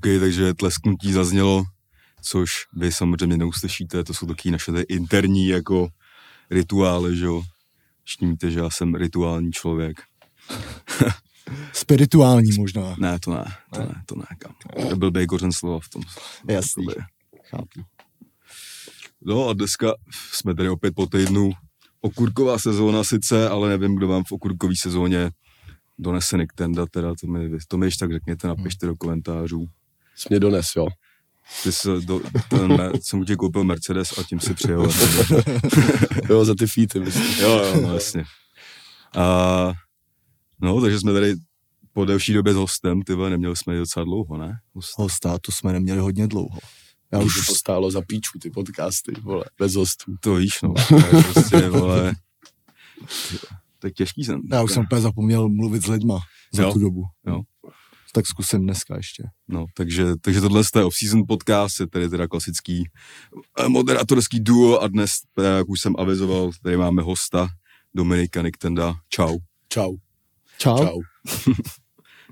OK, takže tlesknutí zaznělo, což vy samozřejmě neuslyšíte, to jsou taky naše interní jako rituály, že jo. Štímíte, že já jsem rituální člověk. Spirituální možná. Ne, to ne, to ne, to ne, kam. To byl bejkořen slova v tom. Jasný. Chápu. No a dneska jsme tady opět po týdnu. Okurková sezóna sice, ale nevím, kdo vám v okurkové sezóně donese Niktenda, teda to mi, to mi ještě tak řekněte, napište do komentářů. Jsi mě dones, jo. Ty jsi do, ten, jsem ti koupil Mercedes a tím si přijel. Jo, za ty feety, myslím. jo, jo, no jasně. A, no, takže jsme tady po delší době s hostem, ty vole, neměli jsme ji docela dlouho, ne? Host. Hosta, to jsme neměli hodně dlouho. Já už to stálo za píču, ty podcasty, vole, bez hostů. To víš, no. Je prostě, vole, to je těžký jsem. Já už jsem úplně zapomněl mluvit s lidma za Jo. tu dobu. Jo. Tak zkusím dneska ještě. No, takže, takže tohle je off-season podcast, je tady teda klasický eh, moderátorský duo a dnes, teda, jak už jsem avizoval, tady máme hosta Dominika Niktenda. Čau, Čau. Čau. Čau.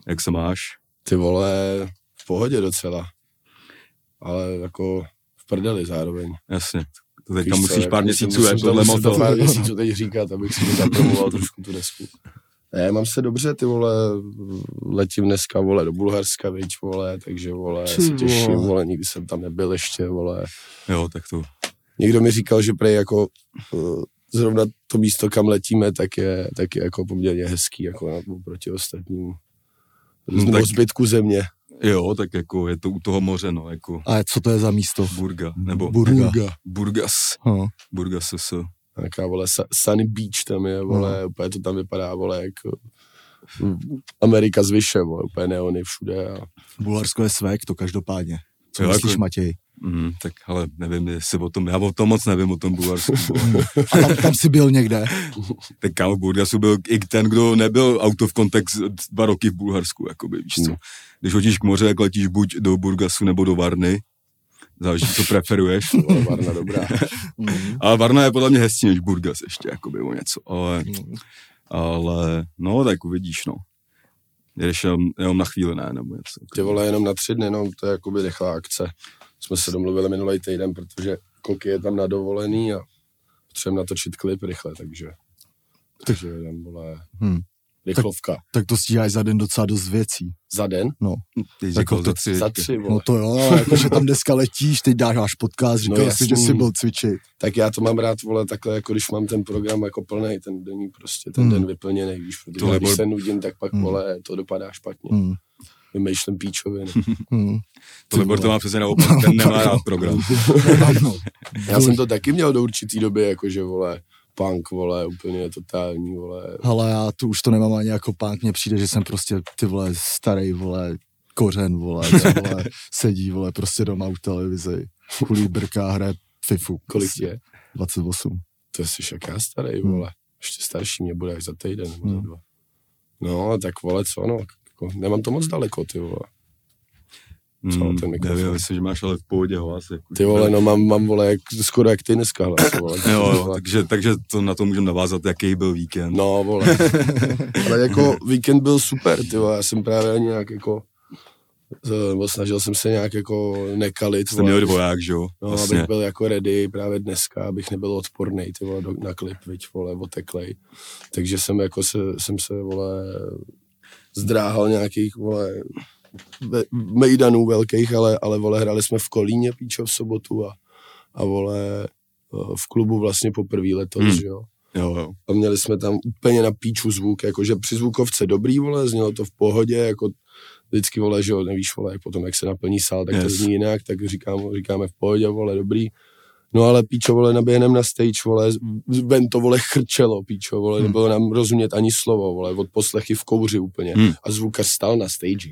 jak se máš? Ty vole, v pohodě docela. Ale jako v prdeli zároveň. Jasně. To teďka Víš co, musíš jako pár musím- měsíců, jak to- tohle musím to moto. pár měsíců teď říkat, abych si to zapromoval trošku tu desku. Ne, mám se dobře, ty vole, letím dneska, vole, do Bulharska, viď, vole, takže, vole, Ty se těším, vole. vole, nikdy jsem tam nebyl ještě, vole. Jo, tak to. Někdo mi říkal, že prej jako uh, zrovna to místo, kam letíme, tak je, tak je jako poměrně hezký, jako na, proti ostatním. No, Nebo tak- zbytku země. Jo, tak jako je to u toho moře, no, jako A co to je za místo? Burga, nebo Burga. Burgas, Hm. Burgas SS. Nějaká, vole, Sunny Beach tam je, vole, úplně to tam vypadá, vole, jako Amerika zvyše, vole, úplně neony všude a Bulharsko je svek, to každopádně. Co Jo, myslíš, jako- Matěj? Mm, tak ale nevím, jestli o tom, já o tom moc nevím o tom Bulharsku. A tam, tam jsi byl někde? tak kámo, v Burgasu byl i ten, kdo nebyl out of context dva roky v Bulharsku, jakoby, víš co. Hmm. Když hodíš k moře, tak letíš buď do Burgasu nebo do Varny, záleží, co preferuješ. vole, Varna dobrá. Ale Varna je podle mě hezčí než Burgas ještě, jakoby o něco, ale, ale no, tak uvidíš, no. Jedeš jenom, jenom na chvíli, ne, nebo něco. Ty vole, jenom na tři dny, no, to je jakoby rychlá akce. Jsme se domluvili minulý týden, protože Koky je tam na dovolený a potřebujeme natočit klip rychle, takže, takže jeden, vole, Hm. Rychlovka. Tak to stíháš za den docela dost věcí. Za den? No, Teď Tak říkal to- za tři. Za tři, vole. no to jo, jakože tam dneska letíš, teď dáš váš podcast, říkal No jsi, že jsi byl cvičit. tak já to mám rád, vole, takhle, jako když mám ten program jako plný, ten denní prostě, ten Hmm. den vyplněný, víš, protože Tohle když byl- se nudím, tak pak, Hmm. vole, to dopadá špatně. Hm. Vymýšlím píčoviny. Hm. To Libor to má přesně naopak, ten nemá rád program. Ano. Já jsem to taky měl do určitý doby, jakože, vole, punk, vole, úplně totální, vole, Ale já tu už to nemám ani jako pánk, mně přijde, že jsem prostě ty vole starý, vole, kořen, vole, co, vole, sedí, vole, prostě doma u televizi, kulí brká, hraje FIFU. kolik prostě. je? 28. To jsi jak já starý, Hmm. vole. Ještě starší mě bude až za týden nebo za Hmm. dva. No, tak vole, co, no, jako, nemám to moc daleko, ty vole. Co, Mm, ten mikrofon? nevím, myslím, že máš ale v pohodě hlas. Jako, Ty vole, no mám, mám vole, jak, skoro jak ty dneska hlas, vole. Jo, jo, takže, takže to na to můžeme navázat, jaký byl víkend. No, vole. Ale jako víkend byl super, ty vole, já jsem právě nějak jako, nebo snažil jsem se nějak jako nekalit, Jste měli dvoják, že jo? No, Vlastně. abych byl jako ready právě dneska, abych nebyl odporný ty vole, do, na klip, viď, vole, oteklej. Takže jsem jako se, jsem se, vole, zdráhal nějakých, vole, mejdanů velkých, ale, ale, vole, hráli jsme v Kolíně, píčo, v sobotu a, a vole, eh, v klubu vlastně poprvé letos, Hmm. hmm. jo. Jo, jo. A měli jsme tam úplně na píču zvuk, jakože při zvukovce dobrý, vole, znělo to v pohodě, jako vždycky, vole, že jo, nevíš, vole, jak potom, jak se naplní sál, tak yes. to zní jinak, tak říkám, říkáme v pohodě, vole, dobrý. No ale píčo, vole, naběhnem na stage, vole, ven to, vole, chrčelo, píčo, vole, Hmm. nebylo nám rozumět ani slovo, vole, od poslechy v kouři úplně. Hmm. A zvukař stál na stage.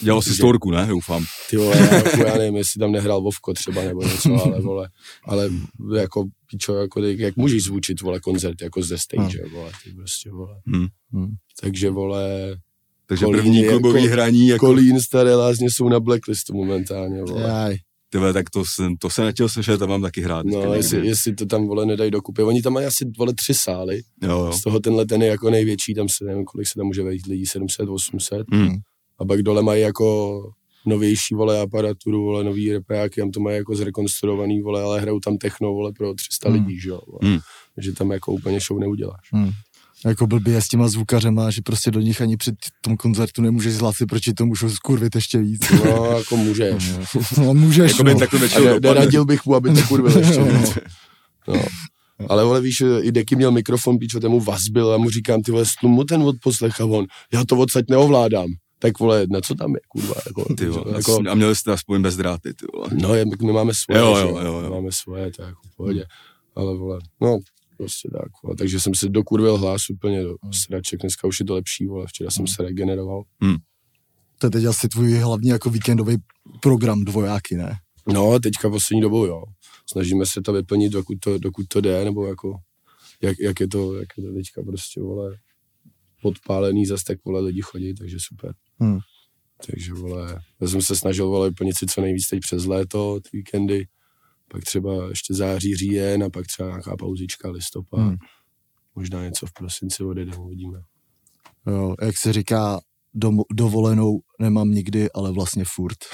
Dělal jsi storku, ne? Doufám. Ty vole, já, jako, já nevím, jestli tam nehrál Vovko třeba nebo něco, ale vole, ale jako píčo, jako, jak můžeš zvučit, vole, koncert jako ze stage, vole, ty prostě, vole. Hm. Hm. Takže, vole, Takže Kolín první klubový jako- hraní, jako, Kolín, staré lázně jsou na blacklistu momentálně, vole. Jaj. Tyhle, tak to jsem, to jsem nechtěl slyšet a mám taky hrát. No, jestli, jestli to tam, vole, nedají dokupy. Oni tam mají asi, vole, tři sály. Jo, jo. Z toho tenhle ten je jako největší, tam se nevím, kolik se tam může vejít lidí, 700, 800. Hm. A pak dole mají jako novější, vole, aparaturu, vole, nový repajáky, tam to mají jako zrekonstruovaný, vole, ale hrajou tam techno, vole, pro 300 Hmm. lidí, že jo, vole. Hmm. že tam jako úplně show neuděláš. Hmm. Jako blbě s těma zvukařema, že prostě do nich ani před tom koncertu nemůžeš zhlasit, proč to můžou skurvit ještě víc. No, jako můžeš. No, můžeš, Jakoby no. většinou ne, neradil bych mu, aby to kurvil ještě no. víc. No. Ale vole, víš, i Deky měl mikrofon, píčo, ten mu vazbil a mu říkám, ty vole, mu ten odposlech a on, já to odsaď neovládám. Tak vole, na co tam je, kurva, jako, Ty vole, jako, a měli jste aspoň bez dráty, ty vole. no, je, my máme svoje, Jo, jo, jo, jo. máme svoje, to je jako v pohodě. Ale vole, no, prostě tak, vole. takže jsem si dokurvil hlas úplně do sraček, dneska už je to lepší, vole, včera jsem se regeneroval. To je teď asi tvůj hlavní jako víkendový program dvojáky, ne? No, teďka poslední dobou, jo. Snažíme se to vyplnit, dokud to, dokud to jde, nebo jako, jak, jak, je to, jak je to teďka prostě, vole, podpálený, zas tak, vole, lidi chodí, takže super. Hmm. Takže, vole, já jsem se snažil, vole, vyplnit si co nejvíc teď přes léto, ty víkendy, pak třeba ještě září, říjen a pak třeba nějaká pauzička, listopad. Hmm. Možná něco v prosinci odjedeme, uvidíme. Jo, jak se říká, dom- dovolenou nemám nikdy, ale vlastně furt.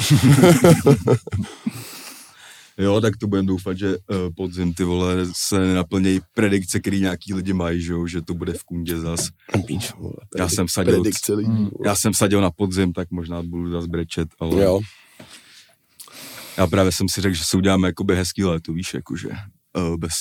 Jo, tak to budem doufat, že uh, podzim ty vole se nenaplnějí predikce, který nějaký lidi mají, že, jo, že to bude v kundě zas. Píč, vole, Já jsem Predikce lidí, Hmm. Já jsem sadil na podzim, tak možná budu zas brečet, ale Jo, já právě jsem si řekl, že si uděláme jakoby hezký léto, víš, jakože uh, bez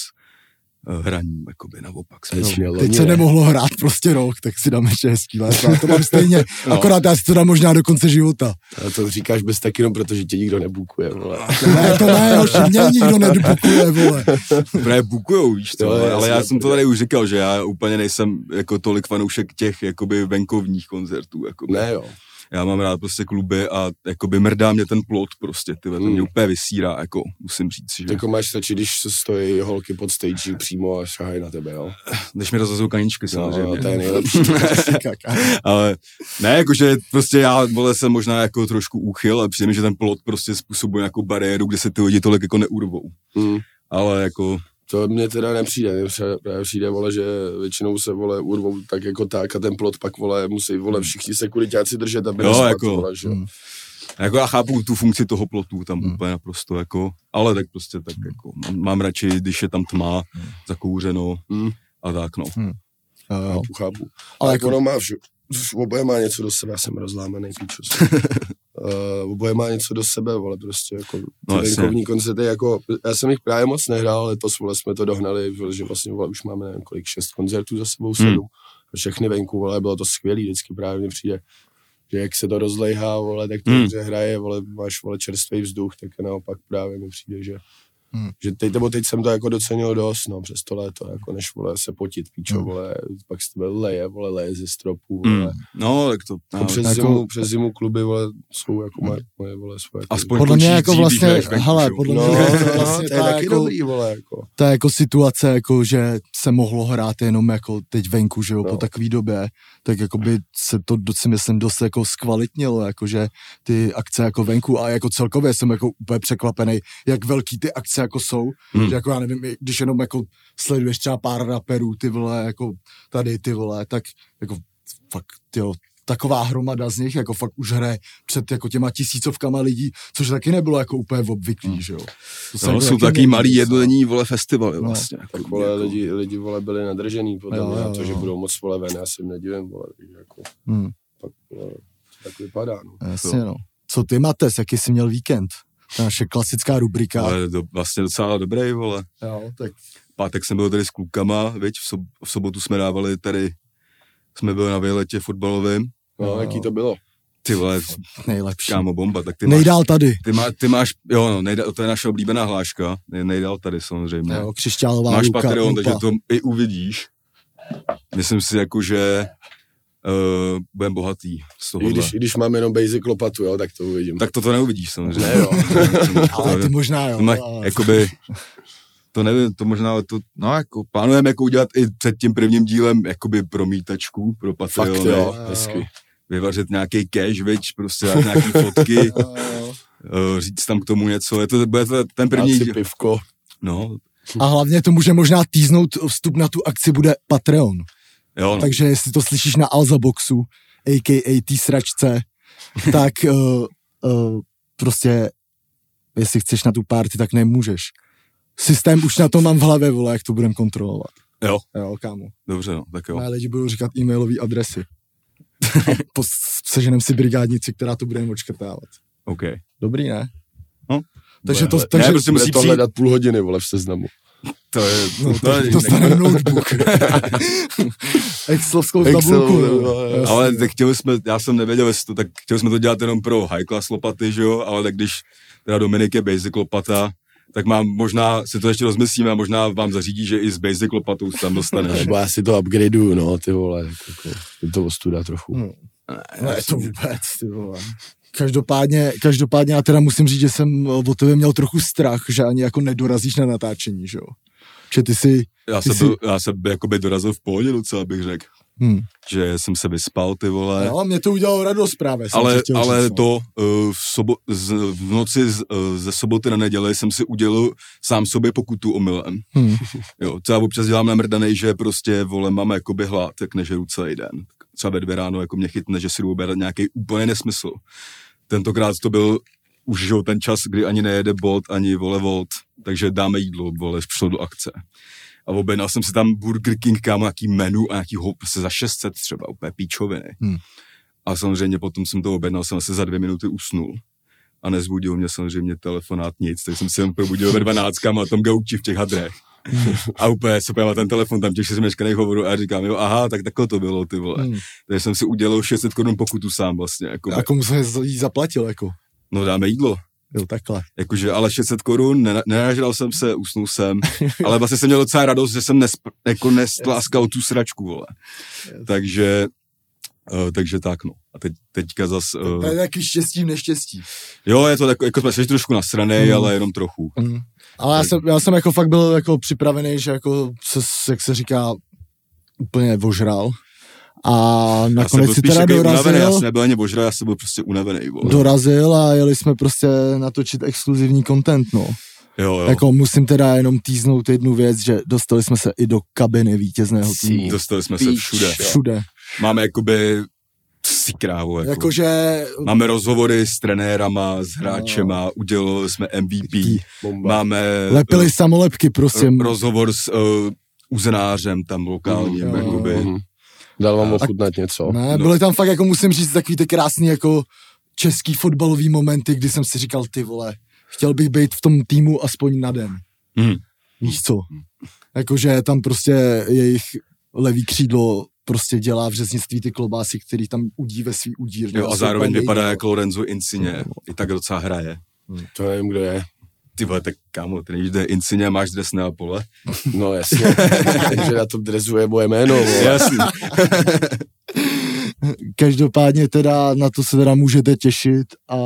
uh, hraní, jakoby naopak. Teď měl Teď se ne? nemohlo hrát prostě rok, tak si dám ještě hezký léto. Já to mám stejně, No. akorát já si to dám možná do konce života. A to říkáš bez tak jenom, protože tě nikdo nebukuje, vole. Ne, to ne, hoši, mě nikdo nedobukuje, vole. Právě bukujou, víš to, ale, ale já jsem to to- tady už říkal, že já úplně nejsem jako tolik fanoušek těch jakoby venkovních koncertů. Jakoby. Ne, jo. Já mám rád prostě kluby a jakoby mrdá mě ten plot prostě, ty to Hmm. mě úplně vysírá, jako musím říct, že Jako máš stačí, když stojí holky pod stage přímo a šahají na tebe, jo. když mi rozhazou kaničky No, samozřejmě. to je nejlepší. ale ne, jakože prostě já vole jsem možná jako trošku úchyl, ale přijde mi, že ten plot prostě způsobuje nějakou bariéru, kde se ty lidi tolik jako neurvou. Hmm. Ale jako, To mně teda nepřijde, mně přijde, právě přijde, vole, že většinou se, vole, urvou tak jako tak a ten plot pak, vole, musí, vole, všichni sekuritáci držet, aby Jo, jako, vole, že? hmm. jako já chápu tu funkci toho plotu tam Hmm. úplně naprosto jako, ale tak prostě tak jako, mám, mám radši, když je tam tma, zakouřeno Hmm. a tak no. Jo, jo. Chápu, chápu. Ale Ale jako- ono má vše, oboje má něco do sebe, já jsem rozlámaný píčo. uh, oboje má něco do sebe, vole, prostě jako No, venkovní koncerty, jako, já jsem jich právě moc nehrál, ale to vole, jsme to dohnali, že vlastně vole, už máme nevím kolik, šest koncertů za sebou, sedm. Hmm. Všechny venku, vole, bylo to skvělý, vždycky právě mi přijde, že jak se to rozlejhá, vole, tak to Hmm. hmm. hraje, vole, máš, vole, čerstvý vzduch, tak naopak právě mi přijde, že Hmm. že teď, nebo teď jsem to jako docenil dost, no, přes to léto, jako než, vole, se potit, píčo, Hmm. vole, pak se tebe leje, vole, leje ze stropů, vole, Mm. No, tak to, jako přes, jako- zimu, přes zimu kluby, vole, jsou jako moje, moje vole, svoje. Aspoň Podle mě jako vlastně, hele, podle No, mě no, to no, vlastně to je ta taky jako- dobrý, vole, jako. je jako situace, jako že se mohlo hrát jenom jako teď venku, že jo, No. po takové době, tak jako by se to, si myslím, dost jako zkvalitnilo, jako že ty akce jako venku a jako celkově jsem jako úplně překvapený, jak velký ty akce jako jsou, Hmm. hmm. že jako já nevím, když jenom jako sleduješ třeba pár raperů, ty vole, jako tady ty vole, tak jako fakt, jo, taková hromada z nich jako fakt už hraje před jako těma tisícovkama lidí, což taky nebylo jako úplně obvyklý, že jo. To No, jako jsou taky taky malý jednodenní vole festivaly No, vlastně. jako, Tak, vole, jako- lidi, lidi, vole, byli nadržený, podle Jo, mě, jo, to, že budou moc, vole, ven, já si jim nedivím, vole, jako, Hmm. pak, vole, to tak vypadá, no. Jasně, no. Co ty, Mates, jaký jsi měl víkend? Je naše klasická rubrika. Ale do, vlastně docela dobrý, vole. Jo, tak Pátek jsem byl tady s klukama, viď, v, sob, v sobotu jsme dávali tady, jsme byli na výletě fotbalovým. No, Jo. jaký to bylo? Ty vole, nejlepší. kámo, bomba, tak ty máš, Nejdál tady. ty, má, ty máš, jo, no, nejdál, to je naše oblíbená hláška, nej, nejdál tady samozřejmě. Jo, křišťálová máš Patreon, takže to i uvidíš. Myslím si jako, že uh, budem bohatý z I tohohle. když, I když mám jenom basic lopatu, jo, tak to uvidím. Tak to to neuvidíš samozřejmě. Ne, jo. Ale ty možná jo. To má, ale- jakoby, to nevím, to možná, ale to, no jako, plánujeme jako udělat i před tím prvním dílem, jakoby promítačku pro Fakt, Patreon, jo, jo. hezky. vyvařit nějaký cash, viď, prostě nějaký fotky, Jo, jo. uh, říct tam k tomu něco, je to, bude to ten první, díl- pivko. no, A hlavně to může možná týznout, vstup na tu akci bude Patreon. Jo, no. Takže jestli to slyšíš na Alza Boxu, a.k.a. té sračce, tak uh, uh, prostě, jestli chceš na tu party, tak nemůžeš. Systém už na to mám v hlavě, vole, jak to budem kontrolovat. Jo, Jo, kámo. dobře, no, tak jo. Mé lidi budou říkat e-mailové adresy. Seženem si brigádnici, která to bude odškrtávat. OK. Dobrý, ne? No. Takže to, takže ne, prostě musí to přijít- hledat půl hodiny, vole, v seznamu. To je, no, to to, je dostane notebook. Excelovskou Excel, tabulku. Ale tak chtěli jsme, já jsem nevěděl, jestli to, tak chtěli jsme to dělat jenom pro high class lopaty, že jo, ale tak když teda Dominik je basic lopata, tak mám možná, si to ještě rozmyslíme a možná vám zařídí, že i s basic lopatou se tam dostaneš. Nebo já si to upgradeuju, no, ty vole, jako, je to ostuda trochu. Hmm. Ne, to vůbec, ty vole. Každopádně, každopádně já teda musím říct, že jsem o tebe měl trochu strach, že ani jako nedorazíš na natáčení, že jo. Že ty si, Já Ty jsem, jsi- byl, já jsem jakoby dorazil v pohodě docela, bych řekl, hm. že jsem se vyspal, ty vole. no, mě to udělalo radost právě. ale, chtěl ale říct, no. to uh, v, sobo, z, v noci z, uh, ze soboty na neděli jsem si udělal sám sobě pokutu omylem. Hm. Jo, co já občas dělám namrdanej, že prostě, vole, mám jakoby hlad, tak nežeru celý den. Třeba ve dvě ráno jako mě chytne, že si jdu nějaký úplně nesmysl. Tentokrát to byl už jo, ten čas, kdy ani nejede bot, ani vole volt, takže dáme jídlo, vole, přišlo do akce. A objednal jsem si tam Burger King, kámo, nějaký menu a nějaký hop, se za 600 třeba, úplně píčoviny. Hmm. A samozřejmě potom jsem to objednal, jsem asi za dvě minuty usnul. A nezbudil mě samozřejmě telefonát nic, tak jsem se jen probudil ve 12 a tom gauči v těch hadrech. A úplně se pojďme ten telefon, tam těch 6 meškaných hovorů a říkám, jo, aha, tak takhle to bylo, ty vole. Hm. Takže jsem si udělal 600 korun pokutu sám vlastně, jako, A komu jsem jí zaplatil, jako. no dáme jídlo. Jo, takhle. Jakože, ale 600 korun, nena- nenažral jsem se, usnul jsem, ale vlastně jsem měl docela radost, že jsem nesp, jako nestláskal tu sračku, vole. Takže, uh, takže tak, no. A teď, teďka zas, To uh, je taky štěstí v neštěstí. jo, je to tak, jako jsme trošku nasranej, Hmm. ale jenom trochu. Mm. Ale já jsem, já jsem jako fakt byl jako připravený, že jako se, jak se říká, úplně vožral. A nakonec byl si teda takový unavený, já dorazil, jsem nebyl ani božra, já jsem byl prostě unavený, vole. dorazil a jeli jsme prostě natočit exkluzivní content, no. Jo, jo. Jako musím teda jenom týznout jednu věc, že dostali jsme se i do kabiny vítězného týmu. Dostali jsme se Píč, všude. jo. Všude. Máme jakoby, si krávo, jako. Jakože Máme rozhovory s trenérama, s hráčema, udělali jsme MVP, Bomba. máme lepili samolepky prostě. ro- rozhovor s uh, uzenářem tam lokálním, Mm, jo, jakoby. Mhm. Dal vám ochutnat něco? Ne, No. byly tam fakt, jako musím říct, takový ty krásný jako český fotbalový momenty, kdy jsem si říkal, ty vole, chtěl bych být v tom týmu aspoň na den. Mm. Víš co? Jakože tam prostě jejich levý křídlo prostě dělá v řeznictví ty klobásy, který tam udí ve svý udírně. Jo, a zároveň vypadá jako Lorenzo Insigne, i tak docela hraje. To nevím, kdo je. Ty vole, tak kámo, ty nevíš, kde je Insigne, máš dres na pole. No jasně, že na tom dresu je moje jméno. vole. Jasný. Každopádně teda na to se teda můžete těšit a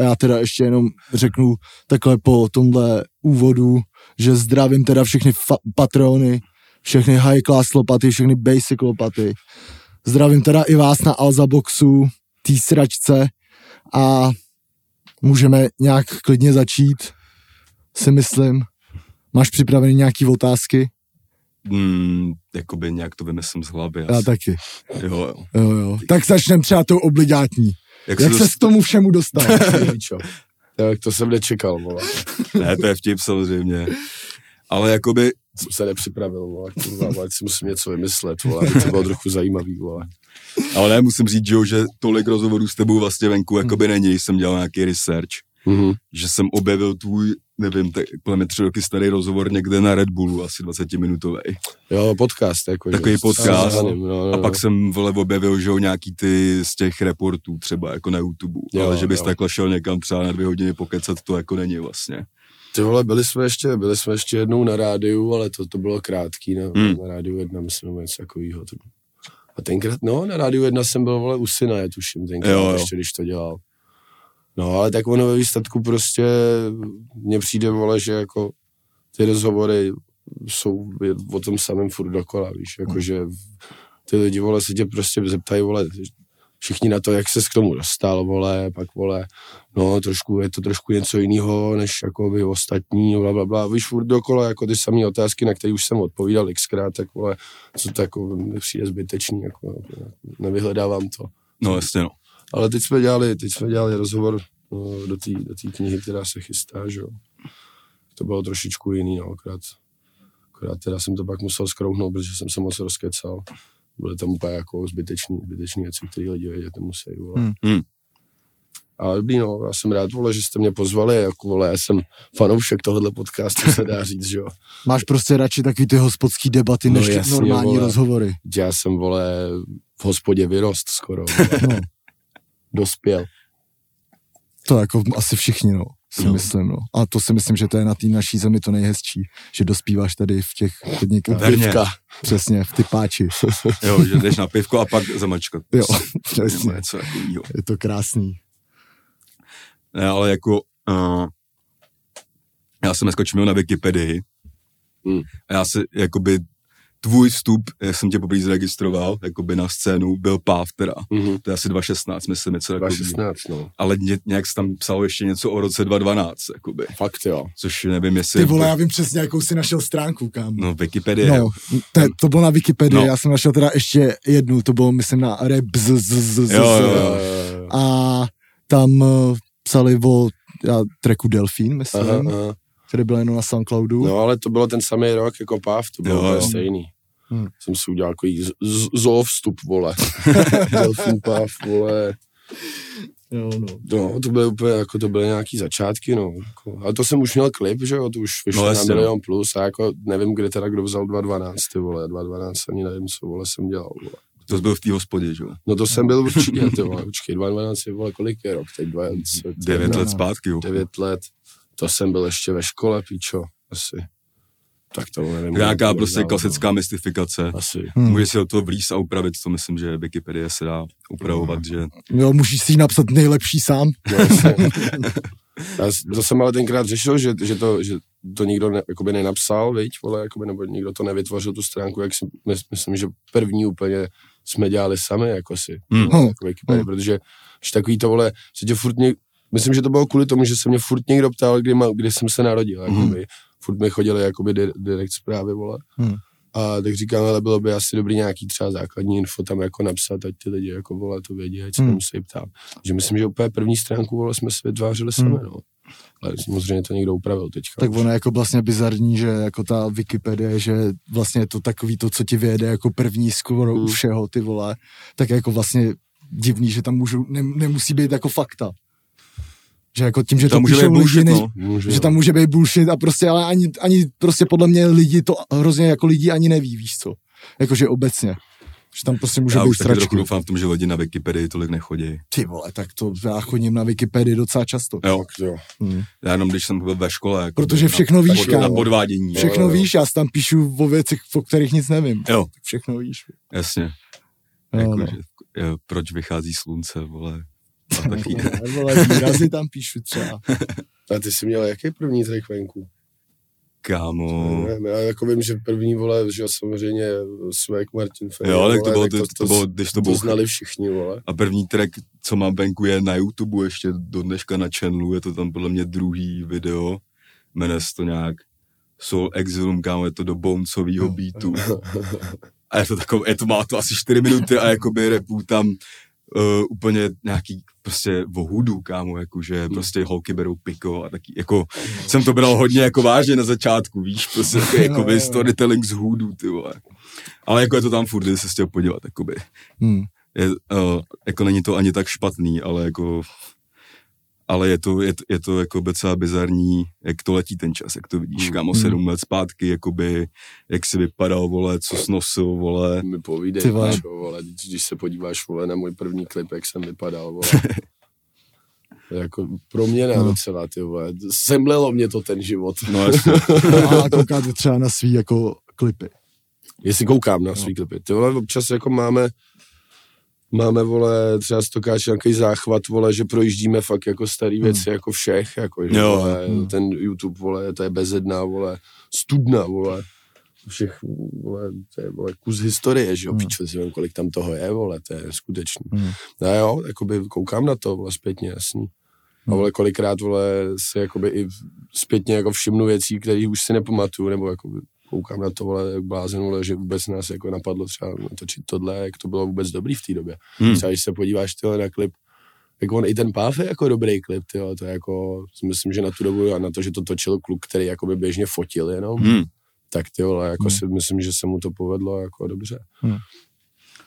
já teda ještě jenom řeknu takhle po tomhle úvodu, že zdravím teda všechny fa- patrony, všechny high class lopaty, všechny basic lopaty. Zdravím teda i vás na Alza Boxu, tý sračce a můžeme nějak klidně začít, si myslím. Máš připravený nějaký otázky? Mm, jakoby nějak to vymyslím z hlavy. Já Asi. taky. Jo, jo. Jo, jo. Tak začneme třeba tou obligátní. Jak, Jak se dost... k tomu všemu dostal? Tak to jsem nečekal, vole. Ne, to je vtip samozřejmě. Ale jakoby, Jsem se nepřipravil, vole. Kurva, vole, si musím něco vymyslet, vole, aby to bylo trochu zajímavý, vole. ale ne, musím říct, že, jo, že tolik rozhovorů s tebou vlastně venku jakoby není, jsem dělal nějaký research, Mhm. že jsem objevil tvůj, nevím, tak podle mě tři roky starý rozhovor někde na Red Bullu, asi 20 minutový. Jo, podcast, jako, Takový že, podcast. za ním, no, no, A no. pak jsem vole objevil, že jo, nějaký ty z těch reportů třeba jako na YouTube, Jo, ale že bys jo. takhle šel někam třeba na dvě hodiny pokecat, to jako není vlastně. Ty vole, byli jsme ještě, byli jsme ještě jednou na rádiu, ale to, to bylo krátký, na, Hmm. na rádiu jedna, myslím, nebo něco takového. A tenkrát, no, na rádiu jedna jsem byl, vole, u syna, je tuším, tenkrát Jo, jo. ještě, když to dělal. No, ale tak ono ve výsledku prostě mně přijde, vole, že jako ty rozhovory jsou o tom samém furt dokola, víš, jakože ty lidi, vole, se tě prostě zeptají, vole, všichni na to, jak ses k tomu dostal, vole, pak, vole, no, trošku, je to trošku něco jiného, než jako vy ostatní, bla, bla, bla, víš, furt dokola, jako ty samé otázky, na které už jsem odpovídal xkrát, tak, vole, co to jako přijde zbytečný, jako, nevyhledávám to. No jasně no. Ale teď jsme dělali, teď jsme dělali rozhovor no, do té do té knihy, která se chystá, že jo. To bylo trošičku jiný, no, akorát, akorát teda jsem to pak musel skrouhnout, protože jsem se moc rozkecal. Byly tam úplně jako zbytečný, zbytečný věci, které lidi vědět nemusí, vole. Hmm. Hmm. Ale dobrý, no, já jsem rád, vole, že jste mě pozvali, jako, vole, já jsem fanoušek tohohle podcastu, se dá říct, že jo. Máš prostě radši takový ty hospodský debaty, No než ty jasně, normální vole. rozhovory. Já jsem, vole, v hospodě vyrost skoro, No, dospěl. to jako asi všichni, no, si No. myslím, no. A to si myslím, že to je na té naší zemi to nejhezčí, že dospíváš tady v těch podnikách. Pivka. Přesně, v ty páči. Jo, že jdeš na pivko a pak zamačkat. Jo, přesně. něco. Je to krásný. Ne, ale jako... Uh, já jsem dneska čumil na Wikipedii Hmm. a já si, jakoby, tvůj vstup, já jsem tě poprvé zaregistroval, jakoby na scénu, byl páv teda. Mhm. To je asi 2016, myslím, něco takového. 2016, no. Ale ně, nějak tam psal ještě něco o roce 2012, jakoby. Fakt jo. Což nevím, jestli... Ty vole, já vím přesně, jakou si našel stránku, kam. No, Wikipedie. No, to, to bylo na Wikipedii, No. já jsem našel teda ještě jednu, to bylo, myslím, na Rebz, z, z, z, Jo, jo, z, jo. Eh, a tam uh, psali o tracku Delfín, myslím, Aha, aha. Který byl jenom na Soundcloudu. No, ale to bylo ten samý rok jako PAV, to bylo Jo, stejný. Hmm. Jsem si udělal takový z- z- zoovstup, vole. Delfín PAV, vole. Jo, no. No, to byly úplně, jako to byly nějaký začátky, no. Jako, ale to jsem už měl klip, že jo, to už vyšlo No, na no. milion plus a jako nevím, kde teda kdo vzal 2.12, ty vole, 2.12 ani nevím, co, vole, jsem dělal, vole. To jsi byl v té hospodě, že jo? No to jsem byl určitě, ty vole, počkej, 2.12 je, vole, kolik je rok, teď 20, Devět no, let zpátky, jo. 9 let, to jsem byl ještě ve škole, píčo, asi. Tak to nevím. Nějaká prostě dál, klasická mystifikace. no. Asi. Hmm. Může si do toho vlíz a upravit, to myslím, že Wikipedie se dá upravovat, že... Jo, musíš si napsat nejlepší sám. No. Já to jsem ale tenkrát řešil, že, že, to, že to nikdo ne, jakoby nenapsal, viď, vole, jakoby, nebo nikdo to nevytvořil tu stránku, jak si, mys, myslím, že první úplně jsme dělali sami, jako si, Hmm. jako Hmm. protože že takový to, vole, se tě furt něk, myslím, že to bylo kvůli tomu, že se mě furt někdo ptal, kdy, ma, kdy jsem se narodil, jakoby, furt mi chodili jakoby di, direct zprávy, vole, Hmm. a tak říkám, ale bylo by asi dobrý nějaký třeba základní info tam jako napsat, ať ty lidi jako vole to vědí, ať se Hmm. nemusí ptát. Že myslím, že úplně první stránku vole jsme si vytvářeli sami, Hmm. no. Ale samozřejmě to někdo upravil teďka. Tak ono je jako vlastně bizarní, že jako ta Wikipedie, že vlastně je to takový to, co ti vyjede jako první skoro u Hmm. všeho, ty vole, tak jako vlastně divný, že tam můžou, ne, nemusí být jako fakta. Že jako tím, že Tam to může být píšou lidi, bullshit, nej, no. Může, že no. tam může být bullshit a prostě, ale ani, ani prostě podle mě lidi to hrozně jako lidi ani neví, víš co. Jakože obecně. Že tam prostě může Já být už taky trochu doufám v tom, že lidi na Wikipedii tolik nechodí. Ty vole, tak to já chodím na Wikipedii docela často. Jo, Fakt, jo. Hmm. já jenom když jsem byl ve škole. Jako Protože všechno víš, na, na podvádění. Všechno jo, jo. víš, já tam píšu o věcech, o kterých nic nevím. Jo, Všechno víš. jasně. Jo, jako, no. že, jo, proč vychází slunce, vole. Taky, No, vole, výrazy tam píšu třeba. A ty jsi měl jaký první track venku? kámo. Ne, já jako vím, že první vole, že jo, samozřejmě Svek Martin Fej, Jo, tak to bylo, tak to, to, bylo, když to to bylo znali všichni, vole. A první track, co mám venku, je na YouTube ještě do dneška na channelu, je to tam podle mě druhý video, jmenuje se to nějak Soul Exilum, kámo, je to do bouncovýho beatu. A je to takové, je to, má to asi 4 minuty a jakoby repů tam uh, úplně nějaký prostě vohudu, kámo, jakože prostě holky berou piko a taky, jako jsem to bral hodně jako vážně na začátku, víš, prostě jako, jakoby storytelling z hůdu, ty vole. Ale jako je to tam furt, když se chtěl podívat, jakoby Hmm. je, uh, jako není to ani tak špatný, ale jako ale je to, je, to- je to jako docela bizarní, jak to letí ten čas, jak to vidíš, Hmm. kámo, Hmm. sedm let zpátky, jakoby, jak si vypadal, vole, co jsi nosil, vole. Mi povídej, Ty vole. pičo, vole, když, se podíváš, vole, na můj první klip, jak jsem vypadal, vole. To je jako proměna No. docela, ty vole. Semlelo mě to ten život. No jasně. A koukáte třeba na svý jako klipy. Jestli koukám na svý klipy. Ty vole, občas jako máme, máme, vole, třeba stokáč nějaký záchvat, vole, že projíždíme fakt jako starý věci, jako všech, jako, že, Jo. vole, Hmm. ten YouTube, vole, to je bezedná, vole, studna, vole, všech, vole, to je, vole, kus historie, že jo, Hmm. pičo, si vím, kolik tam toho je, vole, to je skutečný. Hmm. No jo, jakoby koukám na to, vole, zpětně, jasný. A Hmm. vole, kolikrát, vole, si jakoby i zpětně jako všimnu věcí, které už si nepamatuju, nebo jakoby koukám na to, vole, jak blázen, vole, že vůbec nás jako napadlo třeba natočit tohle, jak to bylo vůbec dobrý v té době. Hmm. Třeba když se podíváš tyhle na klip jak on i ten Páv je jako dobrý klip, tyjo, to je jako, myslím, že na tu dobu a na to, že to točil kluk, který jako by běžně fotil jenom, Hmm. tak ty vole, jako Hmm. si myslím, že se mu to povedlo jako dobře.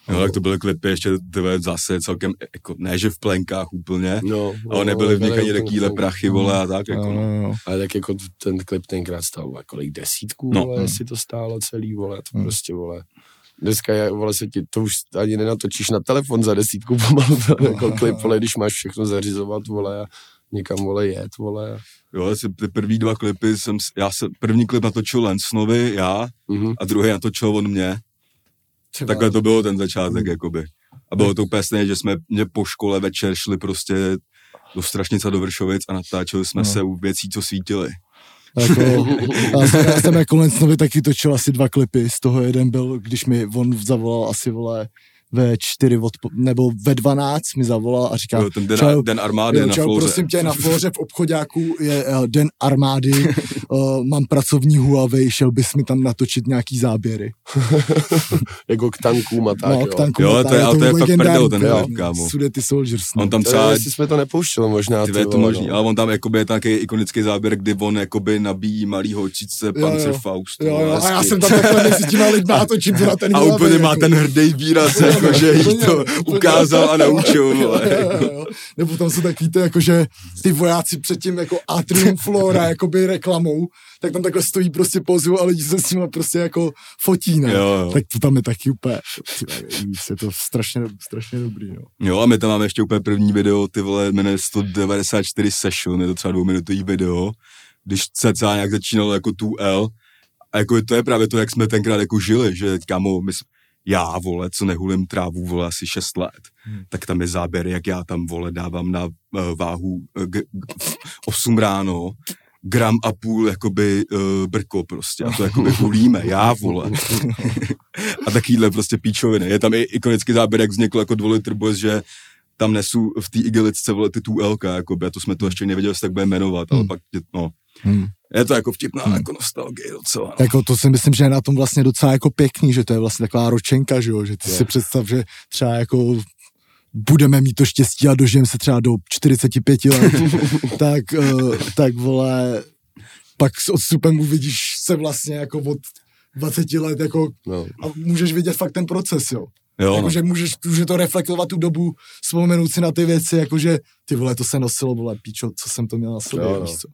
Jo, tak to byly klipy ještě tyhle zase celkem, jako, ne že v plenkách úplně, No, ale nebyly v nich ani takovýhle prachy, vole, a tak, jako, Jo, no. jo, jo. Ale tak jako ten klip tenkrát stál kolik desítků, No. no. vole, jestli to stálo celý, vole, to Hmm. prostě, vole. Dneska je, vole, se ti, to už ani nenatočíš na telefon za desítku pomalu, to jako klip, vole, když máš všechno zařizovat, vole, a někam, vole, jet, vole. a- Jo, si- ty první dva klipy jsem, já jsem, první klip natočil Lensnovi, já, Mhm. a druhý natočil on mě. Třeba- Takhle to bylo ten začátek, jakoby. A bylo to úplně stejné, že jsme mě po škole večer šli prostě do Strašnic a do Vršovic a natáčeli jsme No. se u věcí, co svítily. Jako, já, jsem, já jsem jako Lencnovi taky točil asi dva klipy, z toho jeden byl, když mi on zavolal asi, vole, ve čtyři odpo- nebo ve 12 mi zavolal a říká, Jo, ten den, čau, den armády je jo, na čau, Flóře. prosím tě, na Floře v obchodáku je uh, den armády, uh, mám pracovní Huawei, šel bys mi tam natočit nějaký záběry. jako k tankům a tak, no, jo. k tanku, Jo, to je- ale to je fakt prdel, ten jo. kámo. Sudety Soldiers. No. On tam To třeba, jestli jsme to nepouštěli možná, ty ty je to vole, možný, no. ale on tam jakoby je takový ikonický záběr, kdy on jakoby nabíjí malý holčice. Panzer Faust. Jo, jo, a já jsem tam takhle mezi těma lidma a točím to na ten a úplně má ten hrdý výraz, jako, že jí to ukázal a naučil. Vole. Jo, jo, jo. Nebo tam jsou takový ty, jako, že ty vojáci předtím jako Atrium Flora jakoby reklamou, tak tam takhle stojí prostě pozu a lidi se s nimi prostě jako fotí, ne? Jo, jo. Tak to tam je taky úplně, je to strašně, strašně dobrý, no. Jo, a my tam máme ještě úplně první video, ty vole, jmenuje se to 94 Session, je to třeba dvouminutový video, když cca nějak začínalo jako tu L, a jako to je právě to, jak jsme tenkrát jako žili, že kamo, my, já, vole, co nehulím trávu, vole, asi 6 let, Hmm. tak tam je záběr, jak já tam, vole, dávám na uh, váhu uh, g- g- 8 ráno, gram a půl, jakoby uh, brko prostě, a to jakoby hulíme, já, vole. a takovýhle prostě píčoviny. Je tam i ikonický záběr, jak vznikl jako dvolitr bus, že tam nesu v té igelitce vole ty tu Lka, jakoby, a to jsme to ještě nevěděli, jestli tak bude jmenovat, ale Hmm. pak, no, Hmm. je to jako vtipná Hmm. jako nostalgie docela. No. Jako to si myslím, že je na tom vlastně docela jako pěkný, že to je vlastně taková ročenka, že jo, že ty Jo. si představ, že třeba jako budeme mít to štěstí a dožijeme se třeba do 45 let, tak, uh, tak vole, pak s odstupem uvidíš se vlastně jako od 20 let jako No. a můžeš vidět fakt ten proces, jo. Jo, no. Jakože můžeš, může to reflektovat tu dobu, vzpomenout si na ty věci, jakože ty vole, to se nosilo, vole, píčo, co jsem to měl na sobě, Jo, jo, no. víš co.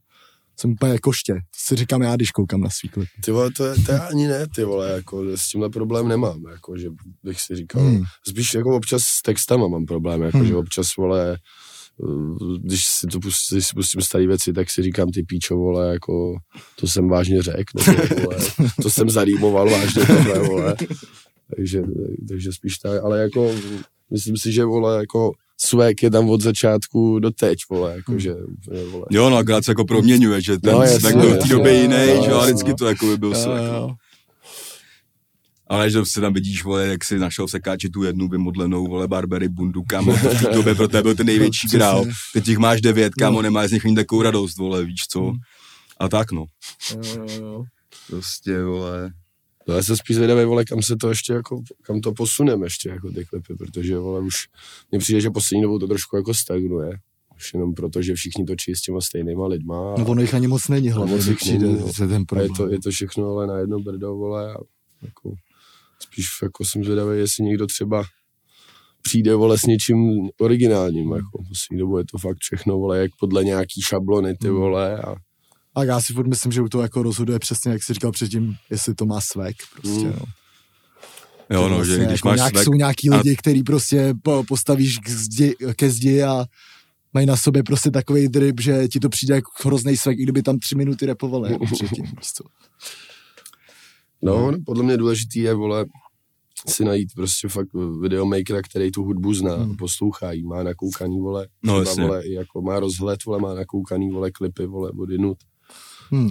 Jsem úplně koště, to si říkám já, když koukám na svý klip. Ty vole, to, je, to je ani ne, ty vole, jako s tímhle problém nemám, jako, že bych si říkal, Hmm. spíš jako občas s textama mám problém, jako, Hmm. že občas, vole, eh, když si to pustím, když si pustím staré věci, tak si říkám, ty píčo, vole, jako, to jsem vážně řekl, nebo, vole, to jsem zarýmoval vážně, tohle, vole, takže, takže spíš tak, ale jako, myslím si, že, vole, jako, Svek je tam od začátku do teď, vole, Hmm. jako, že, vole, Jo, no, akorát se jako proměňuje, že ten No, no, jasně, tak byl v té době jiný, Jo, že jo, a vždycky to jako by byl Jo, svek. jo, jo. Ale že se tam vidíš, vole, jak si našel v sekáči tu jednu vymodlenou, vole, Barbery bundu, kámo, to v té době pro tebe byl ten největší Přesně. král. Teď jich máš devět, kámo, No. nemáš z nich ani takovou radost, vole, víš co. Hmm. A tak, no. Jo, jo, jo. Prostě, vole. No já jsem spíš zvědavý, vole, kam se to ještě jako, kam to posuneme ještě jako ty klipy, protože, vole, už mně přijde, že poslední dobou to trošku jako stagnuje. Už jenom proto, že všichni točí s těma stejnýma lidma. A, No ono jich ani moc není, hlavně, moc přijde no. se ten a problém. je, to, je to všechno ale na jedno brdo, vole, a jako, spíš jako jsem zvědavý, jestli někdo třeba přijde, vole, s něčím originálním, jako poslední dobou je to fakt všechno, vole, jak podle nějaký šablony, ty Hmm. vole, a A já si furt myslím, že u toho jako rozhoduje přesně, jak jsi říkal předtím, jestli to má svek. Prostě, Mm. no. Jo, no, vlastně že když jako máš nějak, svek, Jsou nějaký a- lidi, který prostě po- postavíš k zdi, ke zdi a mají na sobě prostě takový drip, že ti to přijde jako hrozný svek, i kdyby tam tři minuty repovali jako předtím, co. No, no, podle mě důležitý je, vole, si najít prostě fakt videomakera, který tu hudbu zná, Hmm. poslouchá jí, má nakoukaný, vole, No, třeba, vole, i jako má rozhled, vole, má nakoukaný, vole, klipy, vole, od jinut. Hmm.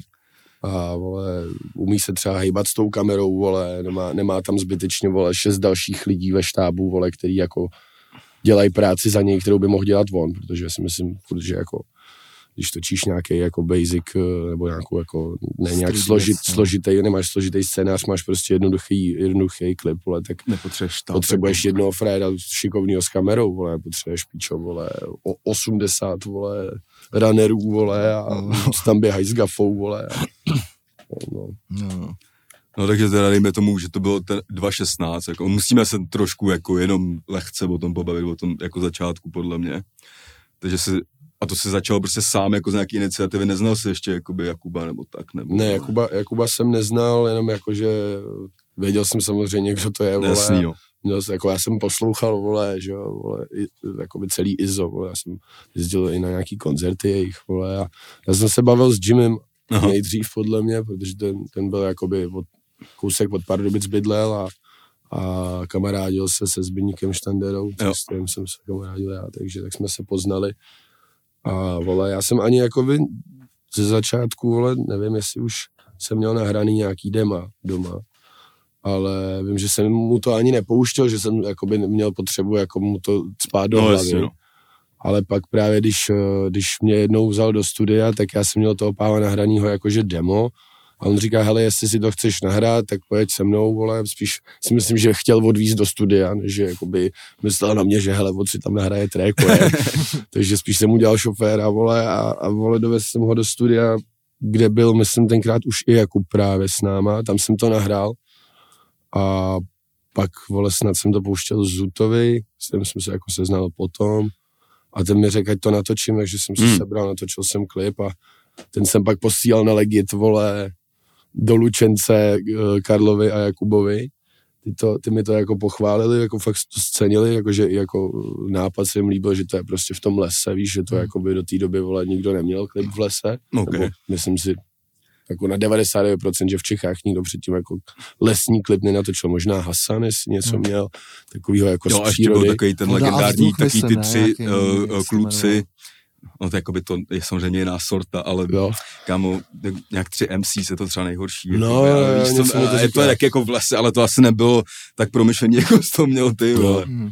A, vole, umí se třeba hejbat s tou kamerou, vole, nemá, nemá tam zbytečně, vole, šest dalších lidí ve štábu, vole, který jako dělají práci za něj, kterou by mohl dělat on, protože si myslím, že jako když točíš nějaký jako basic, eh, nebo nějakou jako, ne nějak složit, no. složitý, nemáš složitý scénář, máš prostě jednoduchý, jednoduchý klip, vole, tak Nepotřebuješ tam. potřebuješ jednoho fréda šikovného s kamerou, vole, potřebuješ píčo, vole, o 80, vole, runnerů, vole, a No. tam běhají s gafou, vole. A, no, No. No takže teda dejme tomu, že to bylo ten 2.16, jako musíme se trošku jako jenom lehce o tom pobavit, o tom jako začátku podle mě. Takže si, a to se začalo prostě sám jako z nějaký iniciativy, neznal jsi ještě jakoby Jakuba nebo tak, nebo... ne, Jakuba, Jakuba jsem neznal, jenom jako, že věděl jsem samozřejmě, kdo to je, vole. Jasný, jo. Měl jako já jsem poslouchal, vole, že jo, vole, i, jakoby celý IZO, vole, já jsem jezdil i na nějaký koncerty jejich, vole, a já jsem se bavil s Jimem Aha. nejdřív podle mě, protože ten, ten byl jakoby od, kousek od Pardubic bydlel a, a kamarádil se se Zbyníkem Štanderou, s kterým jsem se kamarádil já, takže tak jsme se poznali. A vole, já jsem ani jakoby ze začátku, vole, nevím, jestli už jsem měl nahraný nějaký dema doma, ale vím, že jsem mu to ani nepouštěl, že jsem jakoby měl potřebu jako mu to spát do No, hlavy. jasně, no. Ale pak právě, když, eh, když mě jednou vzal do studia, tak já jsem měl toho páva nahranýho jakože demo a on říká, hele, jestli si to chceš nahrát, tak pojď se mnou, vole, spíš si myslím, že chtěl odvízt do studia, než že jakoby myslel na mě, že hele, od si tam nahraje track, vole. takže spíš jsem udělal šoféra, vole, a, a vole, dovezl jsem ho do studia, kde byl, myslím, tenkrát už i Jakub právě s náma, tam jsem to nahrál a pak, vole, snad jsem to pouštěl Zutovi, s tím jsem se jako seznal potom a ten mi řekl, ať to natočím, takže jsem Hmm. hmm. sebral, natočil jsem klip a ten jsem pak posílal na Legit, vole, do Lučence eh, Karlovi a Jakubovi. Ty, to, ty mi to jako pochválili, jako fakt to scenili, jakože i jako nápad se jim líbil, že to je prostě v tom lese, víš, že to jako by do té doby, vole, nikdo neměl klip v lese. Ok. Nebo myslím si, jako na 99%, že v Čechách nikdo předtím jako lesní klip nenatočil. Možná Hasan, jestli něco Hmm. měl takového jako Jo, z a ještě byl přírody. takový ten legendární, takový ty tři uh, kluci? No to jakoby to je samozřejmě jiná sorta, ale Jo. kámo, nějak tři MC se to třeba nejhorší. No, jako, jo, jo, víš, co, to je to tak jako v lese, ale to asi nebylo tak promyšleně, jako jsi to měl ty, No. vole. Hmm.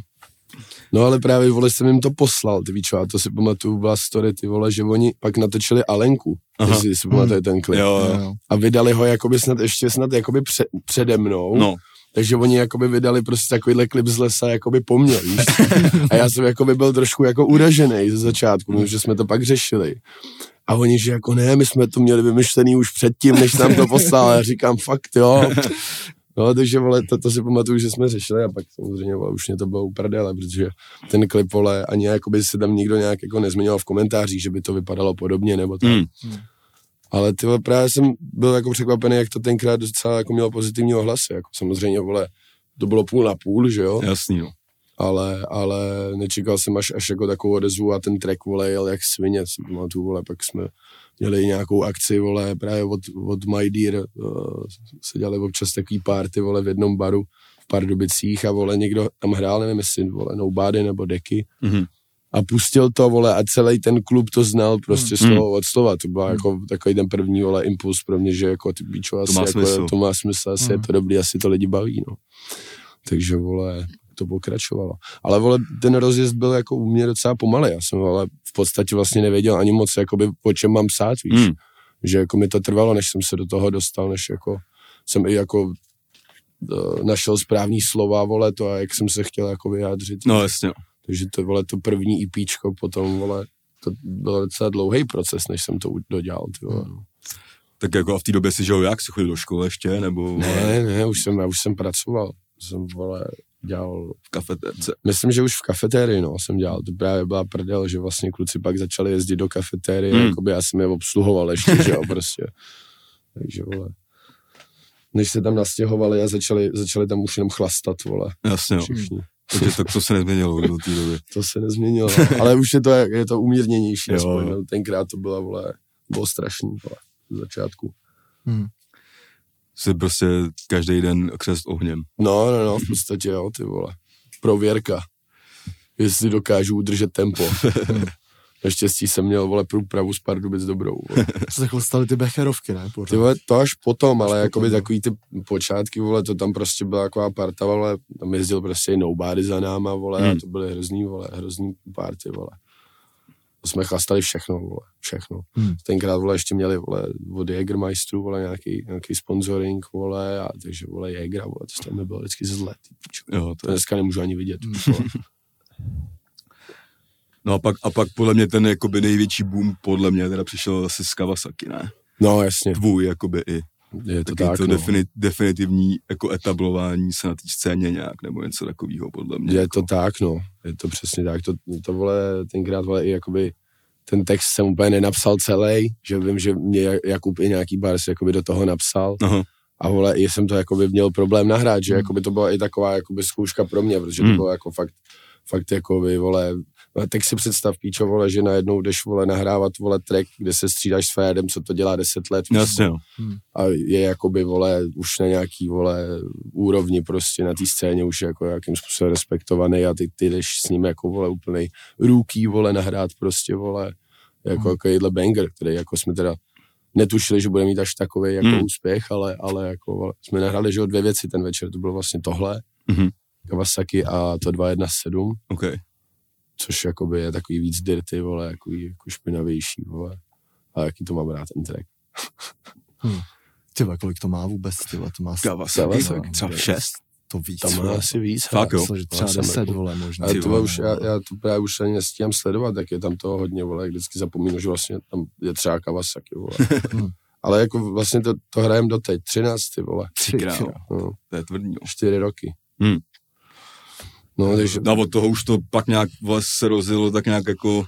No ale právě, vole, jsem jim to poslal, ty víš, a to si pamatuju, byla story, ty vole, že oni pak natočili Alenku, Aha. jestli si pamatuje ten klip. Jo. jo. A vydali ho jakoby snad ještě snad jakoby pře- přede mnou. No, Takže oni jakoby vydali prostě takovýhle klip z lesa jakoby po mně, víš. A já jsem jakoby byl trošku jako uražený ze začátku, že jsme to pak řešili. A oni, že jako ne, my jsme to měli vymyšlený už předtím, než nám to poslal. A já říkám, fakt jo. No, takže vole, to, to si pamatuju, že jsme řešili a pak samozřejmě vole, už mě to bylo uprdele, protože ten klip, vole, ani jakoby se tam nikdo nějak jako nezmiňoval v komentářích, že by to vypadalo podobně nebo tak. mm, Ale ty právě jsem byl jako překvapený, jak to tenkrát docela jako mělo pozitivní ohlasy. Jako samozřejmě, vole, to bylo půl na půl, že jo? jasný, no. Ale, ale nečekal jsem až, až jako takovou odezvu a ten track, vole, jel jak svině. Si pamatuju, vole, pak jsme měli nějakou akci, vole, právě od, od My Dear, uh, se dělali občas takový party, vole, v jednom baru v Pardubicích a, vole, někdo tam hrál, nevím, jestli, vole, Nobody nebo Deky Mhm. A pustil to, vole, a celý ten klub to znal prostě Hmm. slovo od slova. To byl jako takový ten první, vole, impuls pro mě, že jako ty bíčo, asi má jako, smysl. to má smysl, asi Hmm. je to dobrý, asi to lidi baví, no. Takže, vole, to pokračovalo. Ale, vole, ten rozjezd byl jako u mě docela pomalý. Já jsem, vole, v podstatě vlastně nevěděl ani moc, jakoby, o čem mám psát, víš. Mm, Že jako mi to trvalo, než jsem se do toho dostal, než jako jsem i jako eh, našel správný slova, vole, to a jak jsem se chtěl jako vyjádřit. no jasně. Takže to, vole, to první EPčko potom, vole, to byl docela dlouhý proces, než jsem to dodělal, ty vole. no. Tak jako a v té době si žil jak? Jsi chodil do školy ještě, nebo Ne, ne, už jsem, já už jsem pracoval. Jsem, vole, dělal, v kafetérce? myslím, že už v kafetérii, no, jsem dělal. To právě byla prdel, že vlastně kluci pak začali jezdit do kafetérie, Hmm. mm. jakoby já jsem je obsluhoval ještě, že jo, prostě. Takže, vole. Než se tam nastěhovali a začali, začali tam už jenom chlastat, vole, Jasně, no. všichni. Takže to, to se nezměnilo do té doby. To se nezměnilo, no. ale už je to, je to umírněnější, Jo, aspoň, no. tenkrát to byla, vole, bylo strašný, vole, z začátku. Hmm. Jsi prostě každý den křest ohněm. No, no, no, v podstatě jo, ty vole. Prověrka. Jestli dokážu udržet tempo. Naštěstí jsem měl, vole, průpravu z Pardubic dobrou. Vole. Se chlastali ty becherovky, ne? Pořád. Ty vole, to až potom, ale Až jakoby potom, no. takový ty počátky, vole, to tam prostě byla taková parta, vole, tam jezdil prostě i nobody za náma, vole, Hmm. a to byly hrozný, vole, hrozný party, vole. To jsme chlastali všechno, vole, všechno. Hmm. Tenkrát, vole, ještě měli, vole, od Jägermeisteru, vole, nějaký, nějaký sponsoring, vole, a takže, vole, Jägera, vole, to tam bylo vždycky zle, ty pičo. Jo, To to dneska nemůžu ani vidět. Hmm. vole. No a pak, a pak podle mě ten jakoby největší boom podle mě teda přišel asi z Kawasaki, ne? No, jasně, Tvůj jakoby i. je to Taky tak, to no. defini, definitivní jako etablování se na té scéně nějak, nebo něco takového podle mě. Je jako. to tak, no. Je to přesně tak. To, to vole, tenkrát vole, i jakoby ten text jsem úplně nenapsal celý, že vím, že mě Jakub i nějaký bars jakoby do toho napsal Aha. a vole, i jsem to jakoby měl problém nahrát, že Hmm. jakoby to byla i taková jakoby zkouška pro mě, protože to Hmm. bylo jako fakt, fakt jakoby, vole, tak si představ, píčo, vole, že najednou jdeš, vole, nahrávat, vole, track, kde se střídáš s Fredem, co to dělá 10 let, Jasně, no. a je jakoby, vole, už na nějaký, vole, úrovni prostě na té scéně už je jako jakým způsobem respektovaný a ty, ty jdeš s ním jako, vole, úplnej růký, vole, nahrát prostě, vole, jako Hmm. takovýhle banger, který jako jsme teda netušili, že bude mít až takový jako Hmm. úspěch, ale, ale jako, vole, jsme nahráli, že o dvě věci ten večer, to bylo vlastně tohle, Mhm. Kawasaki a to 217, OK. Což jakoby je takový víc dirty, vole, jako, jako špinavější, vole. A jaký to mám rád ten track. Ty vole, kolik to má vůbec, ty vole, to má Kawasaki, třeba šest. to víc. Tam má asi víc. Fakt, jo. Třeba Já jsem 10, jako- vole, možná. Ale Ty to vole, už, já, já to právě už ani nestíhám sledovat, tak je tam toho hodně, vole, vždycky zapomínu, že vlastně tam je třeba Kawasaki, vole. Hmm. Ale jako vlastně to, to hrajem doteď, 13, ty vole, Ty král, no, to je tvrdý. 4 roky. Hmm. No, takže, No od toho už to pak nějak vole, se rozjelo tak nějak jako,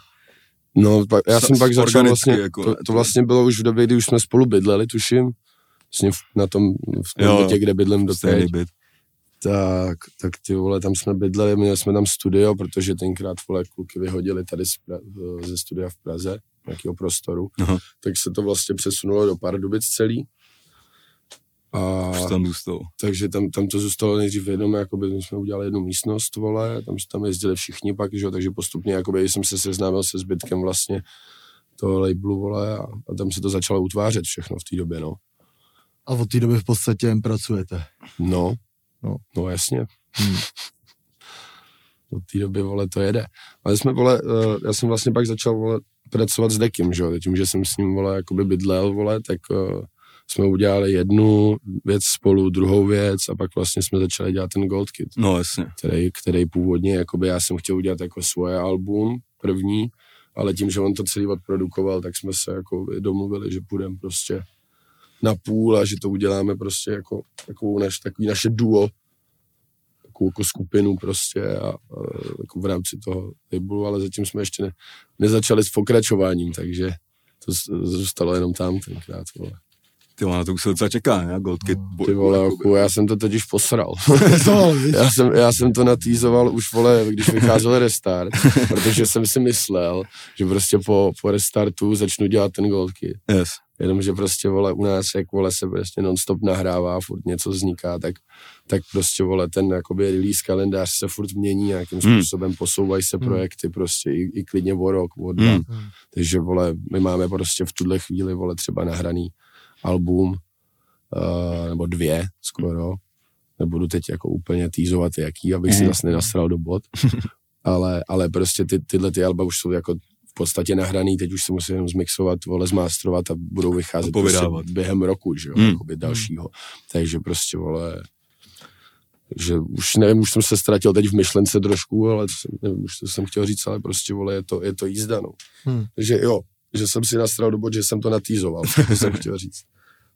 no, pak, já jsem pak začal vlastně, jako, to, ne, to to- vlastně bylo už v době, kdy už jsme spolu bydleli, tuším, vlastně na tom, v tom Jo, bytě, kde bydlím stejný byt. Tak, tak ty vole, tam jsme bydleli, měli jsme tam studio, protože tenkrát vole kluky vyhodili tady z Pra- ze studia v Praze, nějakého prostoru, Aha. tak se to vlastně přesunulo do Pardubic celý. A Už tam zůstal. takže tam, tam to zůstalo nejdřív jenom, jakoby my jsme udělali jednu místnost, vole, tam, tam jezdili všichni pak, že jo, takže postupně jakoby jsem se seznámil se zbytkem vlastně toho labelu, vole, a, a tam se to začalo utvářet všechno v té době, no. A od té doby v podstatě jen pracujete. No, No. no, jasně. Hmm. Od té doby, vole, to jede. Ale jsme, vole, uh, já jsem vlastně pak začal, vole, pracovat s Dekim, že jo, tím, že jsem s ním, vole, jakoby bydlel, vole, tak uh, jsme udělali jednu věc spolu, druhou věc a pak vlastně jsme začali dělat ten Gold Kid, No jasně. který, který původně, jakoby já jsem chtěl udělat jako svoje album, první, ale tím, že on to celý odprodukoval, tak jsme se jako domluvili, že půjdeme prostě na půl a že to uděláme prostě jako takovou naš, takový naše duo, takovou jako skupinu prostě a, a jako v rámci toho labelu, ale zatím jsme ještě ne, nezačali s pokračováním, takže to zůstalo jenom tam tenkrát, vole. Ty vole, na to už se docela čeká, ne? Gold Kid. Ty vole, jako, já jsem to totiž posral. já, jsem, já jsem to natýzoval už, vole, když vycházel restart, protože jsem si myslel, že prostě po, po restartu začnu dělat ten Gold Kid. Yes. Jenomže prostě, vole, u nás, jak, vole, se prostě non-stop nahrává, furt něco vzniká, tak, tak prostě, vole, ten, jakoby, release kalendář se furt mění nějakým Hmm. způsobem, posouvají se Hmm. projekty prostě i, i klidně o rok, o dva. Hmm. Hmm. Takže, vole, my máme prostě v tuhle chvíli, vole, třeba nahraný album, uh, nebo dvě skoro. Nebudu teď jako úplně týzovat jaký, abych si Mhm. zase nenasral do bod. ale, ale prostě ty, tyhle ty alba už jsou jako v podstatě nahraný, teď už se musí jenom zmixovat, vole, zmástrovat a budou vycházet A prostě během roku, že jo, Hmm. jakoby dalšího. Takže prostě, vole, že už nevím, už jsem se ztratil teď v myšlence trošku, ale to jsem, nevím už, co jsem chtěl říct, ale prostě, vole, je to, je to jízda, no. Hmm. Takže jo, že jsem si nastral do bod, že jsem to natýzoval, to jsem chtěl říct.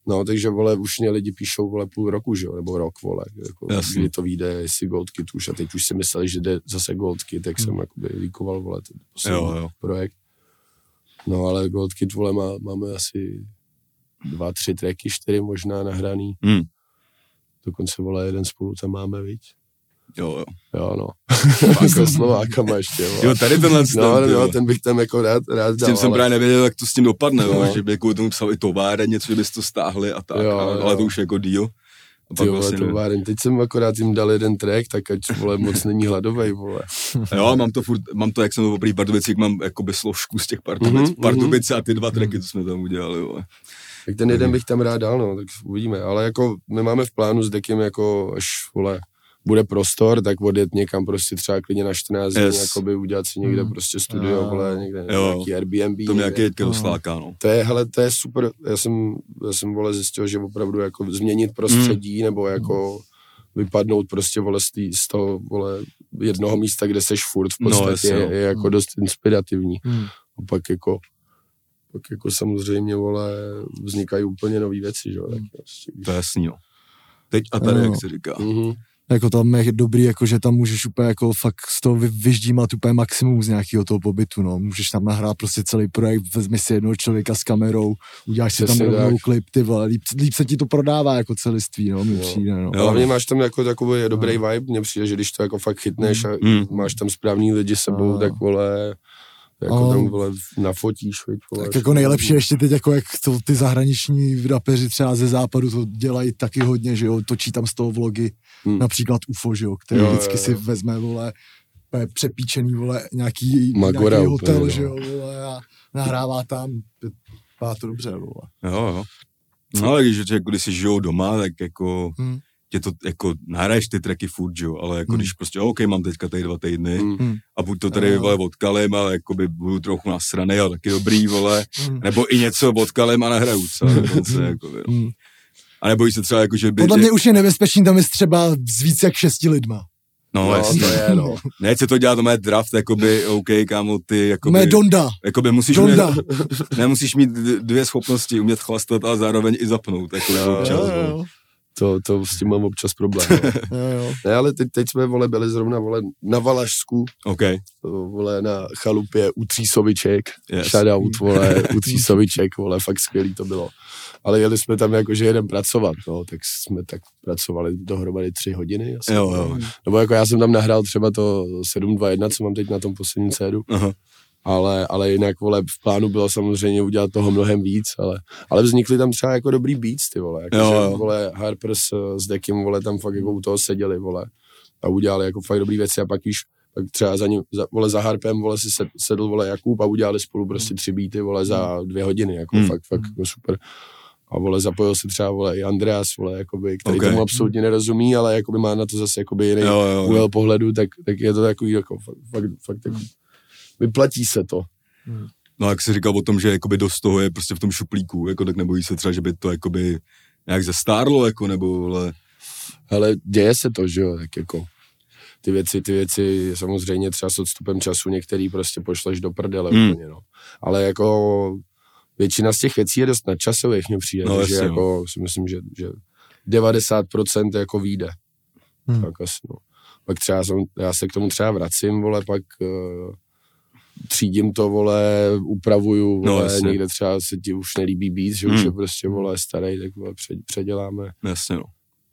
No, takže, vole, už mě lidi píšou, vole, půl roku, že jo, nebo rok, vole, jako, kdy to vyjde, jestli Gold Kit už, a teď už si mysleli, že jde zase Gold Kit, tak jsem, jakoby, líkoval, vole, ten poslední Jo, jo. projekt. No, ale Gold Kit, vole, má, máme asi dva, tři tracky, čtyři možná nahraný. Hmm. Dokonce, vole, jeden spolu tam máme, viď? Jo, jo. Jo, no. jako Slovákama ještě, vole. Jo, tady tenhle No, ten, no, no, vole. ten bych tam jako rád, rád S dal, tím jsem ale- právě nevěděl, jak to s tím dopadne, No. no. že by jako tomu psal i továren, něco, že bys to stáhli a tak, Jo, ale, jo. ale to už jako deal. A pak vole, vlastně, to váren. Teď jsem akorát jim dal jeden track, tak ať vole, moc není hladovej, vole. jo, mám to furt, mám to, jak jsem to poprvé Pardubic, jak mám jakoby složku z těch Pardubic, Mhm, Pardubice a ty dva tracky, co jsme tam udělali, vole. Tak ten jeden bych tam rád dal, no, tak uvidíme. Ale jako my máme v plánu s Dekem jako až, vole, bude prostor, tak odjet někam prostě třeba klidně na 14 dní, Yes. jakoby udělat si někde Mm. prostě studio, Jo. vole, někde Jo. nějaký Airbnb. To nějaký No. dostláká, no. To je, hele, to je super, já jsem, já jsem, vole, zjistil, že opravdu jako změnit prostředí, nebo jako vypadnout prostě, vole, z, tý, z toho, vole, jednoho místa, kde seš furt v No, podstatě, jasně, je, no. je jako dost inspirativní. Hmm. A pak jako, pak jako samozřejmě, vole, vznikají úplně nové věci, že jo, tak prostě, To je jasný, no. Teď a tady, Jo. jak se říká. Mhm. Jako tam je dobrý, jako že tam můžeš úplně jako fakt z toho vy- vyždímat úplně maximum z nějakého toho pobytu, no. Můžeš tam nahrát prostě celý projekt, vezmi si jednoho člověka s kamerou, uděláš si tam rovnou klip, ty vole, líp, líp, se ti to prodává jako celiství, no, mi Jo. přijde, no. Jo. Hlavně máš tam jako takový dobrý vibe, mně přijde, že když to jako fakt chytneš a Mm. máš tam správný lidi s sebou, Jo. tak vole, jako Jo. tam vole nafotíš, vole. Tak jako nejlepší ještě teď, jako jak to ty zahraniční rapeři třeba ze západu to dělají taky hodně, že jo, točí tam z toho vlogy, Hmm. například UFO, že jo, který Jo, vždycky jo, si jo. vezme, vole, úplně přepíčený, vole, nějaký, Magora nějaký úplně, hotel, no. že jo, vole, a nahrává tam, vypadá to dobře, vole. Jo, jo. No ale když, jako, když si žijou doma, tak jako Hmm. tě to jako nahraješ ty tracky furt, jo, ale jako Hmm. když prostě, OK, mám teďka tady dva týdny Hmm. a buď to tady Jo. vole odkalem, ale jako by budu trochu nasranej a taky dobrý, vole, Hmm. nebo i něco odkalem a nahraju třeba dokonce, jako, no. Hmm. A nebo se třeba jako, že by... Podle mě už je nebezpečný tam je třeba s víc jak šesti lidma. No, No, jasně. to je, no. Ne, se to dělá, to má draft, jakoby, OK, kámo, ty, jakoby, Mé Donda, jakoby musíš Donda. mít, nemusíš mít dvě schopnosti, umět chlastat a zároveň i zapnout, jako Jo, občas, Jo, vole. jo, To, to s tím mám občas problém. No. jo, jo. ne, ale teď, teď jsme, vole, byli zrovna, vole, na Valašsku, OK, vole, na chalupě u Třísoviček, Yes. shoutout, vole, u Třísoviček, vole, fakt skvělý to bylo. Ale jeli jsme tam jako, že jedem pracovat, no, tak jsme tak pracovali dohromady tři hodiny. Asi, jo, jo, Nebo jako já jsem tam nahrál třeba to 721, co mám teď na tom posledním cédu, aha, ale, ale jinak, vole, v plánu bylo samozřejmě udělat toho mnohem víc, ale, ale vznikly tam třeba jako dobrý beats, ty vole, jako, Jo, že, jo. vole, Harpers eh, s Dekim, vole, tam fakt jako u toho seděli, vole, a udělali jako fakt dobrý věci a pak víš, pak třeba za ním, za, vole, za Harpem, vole, si sed- sedl, vole, Jakub a udělali spolu prostě tři beaty, vole, za dvě hodiny, jako Hmm. fakt, fakt jako super. A vole, zapojil se třeba, vole, i Andreas, vole, jakoby, který Ok. okay. tomu absolutně nerozumí, ale jakoby má na to zase jakoby jiný jo, jo, jo. pohledu, tak, tak je to takový, jako, fakt, fakt, fakt jako, vyplatí se to. No jak jsi říkal o tom, že jakoby dost toho je prostě v tom šuplíku, jako tak nebojí se třeba, že by to jakoby nějak zestárlo, jako nebo Ale děje se to, že jo, tak jako ty věci, ty věci samozřejmě třeba s odstupem času některý prostě pošleš do prdele Hmm. úplně, no. Ale jako většina z těch věcí je dost nadčasových, mně přijde, No, no, jasně, že no. jako si myslím, že, že 90% jako vyjde. Hmm. Hmm. Tak asi, no. Pak třeba jsem, já se k tomu třeba vracím, vole, pak uh, třídím to, vole, upravuju, No, vole, jasně. někde třeba se ti už nelíbí beat, že už Hmm. je prostě, vole, starý, tak vole, před, předěláme jasně no.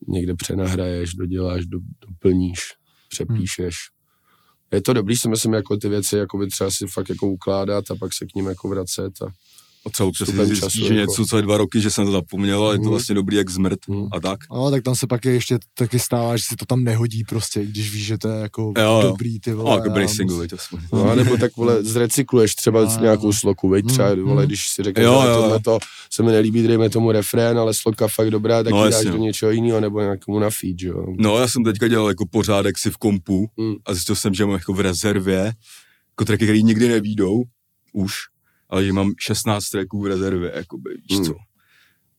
někde přenahraješ, doděláš, do, doplníš, přepíšeš. Je to dobrý, si myslím, jako ty věci jako by třeba si fakt jako ukládat a pak se k ním jako vracet. A, A si času, zjistíš, že jako. něco, co je dva roky, že jsem to zapomněl, ale je to Mhm. vlastně dobrý jak zmrt Mhm. a tak. No, tak tam se pak je ještě taky stává, že se to tam nehodí prostě, i když víš, že to je jako Jo, jo. dobrý, ty No, vole. jako dobrý a single, musí- veď aspoň. no, a nebo tak, vole, zrecykluješ třeba A- nějakou sloku, veď třeba, Mm, vole, mm. když si řekneš, Jo, jo, tohle to se mi nelíbí, dejme tomu refrén, ale sloka fakt dobrá, tak No, no, dáš do něčeho jiného, nebo nějakému na feed, jo. No, já jsem teďka dělal jako pořádek si v kompu Mm. a zjistil jsem, že mám jako v rezervě jako tracky, které nikdy nevídou už, ale že mám 16 tracků v rezervě, jakoby, víš Mm. co.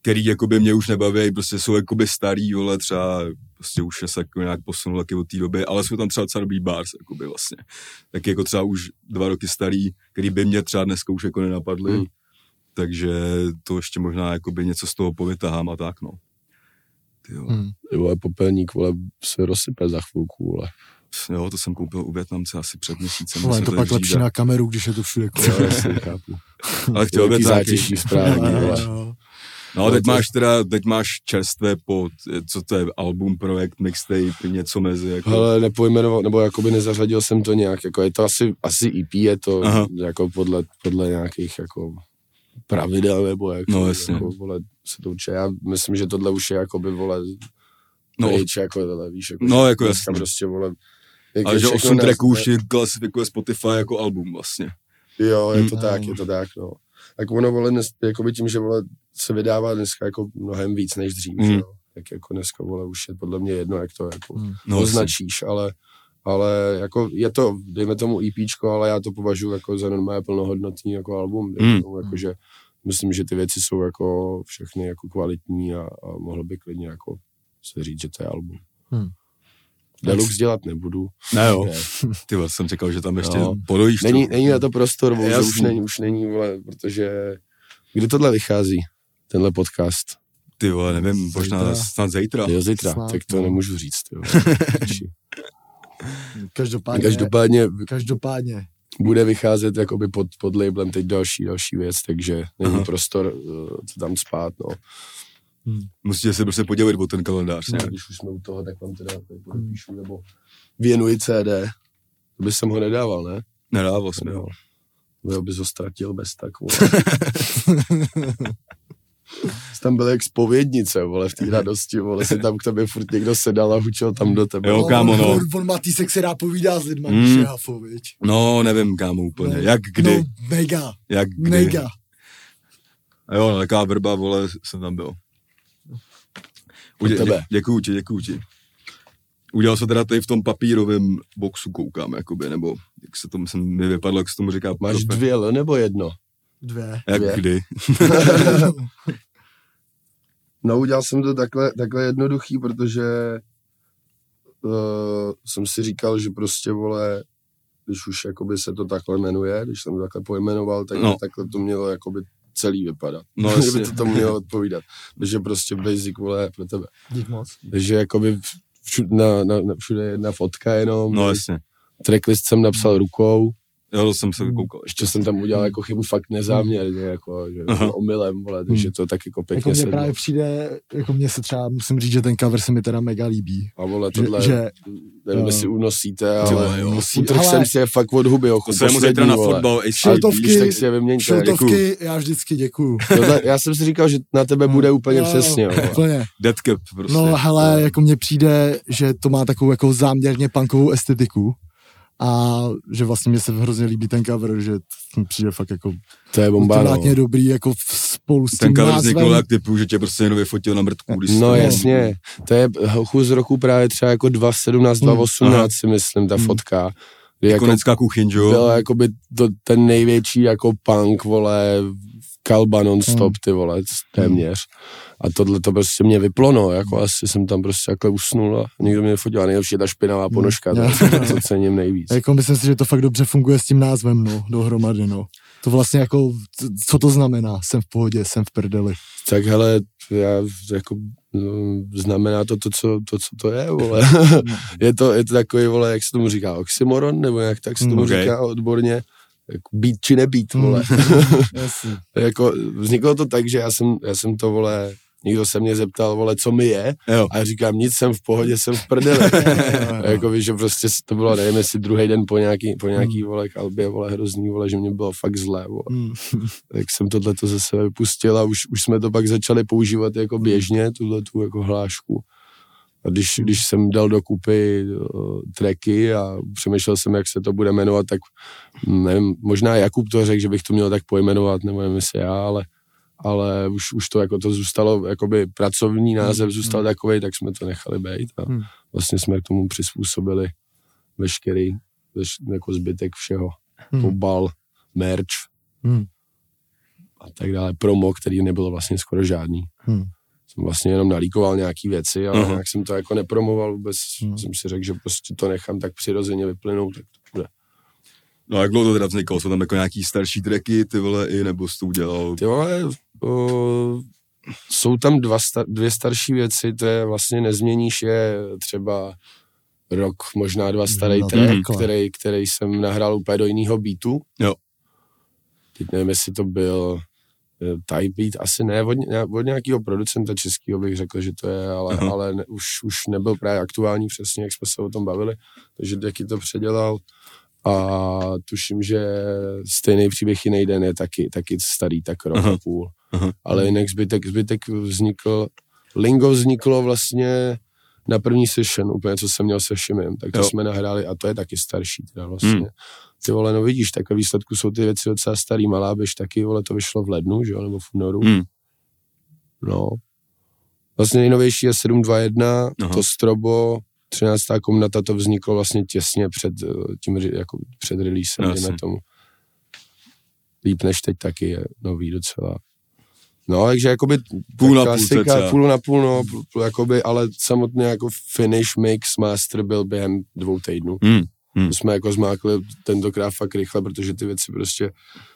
Který jakoby mě už nebaví, prostě jsou jakoby starý, vole, třeba prostě už se jako nějak posunul taky od té doby, ale jsou tam třeba docela dobrý bars, jakoby vlastně. Tak jako třeba už dva roky starý, který by mě třeba dneska už jako nenapadly, Mm. takže to ještě možná jakoby něco z toho povytahám a tak, no. Ty jo. Hmm. Ty vole, popelník, vole, se rozsype za chvilku, vole. Jo, to jsem koupil u Větnamce asi před měsícem. Vole, musím to pak lepší na kameru, když je to všude Jo, kolem. jasně, chápu. Ale chtěl být nějaký... zátěží správně, Jo, vole. jo. No a teď to- máš teda, teď máš čerstvé po, co to je, album, projekt, mixtape, něco mezi, jako... Hele, nepojmenoval, nebo jakoby nezařadil jsem to nějak, jako je to asi, asi EP, je to Aha. Jako podle, podle nějakých jako pravidel, nebo jak No, jasně. jako, vole, se to určitě, já myslím, že tohle už je jakoby, vole, No, no, jako tohle, víš, jako, No, jako jasně. prostě, vole, jak ale je že všechno 8 na- tracků už klasifikuje Spotify jako album vlastně. Jo, je to Mm. tak, je to tak, no. Tak ono, vole, dnes, jakoby tím, že, vole, se vydává dneska jako mnohem víc než dřív, Mm. mm. jo. tak jako dneska, vole, už je podle mě jedno, jak to jako Hmm. No, označíš, ale, ale jako je to, dejme tomu EPčko, ale já to považuji jako za normálně plnohodnotný jako album, Hmm. tomu, jako, že myslím, že ty věci jsou jako všechny jako kvalitní a, a mohlo by klidně jako se říct, že to je album. Hmm. Deluxe dělat nebudu. Ne jo, Ne. ty vole, jsem čekal, že tam ještě No. podojíš. Není, není na to prostor, bo, Jasný. už není, už není, vole, protože kdy tohle vychází, tenhle podcast? Ty vole, nevím, možná Zítra. snad zítra. Jo, zítra, Snad, tak to no. nemůžu říct. Jo. Každopádně, Každopádně každopádně. bude vycházet jakoby pod, pod labelem teď další, další věc, takže není Aha. prostor uh, to tam spát, no. Musíte se prostě podívat o ten kalendář. no. Ne? Když už jsme u toho, tak vám teda tady podepíšu, nebo věnuji CD. To by jsem ho nedával, ne? Nedával jsem. No. Jo, bys ho ztratil bez tak, tam byl jak spovědnice, vole, v té radosti, vole, si tam k tobě furt někdo sedal a hučel tam do tebe. Jo, kámo, no. On, on má týsek se rád povídá s lidma, Hmm. když je hafo, viď? No, nevím, kámo, úplně. No, Jak kdy, No, mega, jak kdy. mega. A jo, no, taková vrba, vole, jsem tam byl. Udě, tebe. dě, děkuju ti, děkuju ti. Udělal se teda tady v tom papírovém boxu, koukám, jakoby, nebo jak se to, myslím, mi vypadlo, jak se tomu říká. Máš profe- dvě L nebo jedno? Dvě. Jak dvě? kdy. No, udělal jsem to takhle, takhle jednoduchý, protože uh, jsem si říkal, že prostě, vole, když už jakoby se to takhle jmenuje, když jsem to takhle pojmenoval, tak no. takhle to mělo jakoby celý vypadat. No, že by to tomu mělo odpovídat. Takže prostě basic, vole, pro tebe. Dík moc. Takže jakoby všude, na, na, na, všude je jedna fotka jenom. No, jasně. Tracklist jsem napsal rukou, Jo, to jsem se koukal. ještě jsem tam udělal jako chybu fakt nezáměrně, jako, že Aha. omylem, vole, takže to tak jako Jako pěkně mně sedlo. právě přijde, jako mně se třeba, musím říct, že ten cover se mi teda mega líbí. A vole, Že, tohle, že nevím, jo. jestli unosíte, Ty ale utrh jsem si je fakt od huby, ochu, To jsem mu zítra na fotbal. Šiltovky- tak si je vyměňte. šiltovky, já vždycky děkuju. Tohle, já jsem si říkal, že na tebe bude úplně Jo, přesně. Jo. Úplně. Deadcap prostě. No hele, jako mně přijde, že to má takovou jako záměrně punkovou estetiku a že vlastně mně se hrozně líbí ten cover, že přijde fakt jako To je bomba, no. dobrý, jako v- spolu s tím Ten cover názvem. vznikl jak typu, že tě prostě jenom vyfotil na mrtku. Když No jsi- jasně, to je hochu z roku právě třeba jako 2017, Hmm. 2018 si myslím, ta Hmm. fotka. Kdy jako Konecká kuchyň, jo? byl jakoby to, ten největší jako punk, vole, kalba non-stop, Hmm. ty vole, téměř. A tohle to prostě mě vyplo, no, jako asi jsem tam prostě takhle usnul a někdo mě fotil a nejlepší je ta špinavá ponožka, to, to cením nejvíc. Jako myslím si, že to fakt dobře funguje s tím názvem, no, dohromady, no. To vlastně jako, co to znamená? Jsem v pohodě, jsem v prdeli. Tak hele, já jako no, znamená to to, co to, co to je, vole. je, to, je to takový, vole, jak se tomu říká, oxymoron, nebo jak tak se tomu Mm, ok. říká odborně, jako být či nebýt, vole. Jasně. jako vzniklo to tak, že já jsem, já jsem to, vole, někdo se mě zeptal, vole, co mi je, Jo. a já říkám, nic, jsem v pohodě, jsem v prdeli. a jako víš, že prostě to bylo, nevím, jestli druhý den po nějaký, po nějaký, vole, kalbě, vole, hrozný, vole, že mě bylo fakt zlé, vole. Hmm. Tak jsem tohle to ze sebe vypustil a už, už jsme to pak začali používat jako běžně, tuhle tu jako hlášku. A když, když jsem dal dokupy uh, tracky a přemýšlel jsem, jak se to bude jmenovat, tak hm, nevím, možná Jakub to řekl, že bych to měl tak pojmenovat, nebo nevím, jestli já, ale, ale už, už to jako to zůstalo, jakoby pracovní název zůstal takový, tak jsme to nechali být a Hmm. vlastně jsme k tomu přizpůsobili veškerý, veš, jako zbytek všeho. Hmm. Obal, merch Hmm. a tak dále. Promo, který nebylo vlastně skoro žádný. Hmm. Jsem vlastně jenom nalíkoval nějaký věci, ale Aha. nějak jsem to jako nepromoval vůbec. Hmm. Jsem si řekl, že prostě to nechám tak přirozeně vyplynout, tak to bude. No a jak dlouho to teda vzniklo? Jsou tam jako nějaký starší tracky, ty vole, i nebo jsi to udělal? Ty vole, o, jsou tam dva star, dvě starší věci, to je vlastně nezměníš je třeba rok, možná dva starý No, track, takhle. který, který jsem nahrál úplně do jiného beatu. Jo. Teď nevím, jestli to byl eh, Type Beat, asi ne, od, od nějakého producenta českého bych řekl, že to je, ale, Aha. ale ne, už, už nebyl právě aktuální přesně, jak jsme se o tom bavili, takže taky to předělal a tuším, že stejný příběh jiný den je taky, taky starý, tak rok a půl. Ale jinak zbytek, zbytek vznikl, Lingo vzniklo vlastně na první session, úplně co jsem měl se Šimem, tak to Jo. jsme nahráli a to je taky starší teda vlastně. Hmm. Ty vole, no vidíš, tak výsledku jsou ty věci docela starý, malá běž taky, vole, to vyšlo v lednu, že jo, nebo v únoru. Hmm. No. Vlastně nejnovější je 721, Aha. to Strobo, 13. komnata, to vzniklo vlastně těsně před eh, tím, jako před releasem, No, dejme tomu. Líp než teď taky je nový docela. No, takže jakoby Půl na půl klasika, cca. půl na půl, no, půl, půl, jakoby, ale samotně jako finish, mix, master byl během dvou týdnů. Hmm. To jsme jako zmákli tentokrát fakt rychle, protože ty věci prostě,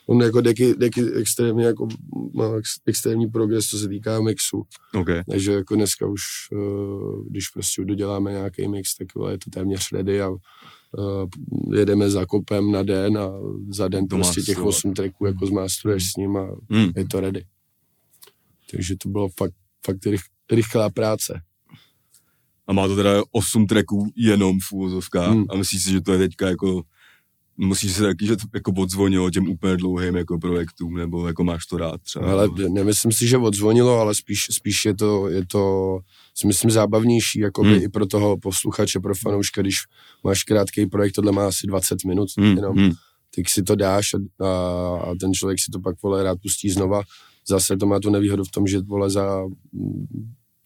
on jako deky, deky extrémně jako má ex, extrémní progres, co se týká mixu. OK. Takže jako dneska už, uh, když prostě doděláme nějaký mix, tak je to téměř ready a uh, jedeme za kopem na den a za den To prostě těch osm tracků jako zmástruješ s ním a Hmm. je to ready. Takže to bylo fakt, fakt rych, rychlá práce. A má to teda 8 tracků jenom v úvozovkách. Hmm. A myslíš si, že to je teďka jako Musíš se taky, že to jako odzvonilo těm úplně dlouhým jako projektům, nebo jako máš to rád třeba. Ale nemyslím si, že odzvonilo, ale spíš, spíš je to, je to si myslím, zábavnější jakoby Hmm. i pro toho posluchače, pro fanouška, když máš krátký projekt, tohle má asi 20 minut Hmm, jenom, hmm. tak si to dáš a, a, ten člověk si to pak vole rád pustí znova. Zase to má tu nevýhodu v tom, že vole za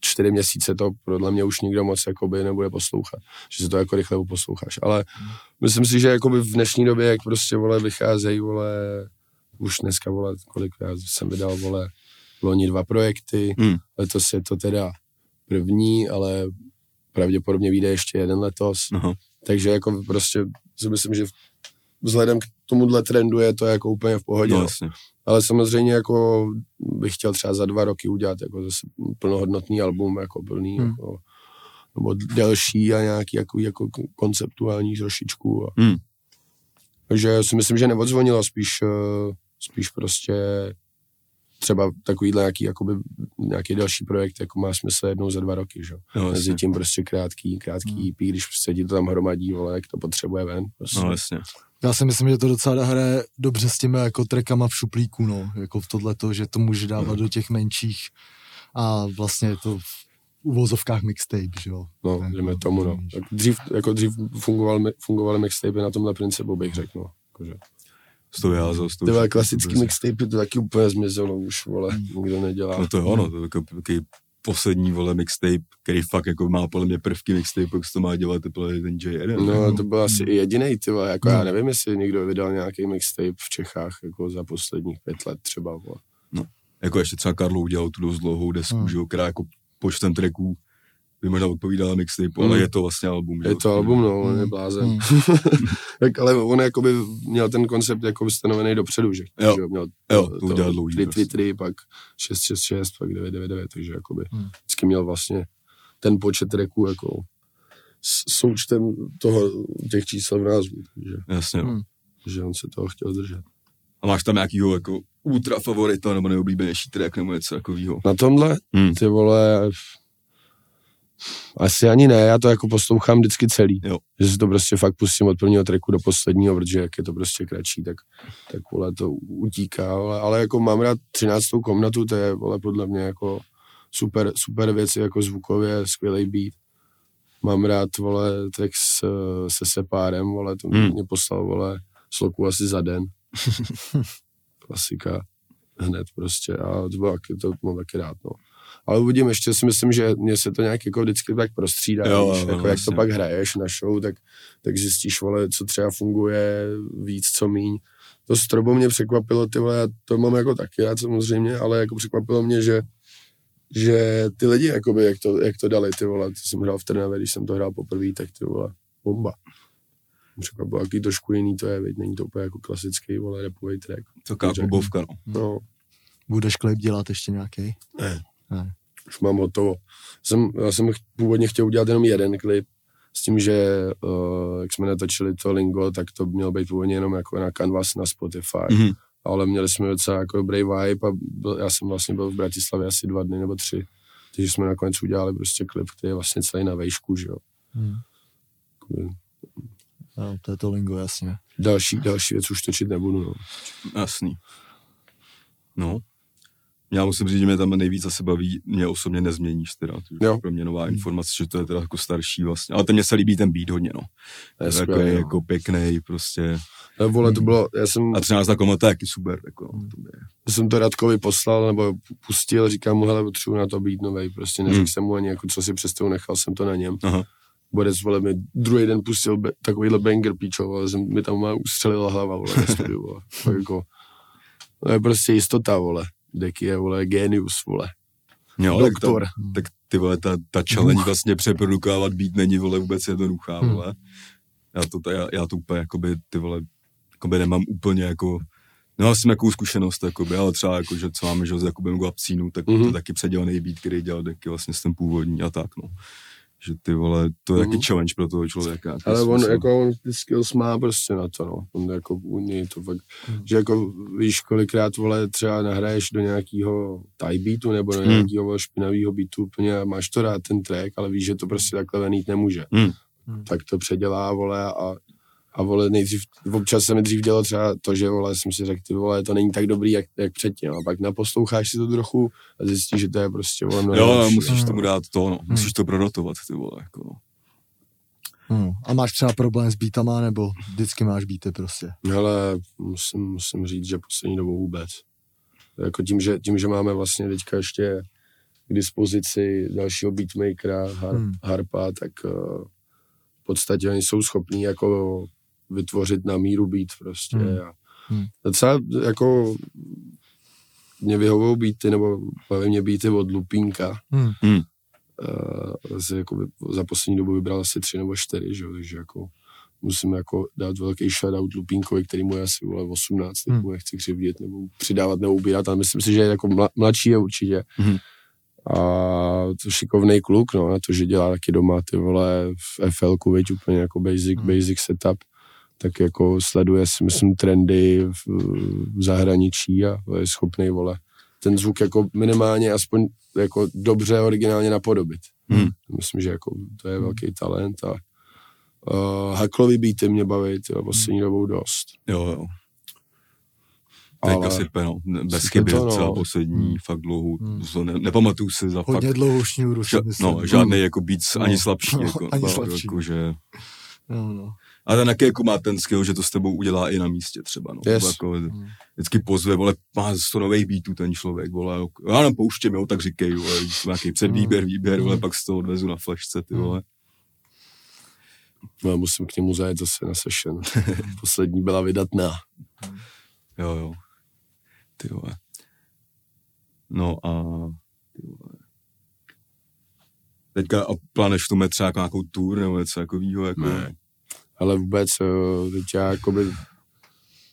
čtyři měsíce to podle mě už nikdo moc jakoby nebude poslouchat, že si to jako rychle posloucháš. Ale myslím si, že jakoby v dnešní době, jak prostě vole vycházejí, vole, už dneska vole, kolik já jsem vydal, vole, loni dva projekty, Hmm. letos je to teda první, ale pravděpodobně vyjde ještě jeden letos. Aha. Takže jako prostě si myslím, že vzhledem k tomuhle trendu je to jako úplně v pohodě. No, jasně. Ale samozřejmě jako bych chtěl třeba za dva roky udělat jako zase plnohodnotný album, jako plný, Hmm. hmm. jako, nebo delší a nějaký jako, jako konceptuální trošičku. A, Hmm. takže si myslím, že neodzvonilo, spíš, eh, spíš prostě třeba takovýhle nějaký, jakoby, nějaký další projekt, jako má smysl jednou za dva roky, že? No, Mezi tím prostě krátký, krátký EP, když se ti to tam hromadí, vole, jak to potřebuje ven. Prostě. no jasně. Já si myslím, že to docela hraje dobře s těmi jako trackama v šuplíku, no, jako v tohleto, že to může dávat do těch menších a vlastně je to v uvozovkách mixtape, že jo. No, Tak, jdeme tomu, no. Tak dřív, jako dřív fungoval, fungovaly mixtapy na tomhle principu, bych řekl, no. Jakože. S tou jázou, s tou Ty vole, všechno, klasický mixtapy to taky úplně zmizelo už, vole, nikdo nedělá. No to jo, no, to je jako, takový poslední, vole, mixtape, který fakt jako má podle mě prvky mixtape, jak to má dělat, teprve ten J1. No, to byl asi i jediný, ty vole, jako No. já nevím, jestli někdo vydal nějaký mixtape v Čechách, jako za posledních pět let třeba, vole. Jako ještě třeba Karlo udělal tu dost dlouhou desku, Hmm. že jo, která jako počtem tracků by možná odpovídala mixtape, ale je to vlastně album. Je to album, no, on je Hmm. blázen. Hmm. tak, ale on jakoby měl ten koncept jako stanovený dopředu, že? Jo. že měl Jo, to udělal dlouhý Tri, prostě. tri, tri, pak 666, pak 999, takže jakoby Hmm. vždycky měl vlastně ten počet tracků jako s součtem toho, těch čísel v názvu, takže Jasně, no. Hmm. že on se toho chtěl držet. A máš tam nějakýho jako ultra favorita nebo nejoblíbenější track nebo něco takového? Na tomhle, Hmm. ty vole, asi ani ne, já to jako poslouchám vždycky celý. Jo. Že si to prostě fakt pustím od prvního tracku do posledního, protože jak je to prostě kratší, tak, tak vole, to utíká, ale, ale jako mám rád 13. komnatu, to je vole, podle mě jako super, super věci, jako zvukově, skvělý beat. Mám rád, vole, track s, se Sepárem, vole, to Hmm. mě poslal, vole, sloku asi za den. Klasika. Hned prostě a to, bylo, taky- to mám taky rád, no. Ale uvidím, ještě si myslím, že mě se to nějak jako vždycky tak prostřídá, Jo, víš, jo, jako jak to pak hraješ na show, tak, tak zjistíš, vole, co třeba funguje víc, co míň. To strobo mě překvapilo, ty vole, já to mám jako taky rád samozřejmě, ale jako překvapilo mě, že že ty lidi, jakoby, jak, to, jak to dali, ty vole, to jsem hrál v Trnavě, když jsem to hrál poprvé, tak ty vole, bomba. Mě Překvapilo, jaký trošku jiný to je, veď, není to úplně jako klasický, vole, repový track. Taková Řeknu. klubovka, no. No, Budeš klip dělat ještě nějaký? Ne. Ne. už mám hotovo. Jsem, já jsem ch- původně chtěl udělat jenom jeden klip, s tím, že uh, jak jsme natočili to Lingo, tak to mělo být původně jenom jako na Canvas na Spotify. Mhm. Ale měli jsme docela jako dobrý vibe a byl, já jsem vlastně byl v Bratislavě asi dva dny nebo tři. Takže jsme nakonec udělali prostě klip, který je vlastně celý na vejšku, že jo. Hmm. No, to je to lingo, jasně. Další, další věc už točit nebudu, no. Jasný. No. Já musím říct, že mě tam nejvíc asi baví, mě osobně nezměníš teda, to je pro mě nová informace, že to je teda jako starší vlastně, ale ten mně se líbí ten beat hodně, no. To je Takový skvělý, no. jako pěkný, prostě No, vole, to bylo, já jsem, A 13 na komu, to je taky super. Jako, no, to je. já jsem to Radkovi poslal, nebo pustil, říkám mu, hele, potřebuji na to být novej, prostě neřekl Hmm. jsem mu ani, jako, co si představu, nechal jsem to na něm. Aha. Borec, vole, mi druhý den pustil be, takovýhle banger, píčo, vole, jsem, mi tam má ustřelila hlava, vole, studiu, vole. Jako, to je prostě jistota, vole. Deky je, vole, genius, vole. Jo, tak, Doktor. ta, tak ty vole, ta, ta challenge vlastně přeprodukovat být není, vole, vůbec jednoduchá, Hmm. vole. Já to, já, já to úplně, jakoby, ty vole, jakoby nemám úplně jako, Nemám jsem nějakou zkušenost, jakoby, ale třeba jako, že co máme, že s Jakubem Guapcínu, tak mm-hmm. Mhm. to taky předělaný beat, který dělal taky vlastně s ten původní a tak, no. Že ty vole, to je Mhm. taky challenge pro toho člověka. Ale on, způsobem. jako, on ty skills má prostě na to, no. On jako u něj to fakt, Hmm. že jako víš, kolikrát, vole, třeba nahraješ do nějakého Thai beatu nebo do Hmm. nějakého vole, špinavého beatu úplně a máš to rád ten track, ale víš, že to prostě takhle venít nemůže. Hmm. Tak to předělá, vole, a a vole, nejdřív, občas se mi dřív dělo třeba to, že vole, jsem si řekl, ty vole, to není tak dobrý, jak, jak předtím. A pak naposloucháš si to trochu a zjistíš, že to je prostě, vole, mnohem Jo, lepší. musíš no. tomu dát to, no. Musíš to prodotovat, ty vole, jako no. Hmm. A máš třeba problém s beatama, nebo vždycky máš beaty prostě? Hele, musím, musím říct, že poslední dobou vůbec. Jako tím, že, tím, že máme vlastně teďka ještě k dispozici dalšího beatmakera, har, Hmm. hmm. Harpa, tak uh, v podstatě oni jsou schopní jako vytvořit na míru beat prostě. Hmm. Hmm. A Hmm. docela jako mě vyhovou beaty, nebo baví mě beaty od Lupínka. Hmm. Hmm. Uh, z, jako by, za poslední dobu vybral asi tři nebo čtyři, že? jo, takže jako musím jako dát velký shoutout Lupínkovi, který mu je asi vole 18, tak Hmm. mu nechci křivdit nebo přidávat nebo ubírat, ale myslím si, že je jako mla, mladší je určitě. Mhm. A to šikovný kluk, no, na to, že dělá taky doma ty vole v FL-ku, veď úplně jako basic, Hmm. basic setup, tak jako sleduje si myslím trendy v, v zahraničí a je schopný vole ten zvuk jako minimálně aspoň jako dobře originálně napodobit. Hmm. Myslím, že jako to je velký talent a uh, Haklový beaty mě baví tyjo, poslední dobou dost. Jo, jo. Teďka Ale sype, no. Bez chyby, to, no. celá poslední, Hmm. fakt dlouhou, Hmm. to ne, nepamatuju si za Hodně fakt, dlouhou šňůru, si ža, myslím. no, žádný jako beats, No. ani slabší, No, jako, ani fakt, slabší. jako, že, No, no. A ten jaký jako má ten skill, že to s tebou udělá i na místě třeba, no. Yes. Jako, Hmm. vždycky pozve, vole, má 100 nových beatů ten člověk, vole, jo. já nám pouštím, jo, tak říkej, vole, nějaký předvýběr, výběr, vole, Hmm. pak z toho odvezu na flashce, ty Hmm. vole. no, musím k němu zajet zase na session. Poslední byla vydatná. Jo, jo. Ty vole. No a... Ty vole. Teďka a plánuješ v tom třeba jako nějakou tour nebo něco takového, jako... Ne. Ale vůbec, eh, teď já jakoby,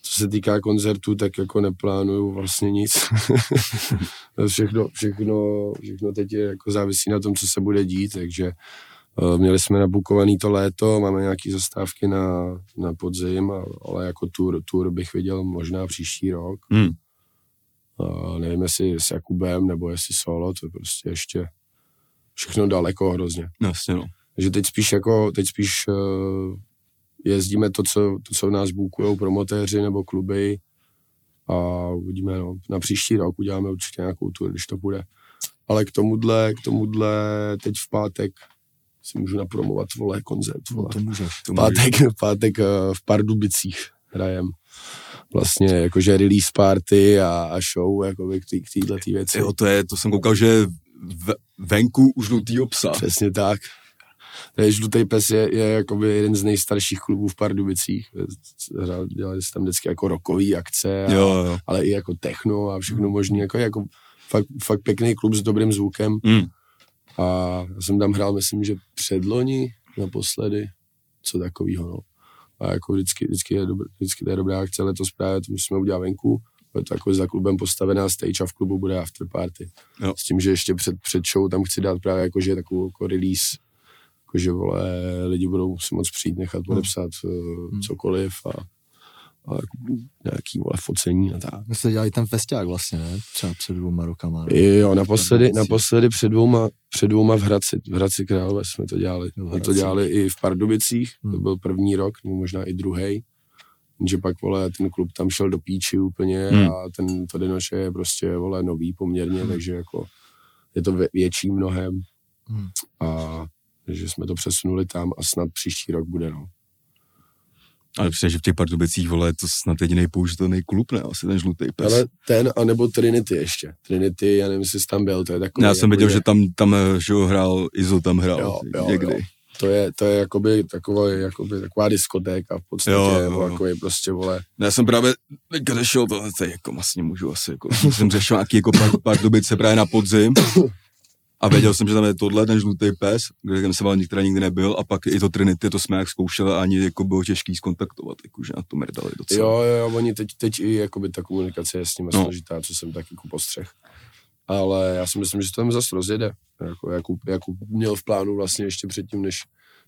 co se týká koncertů, tak jako neplánuju vlastně nic. všechno, všechno, všechno teď je jako závisí na tom, co se bude dít, takže eh, měli jsme nabukovaný to léto, máme nějaké zastávky na, na podzim, ale jako tour, tour bych viděl možná příští rok. Hmm. A nevím, jestli s Jakubem nebo jestli solo, to je prostě ještě všechno daleko hrozně. Jasně, no. Takže teď spíš jako, teď spíš uh, jezdíme to, co, to, co nás bukujou promotéři nebo kluby a uvidíme, no, na příští rok uděláme určitě nějakou tour, když to bude. Ale k tomuhle, k tomuhle teď v pátek si můžu napromovat, vole, koncert, No, vole. to můžeš. To Pátek, pátek eh, v Pardubicích hrajem. Vlastně jakože release party a, a show jakoby k, tý, k této tý věci. Jo, to je, to jsem koukal, že v, venku už žlutýho psa. Přesně tak. Žlutý pes je, je jakoby jeden z nejstarších klubů v Pardubicích. Dělali se tam vždycky jako rokový akce, a, Jo, jo. ale i jako techno a všechno možné. Jako, jako fakt, fakt pěkný klub s dobrým zvukem. Hmm. A já jsem tam hrál, myslím, že předloni naposledy, co takového, no. A jako vždycky, vždycky, je dobrý, vždycky to je dobrá akce, letos právě to musíme udělat venku, bude to jako za klubem postavená stage a v klubu bude after party. Jo. S tím, že ještě před, před show tam chci dát právě jako, že takovou jako release, jako že vole, lidi budou si moc přijít, nechat podepsat hmm. cokoliv a, a nějaký vole focení a tak. My jsme dělali ten festiák vlastně, ne? Třeba před dvouma rokama. Ne? Jo, naposledy, naposledy před dvouma, před dvouma v Hradci, v Hradci Králové jsme to dělali. Jsme to dělali i v Pardubicích, to Hmm. byl první rok, nebo možná i druhý. Že pak, vole, ten klub tam šel do píči úplně Hmm. a ten to Denoše je prostě, vole, nový poměrně, takže jako je to vě- větší mnohem Hmm. a že jsme to přesunuli tam a snad příští rok bude, no. Ale přijde, že v těch Pardubicích, vole, je to snad jediný použitelný klub, ne? Asi ten žlutý pes. Ale ten, anebo Trinity ještě. Trinity, já nevím, jestli jsi tam byl, to je takový... Já jsem viděl, je- že tam, tam že jo, hrál, Izo tam hrál Jo, jo, někdy. jo. To je, to je jakoby, taková, jakoby, taková diskotéka v podstatě, Jo, jo. Takový prostě, vole, Já jsem právě řešil to, to je jako vlastně můžu asi, jako, jsem řešil nějaký jako dobice právě na podzim a věděl jsem, že tam je tohle, ten žlutý pes, kde jsem se některá nikdy nebyl a pak i to Trinity, to jsme jak zkoušeli a ani jako bylo těžký skontaktovat, jakože na to mrdali docela. Jo, jo, jo, oni teď, teď i jakoby ta komunikace je s nimi No. složitá, co jsem taky jako postřeh. Ale já si myslím, že to tam zase rozjede. Jako Jakub, Jakub měl v plánu vlastně ještě předtím, než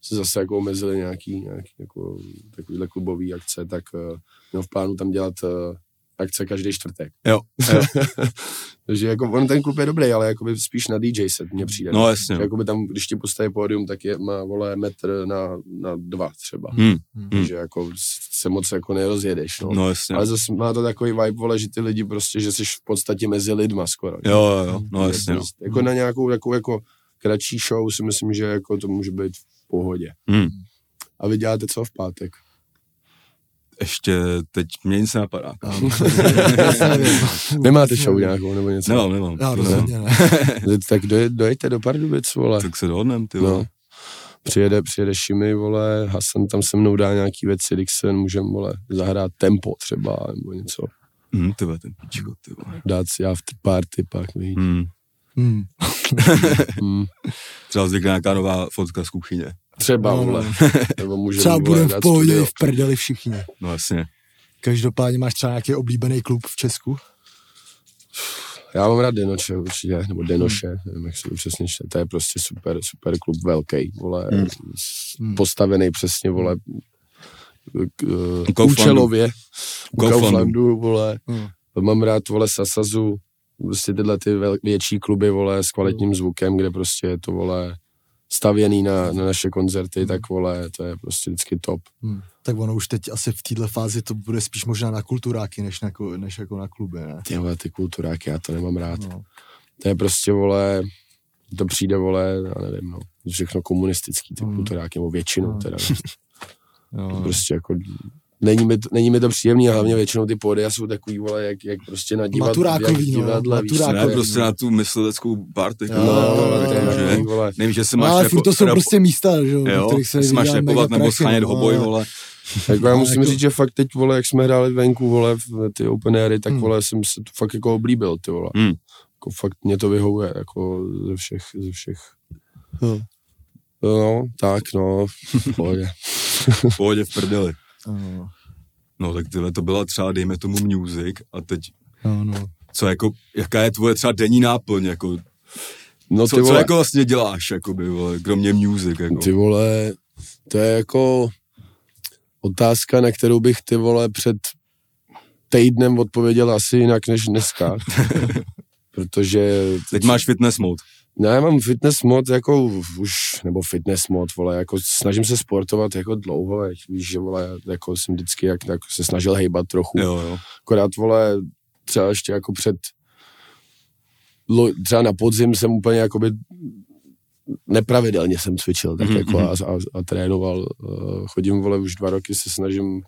se zase jako omezili nějaký, nějaký jako takovýhle klubový akce, tak uh, měl v plánu tam dělat uh, akce každý čtvrtek. Jo, jo. Takže jako on ten klub je dobrý, ale jakoby spíš na DJ set mně přijde. No jasně. No. Jakoby tam, když ti postaví pódium, tak je, má, vole, metr na, na dva třeba. Hmm, Takže jako se moc jako nerozjedeš, no. no jasně. Ale zase má to takový vibe, vole, že ty lidi prostě, že jsi v podstatě mezi lidma skoro. Jo, jo, jo, no jasně. No. prostě- Jako na nějakou jako, jako kratší show si myslím, že jako to může být v pohodě. Hmm. A vy děláte co v pátek? Ještě teď mě nic nenapadá. Nemáte show nějakou nebo něco? Nemám, nemám. To rozhodně ne. Tak dojed, dojďte do Pardubic, vole. Tak se dohodnem, ty No. vole. Přijede, přijede Šimi, vole, Hasan tam se mnou dá nějaký věci, Dixon, můžeme, vole, zahrát tempo třeba, nebo něco. Hm, ty vole, ten pičko, ty vole. Dát si after party pak, víš. Hm. Hmm. Hmm. Třeba vznikne nějaká nová fotka z kuchyně. Třeba, No, no. vole. Nebo můžeme, Třeba vole, budeme v dát pohodě v prdeli všichni. No jasně. Každopádně máš třeba nějaký oblíbený klub v Česku? Já mám rád Denoče určitě, nebo Denoše, nevím, jak se to přesně čte. To je prostě super, super klub, velký, vole, Hmm. s- postavený přesně, vole, k, uh, účelově, Kauflandu. Vole. Hmm. Mám rád, vole, Sasazu, prostě tyhle ty větší kluby, vole, s kvalitním zvukem, kde prostě je to, vole, stavěný na, na naše koncerty, tak, vole, to je prostě vždycky top. Hmm. Tak ono už teď asi v této fázi to bude spíš možná na kulturáky, než, na, než jako na kluby, ne? Ty, vole, ty kulturáky, já to nemám rád. No. To je prostě, vole, to přijde, vole, já nevím, no, všechno komunistický, ty Mm. kulturáky, nebo většinou Mm. teda. Jo. prostě jako, není mi, to, není mi to příjemný a hlavně většinou ty pódia jsou takový, vole, jak, jak prostě na divad, Maturákový, jak no, divadle, víš co? maturákový. Ne, prostě na tu mysleckou party. No, jo, to je jo, že- takový, vole, Nevím, že se No, máš ale repo- furt to jsou prostě místa, že jo, Jo, kterých se máš repovat nebo schánět no, hoboj, ale- vole. jako já Ale musím jako- říct, že fakt teď, vole, jak jsme hráli venku, vole, v ty open airy, tak, Hmm. vole, jsem se to fakt jako oblíbil, ty vole. Hmm. Jako fakt mě to vyhovuje, jako ze všech, ze všech. Jo. No, tak, no, v pohodě. V pohodě v prdeli. No, No tak tyhle to byla třeba, dejme tomu music a teď, no, no. co jako, jaká je tvoje třeba denní náplň, jako, No, co, ty co vole, jako vlastně děláš, jakoby, vole, kromě music, jako. Ty vole, to je jako otázka, na kterou bych ty vole před týdnem odpověděl asi jinak než dneska. Protože Teď máš fitness mode. No, já mám fitness mod jako už, nebo fitness mod, vole, jako snažím se sportovat jako dlouho, jak víš, že vole, jako jsem vždycky jak, jako se snažil hejbat trochu. Jo, jo. Akorát, vole, třeba ještě jako před, třeba na podzim jsem úplně jakoby nepravidelně jsem cvičil, tak Mhm, jako a, a, a trénoval. Eh, Chodím, vole, už dva roky se snažím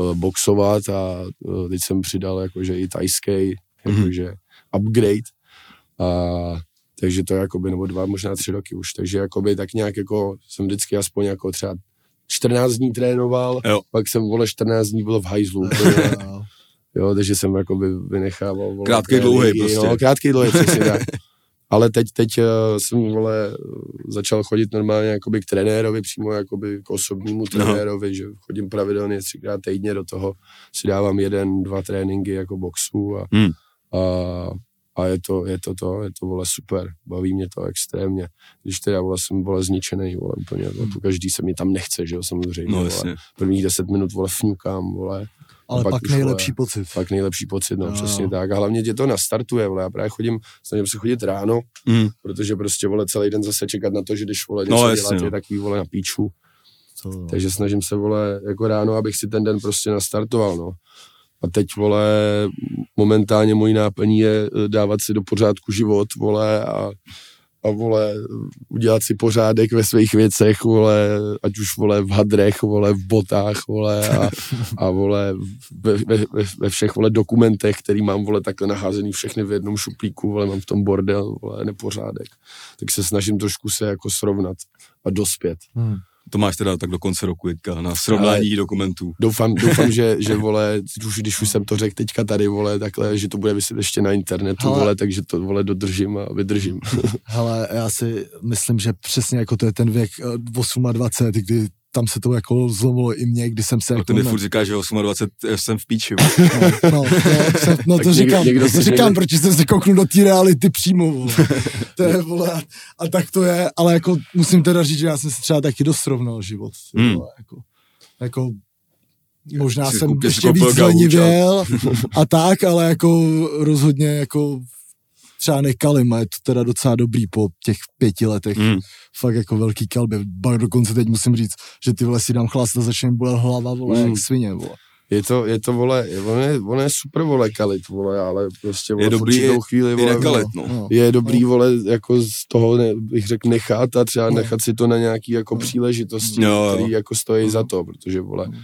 eh, boxovat a eh, teď jsem přidal jakože i tajský, Mhm. jakože upgrade. A takže to je jakoby, nebo dva, možná tři roky už, takže jakoby tak nějak jako jsem vždycky aspoň jako třeba 14 dní trénoval, Jo. pak jsem, vole, 14 dní byl v hajzlu. Jo. Jo, takže jsem jakoby vynechával. Vole, tréninky, dlouhej prostě. No, krátký, dlouhý, přesně tak. Ale teď, teď uh, jsem, vole, začal chodit normálně jakoby k trenérovi, přímo jakoby k osobnímu trenérovi, že chodím pravidelně třikrát týdně do toho, si dávám jeden, dva tréninky jako boxu a, Hmm. a, a je to, je to to, je to, vole, super, baví mě to extrémně. Když teda, vole, jsem, vole, zničený, vole, úplně, vole, po každý se mi tam nechce, že jo, samozřejmě, No vole. Prvních deset minut, vole, fňukám, vole, Ale pak pak už, nejlepší vole, pocit. fakt nejlepší pocit, no, Jo. přesně tak. A hlavně tě to nastartuje, vole. Já právě chodím, snažím se chodit ráno, Mm. protože prostě, vole, celý den zase čekat na to, že když, vole, No, něco jasně, dělat, no. je takový, vole, na píču. To, Takže snažím se, vole, jako ráno, abych si ten den prostě nastartoval, no. A teď, vole, momentálně mojí náplní je eh, dávat si do pořádku život, vole, a, a vole, udělat si pořádek ve svých věcech, vole, ať už vole v hadrech, vole v botách, vole a, a vole ve, ve, ve, všech vole dokumentech, který mám vole takhle naházený všechny v jednom šuplíku, vole mám v tom bordel, vole nepořádek. Tak se snažím trošku se jako srovnat a dospět. Hmm. To máš teda tak do konce roku teďka na srovnání Ale dokumentů. Doufám, doufám že, že vole, už, když už jsem to řekl teďka tady, vole, takhle, že to bude vyset ještě na internetu, Hele. vole, takže to, vole, dodržím a vydržím. Hele, já si myslím, že přesně jako to je ten věk 28, eh, kdy tam se to jako zlomilo i mě, když jsem se... No jako to mi furt říká, že 28 jsem v píči. No, no, no, jsem, no to říkám, někdo, to říkám, někdo... protože jsem se kouknul do té reality přímo, vole. To je, vole, a tak to je, ale jako musím teda říct, že já jsem si třeba taky dost srovnal život, hmm. vole, jako, jako možná Jsi jsem ještě víc zlenivěl a tak, ale jako rozhodně jako třeba nekalim a je to teda docela dobrý po těch pěti letech. Mm. Fakt jako velký kalby. Pak dokonce teď musím říct, že ty vole si dám chlast a začne bolet hlava, vole, mm. jak svině, vole. Je to, je to, vole, on je, on je super, vole, kalit, vole, ale prostě, vole, je dobrý, je, chvíli, vole, je, kalit, no. no. je dobrý, no. vole, jako z toho, ne, bych řekl, nechat a třeba no. nechat si to na nějaký, jako, no. příležitosti, no. který, jako, stojí no. za to, protože, vole, no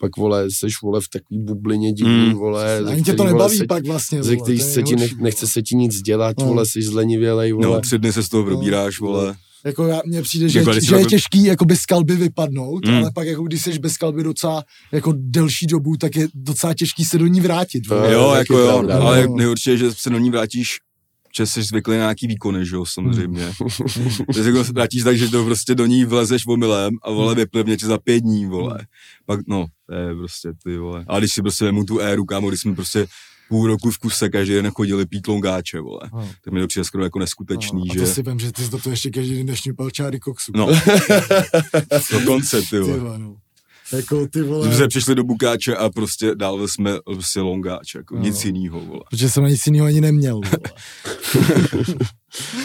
pak vole, seš vole v takový bublině divný, mm. vole. Ani tě to nebaví se, pak vlastně, Ze který se ti nech, nechce se ti nic dělat, no. vole, jsi zlenivělej, vole. No, tři dny se z toho probíráš, no. vole. Jako já, mně přijde, že, že, že je těžký jako bez kalby vypadnout, mm. ale pak jako když jsi bez kalby docela jako delší dobu, tak je docela těžký se do ní vrátit. Jo, jako jo, pravda, ale no. nejhorší je, že se do ní vrátíš že jsi zvyklý na nějaký výkony, že jo, samozřejmě. že se jako vrátíš tak, že to prostě do ní vlezeš omylem a vole hmm. vyplivně tě za pět dní, vole. Pak, no, to je prostě ty, vole. Ale když si prostě vemu tu éru, kámo, když jsme prostě půl roku v kuse každý den chodili pít longáče, vole. Oh. Tak mi to přijde skoro jako neskutečný. A že... to si vím, že ty jsi do toho ještě každý den nešňupal čáry koksu. No. Dokonce, ty vole. Ty vole no. Jako ty vole. Jsme přišli do Bukáče a prostě dál jsme prostě longáč, jako no. nic jinýho, vole. Protože jsem nic jiného ani neměl,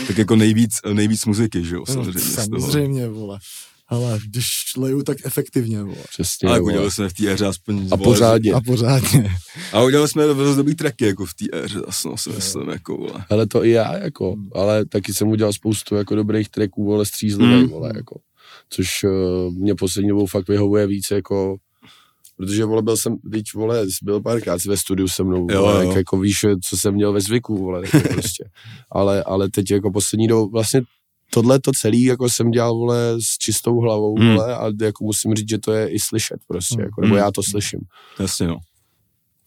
tak jako nejvíc, nejvíc muziky, že jo, samozřejmě. No, samozřejmě, vole. Ale když leju, tak efektivně, vole. Přesně, Ale udělali jsme v té éře aspoň... A pořádně. A pořádně. A udělali jsme dost dobrý tracky, jako v té éře, no, si myslím, jako, vole. Ale to i já, jako, ale taky jsem udělal spoustu, jako dobrých tracků, vole, střízlivých, mm. vole, jako což uh, mě poslední dobou fakt vyhovuje víc, jako protože vole, byl jsem, teď vole, byl párkrát ve studiu se mnou, jo, vole, jo. jako víš, co jsem měl ve zvyku, vole, jako prostě. ale, ale teď jako poslední dobou, vlastně tohle to celý jako jsem dělal, vole, s čistou hlavou, hmm. vole, a jako musím říct, že to je i slyšet prostě, hmm. jako, nebo já to slyším. Jasně, no.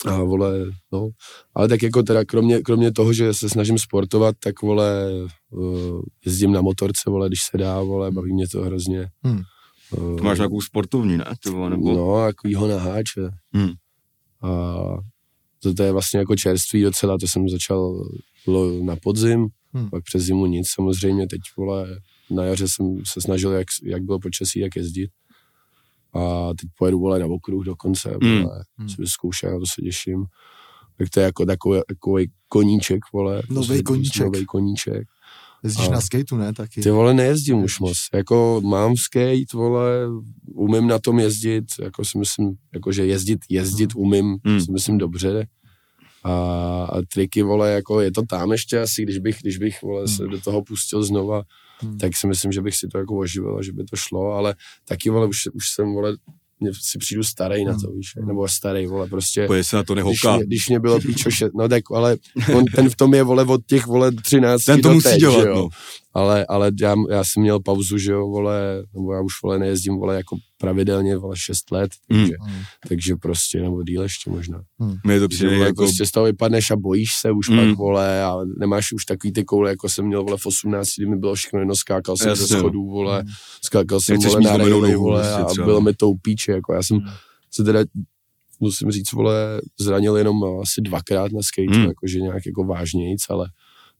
A vole, no. Ale tak jako teda kromě, kromě toho, že se snažím sportovat, tak vole, uh, jezdím na motorce, vole, když se dá, vole, baví mě to hrozně. Hmm. Uh, Máš nějakou sportovní, ne? Tyvo, nebo... No, takovýho naháče. Hmm. A to, to je vlastně jako čerství docela, to jsem začal na podzim, hmm. pak přes zimu nic samozřejmě, teď vole, na jaře jsem se snažil, jak, jak bylo počasí, jak jezdit a teď pojedu vole na okruh dokonce, mm. vole, mm. si vyzkoušet, na to se těším. Tak to je jako takový, takový koníček, vole. Nový koníček. Nový koníček. Jezdíš a na skateu, ne, taky? Ty vole, nejezdím Jezdíš. už moc. Jako mám skate, vole, umím na tom jezdit, jako si myslím, jako že jezdit, jezdit mm. umím, mm. si myslím dobře. A, a triky, vole, jako je to tam ještě asi, když bych, když bych, vole, se mm. do toho pustil znova, hmm. tak si myslím, že bych si to jako oživil a že by to šlo, ale taky, vole, už, už jsem, vole, si přijdu starý na to, hmm. víš, nebo starý, vole, prostě. Pojď se na to nehoká. Když, mě, když mě bylo píčo šet, no tak, ale on, ten v tom je, vole, od těch, vole, 13 Ten to musí teď, dělat, jo. no ale, ale já, já jsem měl pauzu, že jo, vole, nebo já už, vole, nejezdím, vole, jako pravidelně, vole, 6 let, takže, mm. takže prostě, nebo díl ještě možná. Mm. Mě to přijde jako... Prostě z toho vypadneš a bojíš se už mm. pak, vole, a nemáš už takový ty koule, jako jsem měl, vole, v 18, kdy mi bylo všechno jedno, skákal jsem ze schodů, vole, skákal jsem, vole, na rejly, vole, a bylo mi to upíče, jako já jsem mm. se teda musím říct, vole, zranil jenom asi dvakrát na skate, mm. jakože nějak jako vážnějíc, ale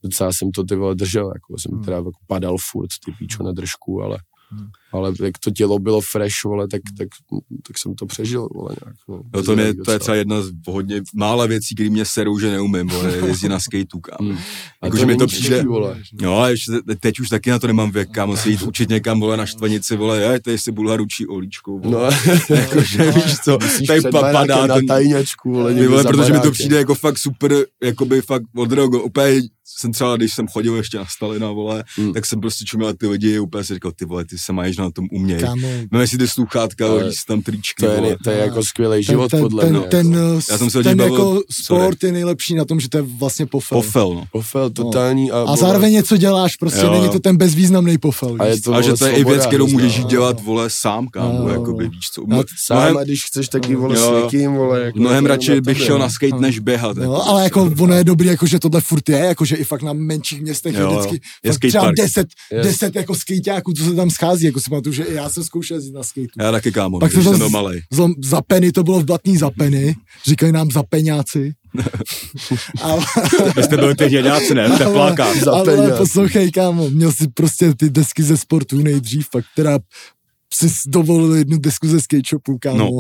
docela jsem to ty vole držel, jako jsem hmm. teda jako padal furt ty píčo na držku, ale Hmm. Ale jak to tělo bylo fresh, vole, tak, tak, tak jsem to přežil, vole, nějak. No, no to, mě, to je třeba jedna z hodně mála věcí, které mě serou, že neumím, vole, jezdit na skateu, kam. Hmm. Jako, že mi to přijde, vole. no, ale teď už taky na to nemám věk, kam se jít učit někam, vole, na štvanici, vole, je, to je si bulha ručí olíčkou, vole. No. jako, že víš co, tady padá na tajňačku, vole, vole, protože mi to přijde jako fakt super, jako by fakt od drogo, úplně jsem třeba, když jsem chodil ještě na Stalina, vole, Hmm. tak jsem prostě čuměl ty lidi, úplně si říkal, ty vole, ty se mají na tom uměj. Máme si ty sluchátka, hodí si tam tričky, To je, vole. to je jako skvělý život, ten, podle ten, mě. ten, jako. Já jsem se ten bavil- jako sorry. sport je nejlepší na tom, že to je vlastně pofel. Pofel, no. Pofel, totální. A, A zároveň něco děláš, prostě Jo, není to ten bezvýznamný pofel. A je to? A že to je i věc, kterou můžeš jít dělat, vole, sám, kámo, Jo. jakoby, víš co. No, Sám, a když chceš taky, vole, s někým, vole. Jako mnohem radši bych šel no. na skate, než běhat. Jako, ale jako prostě. ono je dobrý, jako že tohle furt je, jako že i fakt na menších městech Jo, je jo. vždycky Je fakt třeba skatepark. 10, Je. 10 jako skejťáků, co se tam schází, jako si pamatuju, že i já jsem zkoušel jezdit na skateu. Já taky, kámo, Pak jsem z- malej. Zlom, za peny, to bylo v Blatný za peny, říkají nám za peňáci. a, Vy jste byli ty hněďáci, ne? Tepláka. Ale peníze. poslouchej, kámo, měl si prostě ty desky ze sportu nejdřív, pak teda si dovolil jednu desku ze skate shopu, kámo. No.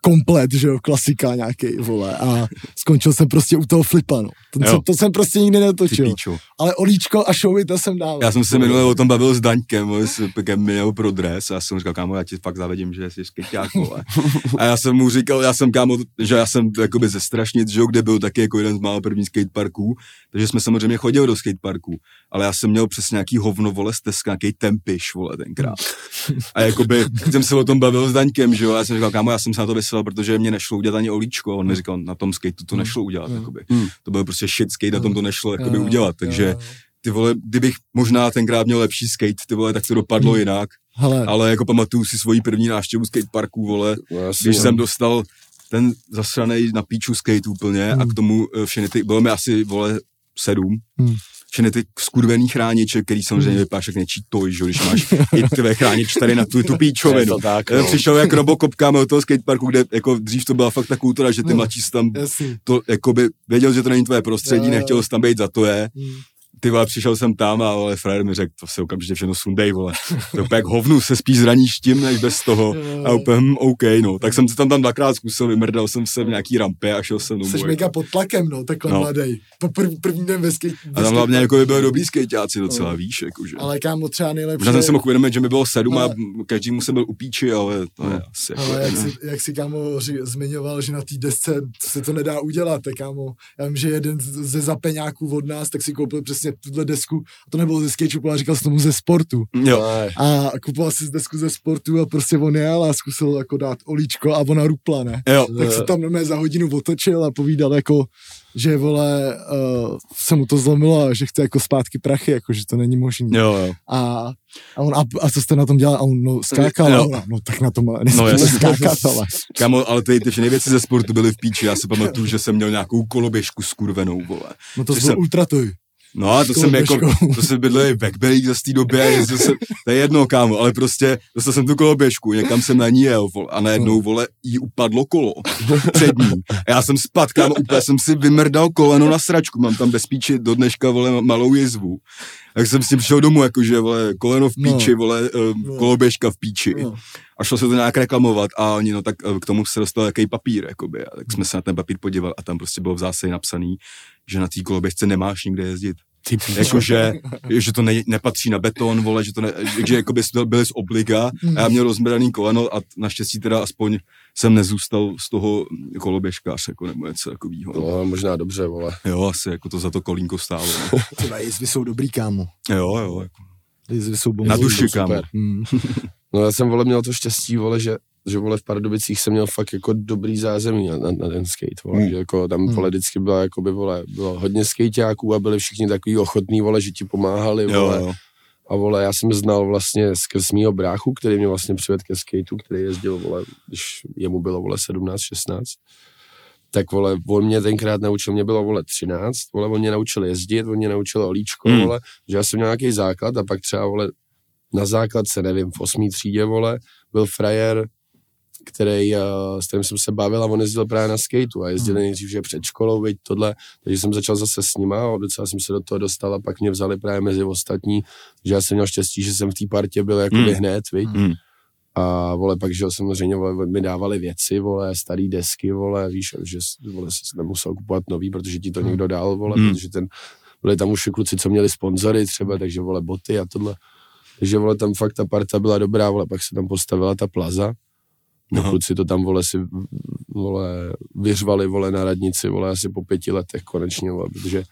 Komplet, že jo, klasika nějaký, vole. A skončil jsem prostě u toho flipa, no. To, Jo. to jsem prostě nikdy netočil. Ale Olíčko a showy to jsem dával. Já jsem se minule o tom bavil s Daňkem, s Pekem měl pro dres a já jsem říkal, kámo, já ti fakt zavedím, že jsi skejťák, vole. A já jsem mu říkal, já jsem kámo, že já jsem jakoby ze Strašnic, že jo, kde byl taky jako jeden z málo prvních skateparků, takže jsme samozřejmě chodili do skateparků, ale já jsem měl přesně nějaký hovno, vole, stezka, nějaký tempiš, vole, tenkrát. A jakoby jsem se o tom bavil s Daňkem, že jo, já jsem říkal, kámo, já jsem se na to vysel, protože mě nešlo udělat ani olíčko, on mi říkal, na tom skateu to nešlo udělat, jakoby. Hmm. To byl prostě shit skate, na tom to nešlo jakoby udělat, takže ty vole, kdybych možná tenkrát měl lepší skate, ty vole, tak to dopadlo jinak. Hele, Ale jako pamatuju si svoji první návštěvu skateparku, vole, jasně, když jsem dostal ten zasraný na píču skate úplně a k tomu eh, všechny ty, bylo mi asi, vole, sedm. Hmm. Všechny ty skurvený chrániče, který samozřejmě vypadáš jak něčí toj, že když máš i tvé chránič tady na tu, tu píčovinu. tak, no. Přišel jak Robocop kámo do toho skateparku, kde jako dřív to byla fakt ta kultura, že ty No. mladší tam jasný. to jakoby věděl, že to není tvoje prostředí, jo. nechtěl jsi tam být za to je. Hmm. Ty vole, přišel jsem tam a ale frajer mi řekl, to se okamžitě všechno sundej, vole. To jak hovnu, se spíš zraníš tím, než bez toho. A úplně, hm, OK, no. Tak jsem se tam tam dvakrát zkusil, vymrdal jsem se v nějaký rampě a šel jsem domů. Jsi jako. mega pod tlakem, no, takhle No. no. mladý. Po prv, první den ve skate. A tam hlavně jako by byli dobrý skejťáci docela, No. víš, jakože. Ale kámo, třeba nejlepší. Možná jsem si mohl uvědomit, že mi bylo sedm a Ale- každý mu jsem byl u píči, ale to je asi jako... Ale jak si, jak si kámo ři, zmiňoval, že na té desce se to nedá udělat, tak kámo, já vím, že jeden ze zapeňáků od nás, tak si koupil přesně tuhle desku, a to nebylo ze skateshopu, ale říkal jsem tomu ze sportu. Jo, A kupoval si z desku ze sportu a prostě on jel a zkusil jako dát olíčko a ona rupla, ne? jo. Tak se tam normálně za hodinu otočil a povídal jako, že vole, uh, se mu to zlomilo a že chce jako zpátky prachy, jako že to není možný. Jo, jo. A, a on, a, a co jste na tom dělal? A on, no, skákal. Jo. A ona, no, tak na tom jasně. skákat, ale. Kámo, ale ty, ty všechny věci ze sportu byly v píči. Já si pamatuju, že jsem měl nějakou koloběžku skurvenou, vole. No to byl jsem- ultratoj. No a to jsem jako, to jsem bydlel v Backbelly za té době, jezdil jsem, to je jedno kámo, ale prostě dostal jsem tu koloběžku, někam jsem na ní jel, vole, a najednou, Hmm. vole, jí upadlo kolo před ní. A já jsem spad, kámo, úplně jsem si vymrdal koleno na sračku, mám tam bez píči do dneška, vole, malou jizvu. Tak jsem s tím přišel domů, jakože, vole, koleno v píči, No. vole, eh, No. koloběžka v píči. A šlo se to nějak reklamovat a oni, no tak eh, k tomu se dostal jaký papír, jakoby. A tak jsme se na ten papír podívali a tam prostě bylo v zásadě napsaný, že na té koloběžce nemáš nikde jezdit. Jakože, že to ne, nepatří na beton, vole, že to ne, že jako bys byli z obliga a já měl rozmrdaný koleno a naštěstí teda aspoň jsem nezůstal z toho koloběžkář, jako nebo něco takového. No. No, možná dobře, vole. Jo, asi jako to za to kolínko stálo. No. Třeba jizvy jsou dobrý, kámo. Jo, jo, jako. Jizvy jsou bomby. Na duši, Super. kámo. Hmm. No já jsem, vole, měl to štěstí, vole, že že vole v Pardubicích jsem měl fakt jako dobrý zázemí na, na, na ten skate, vole, Hmm. že jako tam vole vždycky byla jako by vole, bylo hodně skateáků a byli všichni takový ochotní, vole, že ti pomáhali, Jo, vole, jo. a vole, já jsem znal vlastně skrz mýho bráchu, který mě vlastně přivedl ke skateu, který jezdil, vole, když jemu bylo, vole, 17, 16, tak vole, on mě tenkrát naučil, mě bylo, vole, 13, vole, on mě naučil jezdit, on mě naučil olíčko, Hmm. hmm. vole, že já jsem měl nějaký základ a pak třeba, vole, na základce, nevím, v osmý třídě, vole, byl frajer, který, uh, s kterým jsem se bavil a on jezdil právě na skateu a jezdil Hmm. nejdřív, že před školou, veď tohle, takže jsem začal zase s nima a docela jsem se do toho dostal a pak mě vzali právě mezi ostatní, že já jsem měl štěstí, že jsem v té partě byl jako Hmm. hned, viď? Hmm. A vole, pak, že samozřejmě, vole, mi dávali věci, vole, starý desky, vole, víš, že vole, jsi nemusel kupovat nový, protože ti to někdo dal, vole, Hmm. protože ten, byli tam už kluci, co měli sponzory třeba, takže, vole, boty a tohle. Takže, vole, tam fakt ta parta byla dobrá, vole, pak se tam postavila ta plaza, No, kluci to tam, vole, si, vole, vyřvali, vole, na radnici, vole, asi po pěti letech konečně, vole, protože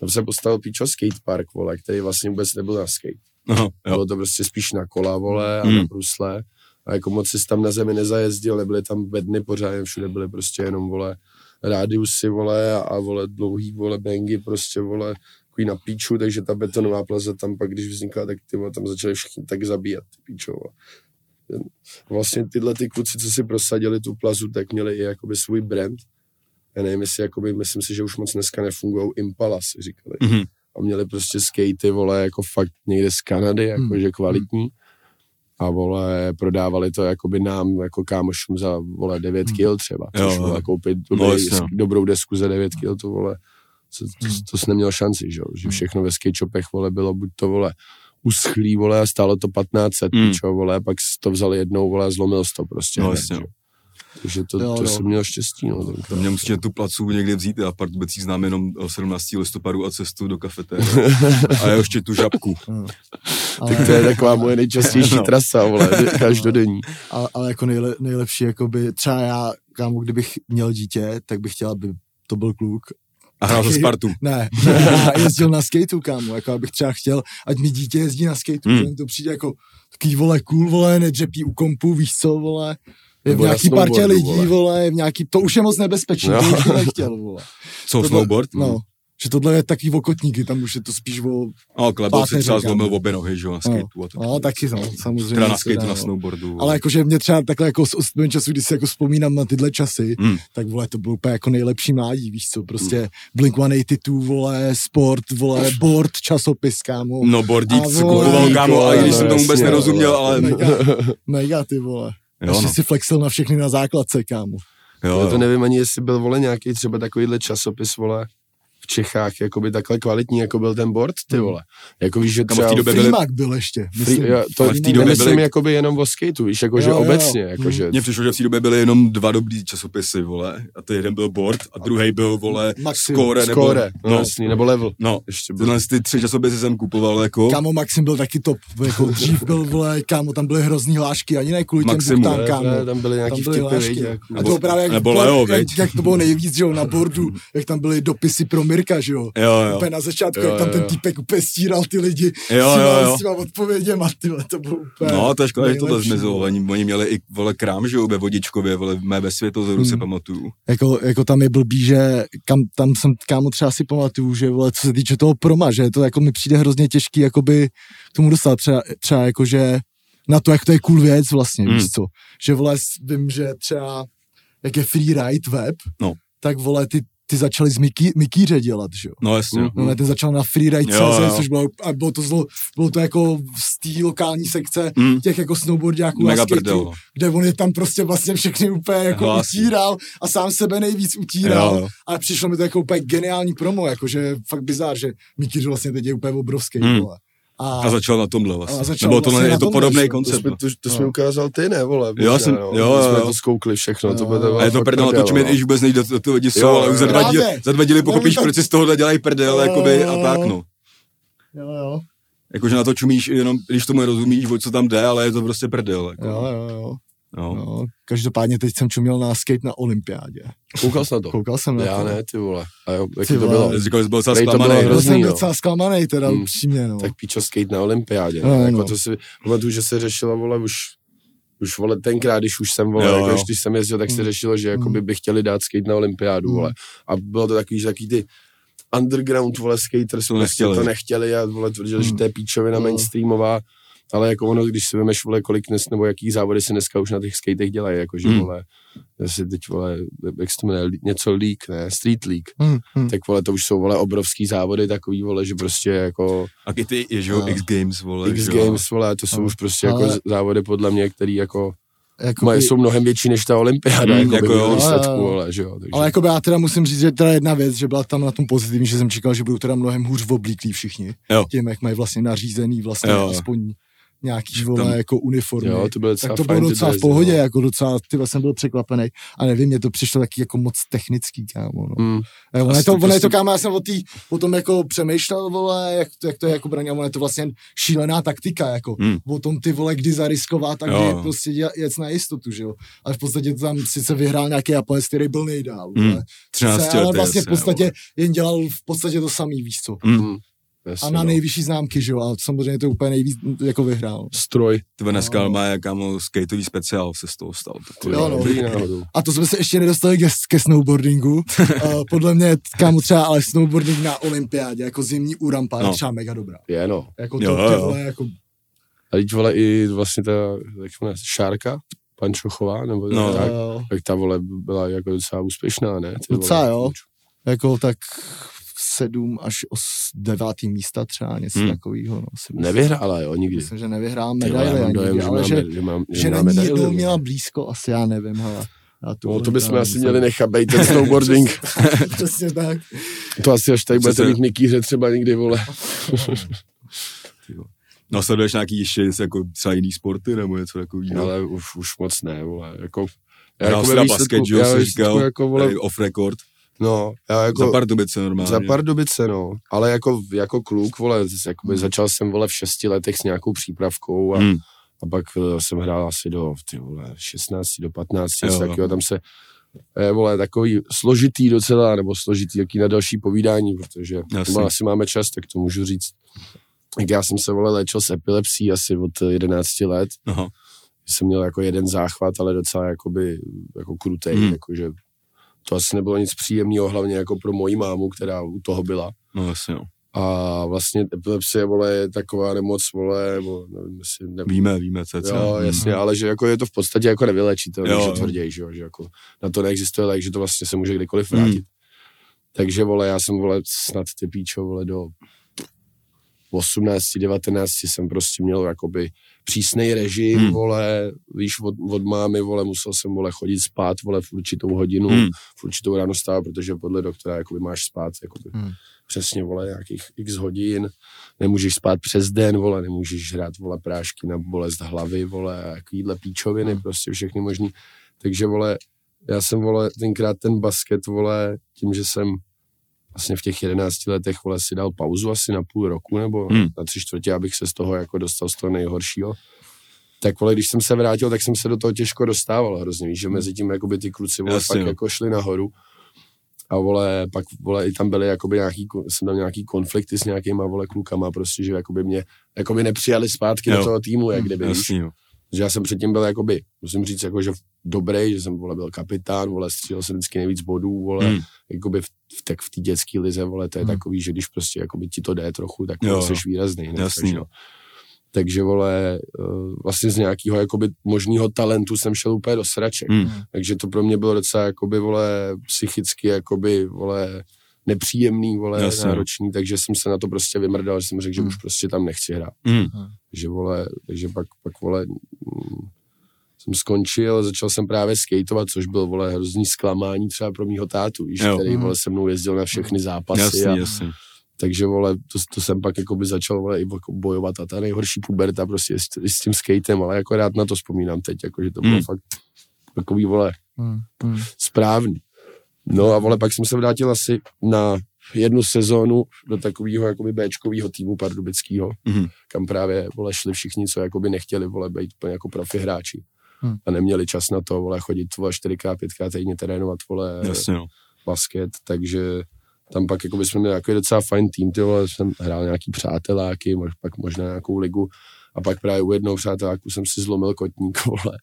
tam se postavil píčo skatepark, vole, který vlastně vůbec nebyl na skate. Aha, jo. Bylo to prostě spíš na kola, vole, a Hmm. na brusle. A jako moc si tam na zemi nezajezdil, nebyly tam bedny pořádně, všude byly prostě jenom, vole, rádiusy, vole, a, a vole, dlouhý, vole, bangy, prostě, vole, takový na píču, takže ta betonová plaza tam pak, když vznikla, tak ty tam začali všichni tak zabíjat, ty píčo, vole. Ten- Vlastně tyhle ty kluci, co si prosadili tu plazu, tak měli i jakoby svůj brand. Já nevím, jestli jakoby, myslím si, že už moc dneska nefungují Impala, si říkali Mhm. a měli prostě skatey, vole, jako fakt někde z Kanady, jakože Hmm. kvalitní. A vole, prodávali to jakoby nám, jako kámošům za, vole, 9 Hmm. kil třeba. Jo, Což, jo. vole, koupit No, dobrý, jasně. dobrou desku za 9 kil, to, vole, to, to, Hmm. to, jsi neměl šanci, že, jo? že Hmm. všechno ve skate shopech, vole, bylo buď to, vole, uschlý, vole, a stálo to 1500, Hmm. mm. vole, a pak to vzali jednou, vole, a zlomil jsi to prostě. No, hned, jasně, no. Takže to, Jo, to jo. jsem měl štěstí, no. tenkrát. To mě musíte tu placu někdy vzít, vůbec jí znám jenom 17. listopadu a cestu do kafete. a já ještě tu žabku. Ale, Tak to je taková moje nejčastější No. trasa, vole, každodenní. ale, ale jako nejle, nejlepší, jakoby, třeba já, kámo, kdybych měl dítě, tak bych chtěl, aby to byl kluk. A hrál za Spartu. Ne, ne, já jezdil na skateu, kámo, jako abych třeba chtěl, ať mi dítě jezdí na skateu, Hmm. hmm. to přijde jako takový, vole, cool, vole, nedřepí u kompu, víš co, vole, je v nějaký partě lidí, vole. vole. je v nějaký, to už je moc nebezpečné, No. to už bych nechtěl, vole. Co, Tohle- snowboard? No, že tohle je takový okotníky, tam už je to spíš o, A Klebo si třeba zlomil obě nohy, že jo, na skateu. a tak. no, taky, no, samozřejmě. Teda na skateu, na no. snowboardu. Ale jakože mě třeba takhle jako z ostného času, když si jako vzpomínám na tyhle časy, Hmm. tak vole, to bylo úplně jako nejlepší mládí, víš co, prostě Blink-182, vole, sport, vole, board, časopis, kámo. No, vole, kupoval, kámo, a i když no, jsem tomu vůbec nerozuměl, no. ale Mega, mega ty vole. jo, Ještě no. si flexil na všechny na základce, kámo. Jo, Já to nevím ani, jestli byl, vole, nějaký třeba takovýhle časopis, vole, Čechách, jakoby takhle kvalitní, jako byl ten board, ty Hmm. vole. Jako víš, že Kamo, v třeba... té době Freemak byl ještě, myslím. Free, jo, to ale v té v době nemyslím byly- jakoby jenom o skateu, víš, jakože Jo, jo, jo. obecně, jakože... Mně přišlo, že v té době byly jenom dva dobrý časopisy, vole. A to jeden byl board a druhý byl, vole, Maxim. score, nebo, Score, no, no, jasný, nebo level. no, Ještě byl. ty tři časopisy jsem kupoval, jako, Kámo, Maxim byl taky top, jako dřív byl, vole, kámo, tam byly hrozný hlášky, ani ne kvůli těm Maximu, buchtám, Ne, kámo. ne, tam byly nějaký tam byly vtipy, hlášky. jako- A to právě jak, nebo jak, Leo, jak, to bylo nejvíc, že jo, na bordu, jak tam byly dopisy pro Mirka, že jo. jo, jo. Úplně na začátku, Jo, jak tam jo, ten jo. týpek úplně stíral ty lidi Jo, jo, jo. s těma odpověděma, ty vole, to bylo úplně No, to je škoda, že zmizelo. vole. Oni, oni měli i, vole, krám, že jo, ve Vodičkově, vole, mé ve Světozoru Hmm. si pamatuju. Jako, jako tam je blbý, že kam, tam jsem, kámo, třeba si pamatuju, že vole, co se týče toho proma, že to jako mi přijde hrozně těžký, jakoby k tomu dostat třeba, třeba jako, že na to, jak to je cool věc vlastně, Hmm. víš co, že vole, vím, že třeba, jak je freeride web, No. tak vole, ty, ty začali z Mickey, Mikýře dělat, že jo. No, jasně. No. Ne, ten začal na freeride Jo, jo. CZ, což bylo, a bylo to, zlo, bylo to jako z té lokální sekce Mm. těch jako snowboardiáků Mega a no. kde on je tam prostě vlastně všechny úplně jako Hlásí. utíral a sám sebe nejvíc utíral. Jo. A přišlo mi to jako úplně geniální promo, jakože fakt bizár, že Mikýř vlastně teď je úplně obrovský. Vole. A, A začal na tomhle A vlastně. začal Nebo tohle vlastně je na to tomhle, podobný že? To koncept. jsme, no. to, to No. jsme ukázal ty, ne, vole? Jo, jsem- no. jo, jsme jo. to zkoukli všechno, to, Jo, bylo- to jo. bylo A je to prdel, natočíme, no. když vůbec nejde, to ty lidi jsou, Jo, ale jo, už za jo. dva díly, za dva díly pochopíš, No, proč si z toho dělají prdel, Jo, jakoby, jo, a jo. tak, no. jo, jo, Jakože na to čumíš jenom, když tomu rozumíš, o co tam jde, ale je to prostě prdel. Jako. jo, jo, jo. No. No, každopádně teď jsem čuměl na skate na olympiádě. Koukal jsi na to? Koukal jsem na Já to. ne, ty vole. A jo, jak Ty to bylo? Jsi Říkal, že jsi byl docela Prej to bylo zklamaný. Byl hrozný, jsem no. docela zklamaný, teda Hmm. upřímně, no. Tak píčo skate na olympiádě. No, No, no. jako to si, pamatuju, že se řešila, vole, už už vole tenkrát, když už jsem, vole, Jo, jo, jako, jo. když jsem jezdil, tak se Mm. řešilo, že jako by, chtěli dát skate na olympiádu, Mm. vole. A bylo to takový, že takový ty underground, vole, skaters To to nechtěli. to nechtěli a vole, tvrdili, že Mm. to je píčovina Mm. mainstreamová. Ale jako ono, když si vemeš, vole, kolik dnes, nebo jaký závody se dneska už na těch skatech dělají, jakože, Mm. vole, si teď, vole, jak se to jmenuje, něco League, ne, Street League, Hmm, hmm. tak, vole, to už jsou, vole, obrovský závody, takový, vole, že prostě jako A i ty, je, že jo, No. X Games, vole. X jo. Games, vole, to jsou No. už prostě Ale- jako závody podle mě, který jako Jako mají, by- jsou mnohem větší než ta olympiáda, Mm, jako, jako jako jo. výsledku, vole, že jo, takže. Ale jako já teda musím říct, že teda jedna věc, že byla tam na tom pozitivní, že jsem čekal, že budou teda mnohem hůř oblíklí všichni. Jo. Tím, jak mají vlastně nařízený vlastně jo. aspoň nějaký vole jako uniformy. Jo, to bylo tak to bylo docela v pohodě, jo. jako docela, ty jsem byl překvapený. A nevím, mě to přišlo taky jako moc technický, kámo. No. Mm. Ono je to, ono je to, kámo, já jsem o, tý, o tom jako přemýšlel, vole, jak to, jak to je jako braně, ono je to vlastně šílená taktika, jako mm. o tom ty vole, kdy zariskovat a kdy prostě dělat, jet na jistotu, že jo. Ale v podstatě tam sice vyhrál nějaký Japonec, který byl nejdál, mm. 13 sice, ale vlastně v podstatě jen dělal v podstatě to samý, víš co. Mm. Jasně, a na no. nejvyšší známky, že jo, a samozřejmě to úplně nejvíc jako vyhrál. Stroj. Ty dneska no. má jakámo skateový speciál se z toho stal. Jo, no. A to jsme se ještě nedostali ke, ke snowboardingu. uh, podle mě, kámo třeba, ale snowboarding na olympiádě, jako zimní úrampa, no. je třeba mega dobrá. Je, no. Jako to, jo, jo. Tyhle, jako... A teď vole i vlastně ta, jak se Šárka, pan Čochová, nebo no, tak, tak ta vole byla jako docela úspěšná, ne? Ty docela vole, jo. Jako tak sedm až os, devátý místa třeba, něco hmm. takového. No, Nevyhrála, jo, nikdy. Myslím, že nevyhrál medaile ani, dojem, ale že, že, mám, že, že na ní jednou měla blízko, asi já nevím, hele. Já tu no, to bychom asi jsem... měli nechat být ten snowboarding. Přesně tak. To asi až tady budete mít mikýře třeba někdy, vole. No sleduješ nějaký ještě jako třeba jiný sporty nebo něco takového? Ale už, už moc ne, vole. Jako, já jako basket, že jo, říkal, jako, vole, off record. No, já jako... Za Pardubice normálně. Za Pardubice, no. Ale jako, jako kluk, vole, jakoby hmm. začal jsem, vole, v šesti letech s nějakou přípravkou a, hmm. a pak uh, jsem hrál asi do, ty vole, 16, do 15, jo, takového, tam se, je, vole, takový složitý docela, nebo složitý, jaký na další povídání, protože má, asi máme čas, tak to můžu říct. Jak já jsem se, vole, léčil s epilepsí asi od 11 let. Aha. Jsem měl jako jeden záchvat, ale docela jakoby, jako krutej, hmm. jakože to asi nebylo nic příjemného, hlavně jako pro moji mámu, která u toho byla. No vlastně jo. A vlastně epilepsie, vole, je taková nemoc, vole, nebo nevím, jestli... Ne... Víme, víme, co je. Jo, jasně, ale že jako je to v podstatě jako nevylečitelné, že tvrději, že, jo, že jako na to neexistuje lék, že to vlastně se může kdykoliv vrátit. Hmm. Takže, vole, já jsem, vole, snad ty píčo, vole, do 18, 19 jsem prostě měl jakoby přísný režim, hmm. vole, víš, od, od mámy, vole, musel jsem, vole, chodit spát, vole, v určitou hodinu, hmm. v určitou ráno stát, protože podle doktora, jakoby máš spát, jakoby, hmm. přesně, vole, nějakých x hodin, nemůžeš spát přes den, vole, nemůžeš hrát, vole, prášky na bolest hlavy, vole, jakýhle píčoviny, hmm. prostě všechny možný, takže, vole, já jsem, vole, tenkrát ten basket, vole, tím, že jsem vlastně v těch 11 letech vole, si dal pauzu asi na půl roku nebo hmm. na tři čtvrtě, abych se z toho jako dostal z toho nejhoršího. Tak vole, když jsem se vrátil, tak jsem se do toho těžko dostával hrozně, víš, že hmm. mezi tím jakoby ty kluci vole, Jasně, pak jako šli nahoru. A vole, pak vole, i tam byly jakoby nějaký, jsem tam nějaký konflikty s nějakýma vole klukama, prostě, že jakoby mě jakoby nepřijali zpátky jo. do toho týmu, jak kdyby, Jasně, víš. Jo. Že já jsem předtím byl jakoby, musím říct, jako, že dobrý, že jsem vole, byl kapitán, vole, střílel jsem vždycky nejvíc bodů, vole, hmm. jakoby v, v, tak v té dětské lize, vole, to je hmm. takový, že když prostě jakoby ti to jde trochu, tak jo, jsi výrazný. Ne? Jasný, takže, takže, vole, eh, vlastně z nějakého jakoby možného talentu jsem šel úplně do sraček. Hmm. Takže to pro mě bylo docela jakoby, vole, psychicky, jakoby, vole, nepříjemný, vole, Jasně. náročný, takže jsem se na to prostě vymrdal, že jsem řekl, že mm. už prostě tam nechci hrát. Mm. Že vole, takže pak, pak vole, jsem skončil, začal jsem právě skateovat, což byl, vole, hrozný zklamání třeba pro mýho tátu, víš, jo. který, vole, se mnou jezdil na všechny zápasy. Jasný, a, jasný. Takže, vole, to, to jsem pak jakoby začal, vole, i jako bojovat a ta nejhorší puberta prostě s, s tím skatem, ale jako rád na to vzpomínám teď, jako, že to bylo mm. fakt takový, vole, mm. správný. No a vole, pak jsem se vrátil asi na jednu sezónu do takového jakoby Bčkového týmu pardubického, mm-hmm. kam právě vole šli všichni, co jakoby nechtěli vole být úplně jako profi hráči. Hmm. A neměli čas na to, vole, chodit vole čtyřikrát, pětkrát týdně trénovat, vole, Jasně, no. basket, takže tam pak jako jsme měli jako docela fajn tým, ty vole, jsem hrál nějaký přáteláky, pak možná nějakou ligu a pak právě u jednoho přáteláku jsem si zlomil kotník, vole.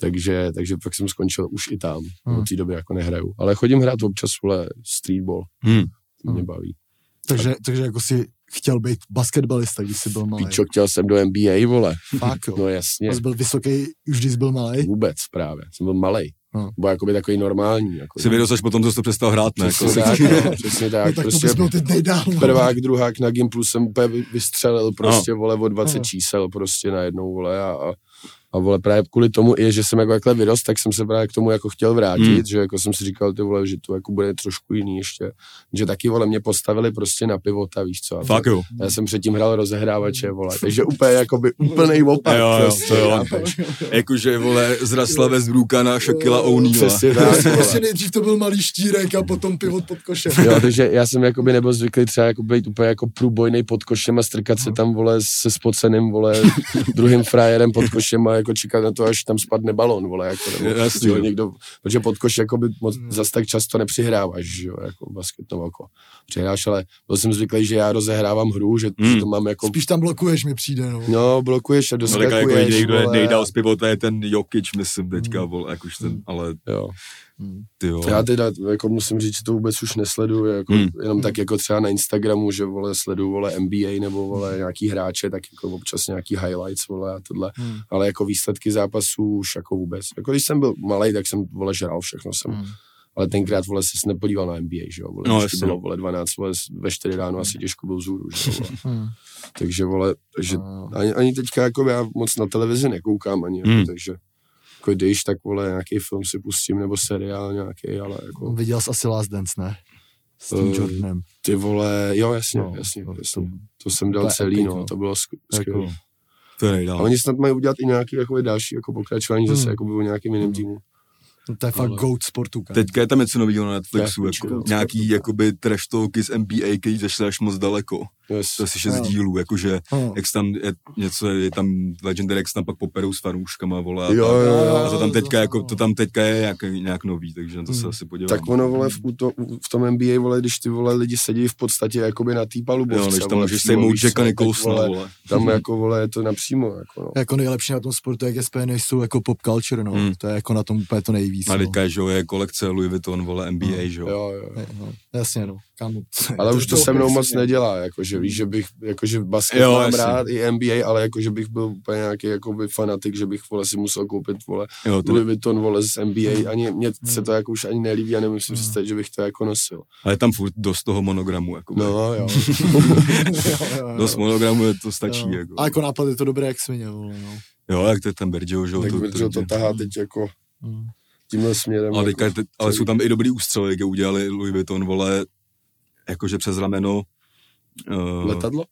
Takže, takže pak jsem skončil už i tam. Hmm. Od té doby jako nehraju. Ale chodím hrát občas vole streetball. Hmm. To mě baví. Takže, takže jako si chtěl být basketbalista, když jsi byl malý. Píčo, chtěl jsem do NBA, vole. Fakt, jo. No jasně. Jsi byl vysoký, už když jsi byl malý? Vůbec právě, jsem byl malý. No. Byl jakoby takový normální. Jako, Jsi věděl, až potom, co jsi přestal hrát, ne? Přesně jako, tak, no, přesně tak. No, tak prostě to teď nejdál. No. Prvák, druhák na Gimplu jsem úplně vystřelil prostě, no. vole, o 20 no. čísel prostě najednou, vole, a, a A vole, právě kvůli tomu i, že jsem jako takhle vyrost, tak jsem se právě k tomu jako chtěl vrátit, Hmm. hmm. že jako jsem si říkal, ty vole, že to jako bude trošku jiný ještě. Že taky, vole, mě postavili prostě na pivota, víš co. A Fakt jo. Já jsem předtím hrál rozehrávače, vole, takže úplně jakoby úplný opak. Jo, jo, prostě, to jo. Jakože, vole, zrasla ve zbrůka na Shakila O'Neal. Přesně tak, Prostě, vole. prostě nejdřív to byl malý štírek a potom pivot pod košem. Jo, takže já jsem jakoby nebyl zvyklý třeba jako být úplně jako průbojný pod košem a strkat se tam, vole, se spoceným, vole, druhým frajerem pod košem a jako čekat na to, až tam spadne balon, vole, jako, nebo Jasně, jo, jo. někdo, protože pod koš jakoby moc, zas tak často nepřihráváš, že jo, jako basketnou oko. Přihráš, ale byl jsem zvyklý, že já rozehrávám hru, že, Hmm. to mám jako, Spíš tam blokuješ, mi přijde, no. no, blokuješ a No tak doskakuješ, jako jediný, kdo je vole, nejdál z pivota je ten Jokic, myslím teďka, vole, jakož ten, ale jo. Ty jo. Já teda jako musím říct, že to vůbec už nesleduju, jako Hmm. jenom tak jako třeba na Instagramu, že vole sleduju vole NBA nebo vole nějaký hráče, tak jako občas nějaký highlights vole a tohle, Hmm. ale jako výsledky zápasů už jako vůbec. Jako když jsem byl malý, tak jsem vole žral všechno jsem, Hmm. ale tenkrát vole se nepodíval na NBA, že jo, vole, No, jasně. bylo vole 12, vole ve 4 ráno asi těžko byl zůru, že jo, vole. Hmm. takže vole, takže No. ani, ani teďka jako já moc na televizi nekoukám ani, jako, Hmm. takže jako když, tak vole nějaký film si pustím nebo seriál nějaký, ale jako Viděl jsi asi Last Dance, ne? S tím Eh, Jordanem. Ty vole, jo, jasně, No, no, jasně, to- jasně. to- jsem dal to celý, epic, no, no. to bylo sk- Jako, skvělé. To je A nejdál. oni snad mají udělat i nějaký jakoby, další jako pokračování Hmm. zase jako o nějakým jiným týmu. to je fakt ale- goat sportu, kámo. Teďka je tam něco nového na Netflixu, jako nějaký jakoby trash talky z NBA, který zašly až moc daleko. Yes. To je asi šest Jo. dílů, jakože No. jak se tam je něco, je tam Legendary, jak se tam pak poperou s fanouškama, vole, a, Jo, tak. jo, jo. a to tam teďka, jako, to tam teďka je nějak, nějak nový, takže na to se Hmm. asi podívám. Tak ono, vole, v, to, v tom NBA, vole, když ty, vole, lidi sedí v podstatě jakoby na té palubovce. jo, než tam můžeš sejmout Jacka Nicholsona, vole, vole. Tam jako, vole, je to napřímo, jako, no. Jako nejlepší na tom sportu, jak je spojený, jsou jako pop culture, no. Hmm. To je jako na tom úplně to nejvíc, A no. teďka, že jo, je kolekce Louis Vuitton, vole, NBA, že jo. Jo, jo, jo. No. Jasně, no. Kámo. Ale už to se mnou moc ne. nedělá, jakože víš, že bych, jakože basket Jo, mám rád, i NBA, ale jakože bych byl úplně nějaký jakoby fanatik, že bych vole si musel koupit vole jo to, Louis Vuitton vole z NBA, ani mně se to jako už ani nelíbí a nemůžu si představit, že bych to jako nosil. ale je tam furt dost toho monogramu, jako. No, jo. jo, jo, jo. Dost monogramu je to stačí, Jo. jako. A jako nápad je to dobré jak svině, vole, no. Jo, jak to je ten Bergio, že jo. tak to- to, to, to tahá teď jako Hmm. tímhle směrem. Ale, teďka, jako, te, ale jsou tam i dobrý ústřely, jak udělali Louis Vuitton, vole, jakože přes rameno. Uh, letadlo?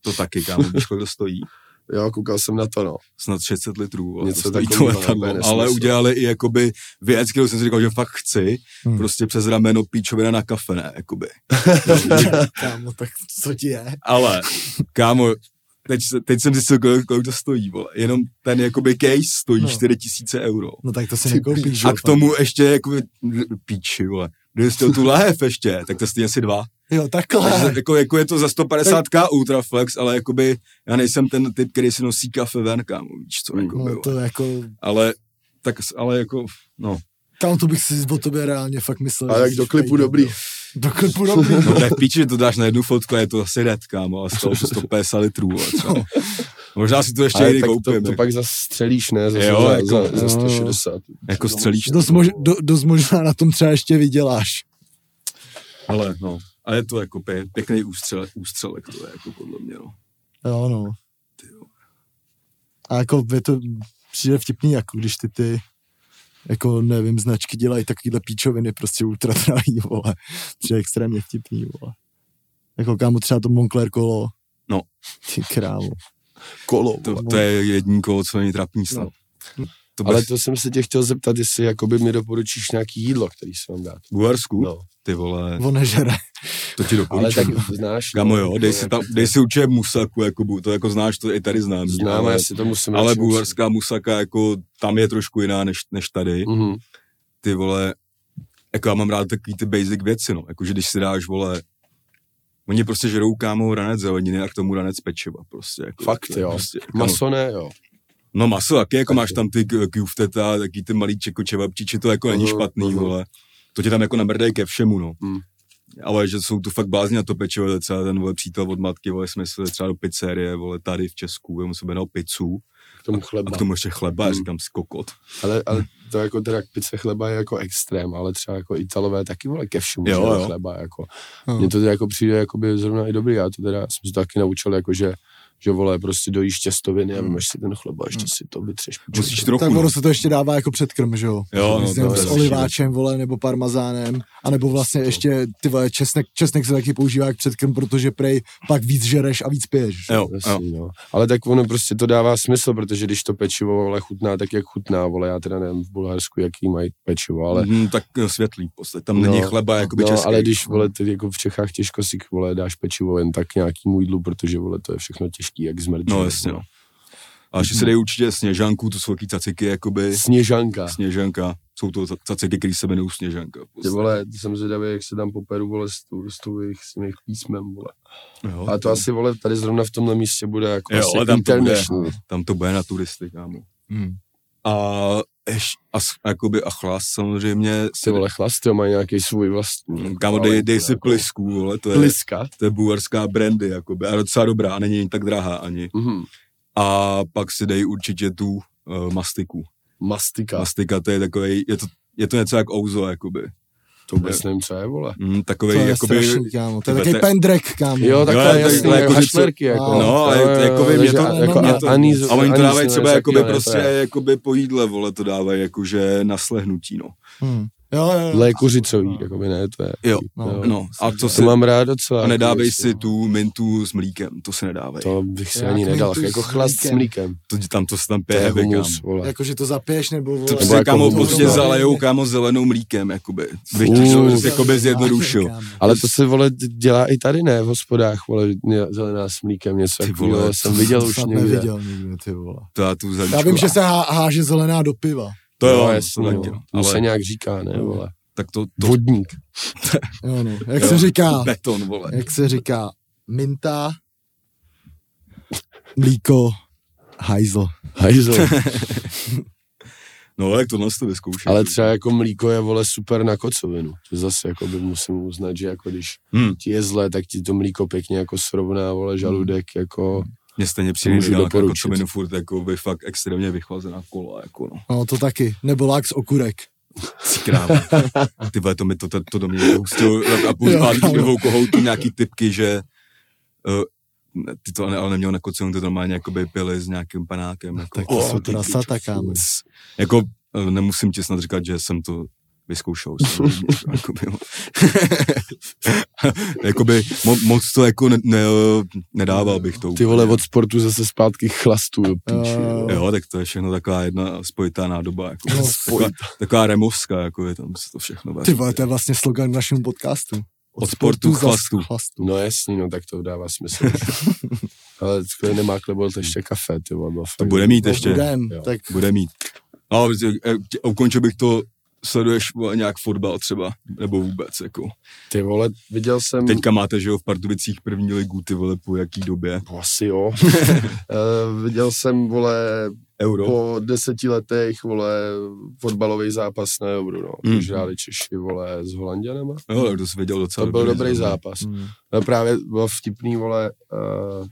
to taky, kámo, víš, kolik to stojí? Jo, koukal jsem na to, no. Snad 600 litrů, Něco to stojí to takovýho, letadlo, ale nesmysl. udělali i jakoby věc, kterou jsem si říkal, že fakt chci, Hmm. prostě přes rameno píčovina na kafe, ne, jakoby. Kámo, tak co ti je? Ale, kámo, teď, se- teď jsem zjistil, kolik, kolik to stojí, vole. Jenom ten jakoby case stojí No. no. 4000 euro. No tak to si nekoupíš, že A k tomu ještě jakoby píči, vole. Kdyby jsi tu lahev ještě, tak to stojí asi dva. Jo, takhle. Takže jako, jako je to za 150k Ultraflex, ale jakoby já nejsem ten typ, který si nosí kafe ven, kámo, víš co, jako No to jako, Ale, tak, ale jako, no, kam to bych si o tobě reálně fakt myslel. A jak do klipu fajn, dobrý. jo. Do klipu dobrý. no v píči, že to dáš na jednu fotku a je to asi red, kámo, a stalo to 150 litrů, třeba. Možná si to ještě někdy tak koupím, to, to jako, pak zase střelíš, ne? Zase Jo, za, jako- za, za jo. 160. jako střelíš. Dost, mož, do, dost možná na tom třeba ještě vyděláš. Ale no, a je to jako pě, pěkný ústřelek, ústřelek to je jako podle mě, no. Jo, no. A jako je to přijde vtipný, jako když ty ty jako nevím, značky dělají takovýhle píčoviny prostě ultra drahý, vole. Přijde extrémně vtipný, vole. Jako kámo třeba to Moncler kolo. No. Ty krávo. Kolo. To, to je jední kolo, co není trapný snad. To Ale bez, to jsem se tě chtěl zeptat, jestli jakoby mi doporučíš nějaký jídlo, který si mám dát. v Bulharsku, No. ty vole, On nežere. to ti Ale tak doporučím. znáš. No, jo, dej si, tam, dej si určitě musaku, jako, bu- to jako znáš, to i tady znám. Znám, ale, já si to musím ale bulharská musaka, jako, tam je trošku jiná než, než tady. Mhm. Ty vole, jako já mám rád takový ty basic věci, no. Jakože když si dáš, vole, oni prostě žerou, kámo, ranec zeleniny a k tomu ranec pečiva, prostě. Jako, Fakt, jo. Prostě, kámo, Maso ne, jo. No maso taky, jako máš tam ty kjufteta, taky ty malý čeko čevapčiči, to jako není Mhm, špatný, mhm. vole. To tě tam jako namrdají ke všemu, no. Mm. Ale že jsou tu fakt blázni na to pečivo, to třeba ten vole, přítel od matky, vole, jsme šli třeba do pizzerie, vole, tady v Česku, on se objednal pizzu K tomu a chleba. k tomu ještě chleba, a Mm. říkám si kokot. Ale, ale to jako teda pice chleba je jako extrém, ale třeba jako Italové taky vole ke všemu Jo, jo. chleba, jako. No. Mně to teda jako přijde jako by zrovna i dobrý, já to teda jsem se to taky naučil, jako že že vole, prostě dojíš těstoviny a vymeš si ten chleba, ještě si to vytřeš. Musíš trochu, Tak ono no. se to ještě dává jako předkrm, že jo? Jo, no, to je s oliváčem, vole, nebo parmazánem, anebo vlastně ještě, ty vole, česnek, česnek se taky používá jak předkrm, protože prej pak víc žereš a víc piješ. že? Jo, jo. Jasný, no. Ale tak ono prostě to dává smysl, protože když to pečivo vole chutná tak, jak chutná, vole, já teda nevím v Bulharsku, jaký mají pečivo, ale Mm, tak eh, světlý podstatě. Tam není chleba jakoby no, český. ale když, vole, ty jako v Čechách těžko si, vole, dáš pečivo jen tak nějakýmu jídlu, protože, vole, to je všechno těžký, jak zmrdí. No jasně, no. A ještě se dají určitě sněžanku, to jsou taky caciky, jakoby. Sněžanka. Sněžanka. Jsou to caciky, které se jmenují sněžanka. Ty vole, jsem zvědavý, jak se tam poperu, vole, s, tou, s, tou jejich, s tím jejich písmem, vole. Jo, A to asi, vole, tady zrovna v tomhle místě bude jako Jo, asi ale tam to bude. international. Tam to bude na turisty, kámo. Hmm. A, eš, a, jakoby, a chlas samozřejmě. Ty Se, vole, chlast, mají nějaký svůj vlastní. kámo, dej, dej si plisku, vole, to je, Pliska. to je bulharská brandy, jakoby, a docela dobrá, a není tak drahá ani. Mhm. A pak si dej určitě tu uh, mastiku. Mastika. Mastika, to je takový, je to, je to něco jak ouzo, jakoby. To vůbec nevím, co je, vole. Mm, takový, To je jakoby, strašný, kámo. To je takový to je- pendrek, kámo. Jo, Jo, takhle, ale jasný, jako hašlerky, jako. No, ale Jo, jo, jako jo, vím, je takže to- jako mě a- to- anýz, a oni to dávají třeba jakoby to prostě je jakoby po jídle, vole, to dávají jakože na slehnutí, no. Hmm. Jo, jo, jo. Lékuřicový, jakoby ne, to je. Jo, No. no. A co To si, mám rád docela. a jako nedávej si no. tu mintu s mlíkem, to se nedávej. To bych si ani nedal, jako s chlast s mlíkem. To, tam to se tam To pije je heavy, kámo. humus, vole. Jako, že to zapiješ, nebo... To vole, prostě jako kámo prostě no. zalejou kámo zelenou mlíkem, jakoby. Bych to jakoby zjednodušil. Ale to se, vole, dělá i tady, ne, v hospodách, vole, zelená s mlíkem, něco Ty takového, vole, jsem viděl To už někde. neviděl nikdo, ty vole. To já tu. Já vím, že se há, háže zelená do piva. To jo, no, to jasně, no. taky, no. To se Ale nějak říká, ne, vole. tak to, to Vodník. Jo, no. Jak se říká, beton, vole. jak se říká, minta, mlíko, hajzl. Hajzl. No, jak tohle to vyzkoušet. Ale třeba jako mlíko je, vole, super na kocovinu. To zase jako by musím uznat, že jako když Hmm. ti je zle, tak ti to mlíko pěkně jako srovná, vole, žaludek, jako... Mně stejně přijde Můžu ideál, jako doporučit. to minu furt jako by fakt extrémně vychlazená kola, jako no. No to taky. Nebo lák z okurek. Ty krávo. Ty vole, to mi to, to, to do mě hustilo a půl dvou kohoutu nějaký typky, že uh, ty to ale, neměl na kocinu, ty to normálně jakoby pili s nějakým panákem. Jako, Tak to jsou teda sata, kámo. c- Jako eh, nemusím ti snad říkat, že jsem to vyzkoušel. samozřejmě, jakoby, jo. mo, moc to jako ne, ne, nedával bych to Ty vole, úplně. od sportu zase zpátky chlastu do píči. Jo. jo. Jo, tak to je všechno taková jedna spojitá nádoba. Jako, No, taková, taková removská, jako je tam se to všechno. Ty vole, to je vlastně slogan našemu podcastu. Od sportu k za chlastu. chlastu. No jasný, no tak to dává smysl. Ale skvěle nemá klebol, to ještě kafe, ty vole. bylo To bude mít ještě. budem, Jo. tak Bude mít. Ale eh, ukončil bych to, sleduješ vole, nějak fotbal třeba, nebo vůbec, jako. Ty vole, viděl jsem... Teďka máte, že jo, v Pardubicích první ligu, ty vole, po jaký době. No, Asi jo. uh, viděl jsem, vole, Euro. po deseti letech, vole, fotbalový zápas na Euro, no. Mm. Hráli Češi, vole, s Holanděnama. Jo, to jsi věděl docela To byl dobrý zápas. No právě bylo vtipný, vole, uh,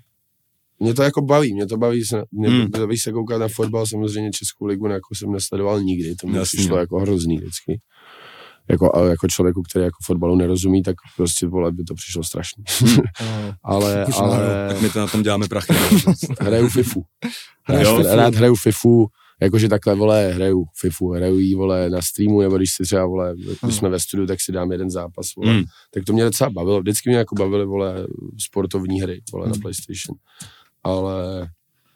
mě to jako baví, mě to baví se, mě Hmm. baví se koukat na fotbal, samozřejmě Českou ligu jako jsem nesledoval nikdy, to mi Jasně. přišlo jako hrozný vždycky. Jako, jako člověku, který jako fotbalu nerozumí, tak prostě, vole, by to přišlo strašný. No. ale, Už ale Tak my to na tom děláme prachy. hraju FIFU. Rád, FIFU? rád hraju FIFU, jakože takhle, vole, hraju FIFU, hraju jí, vole, na streamu, nebo když si třeba, vole, když Hmm. jsme ve studiu, tak si dám jeden zápas, vole. Hmm. Tak to mě docela bavilo, vždycky mě jako bavily, vole, sportovní hry, vole, na Hmm. PlayStation. Ale,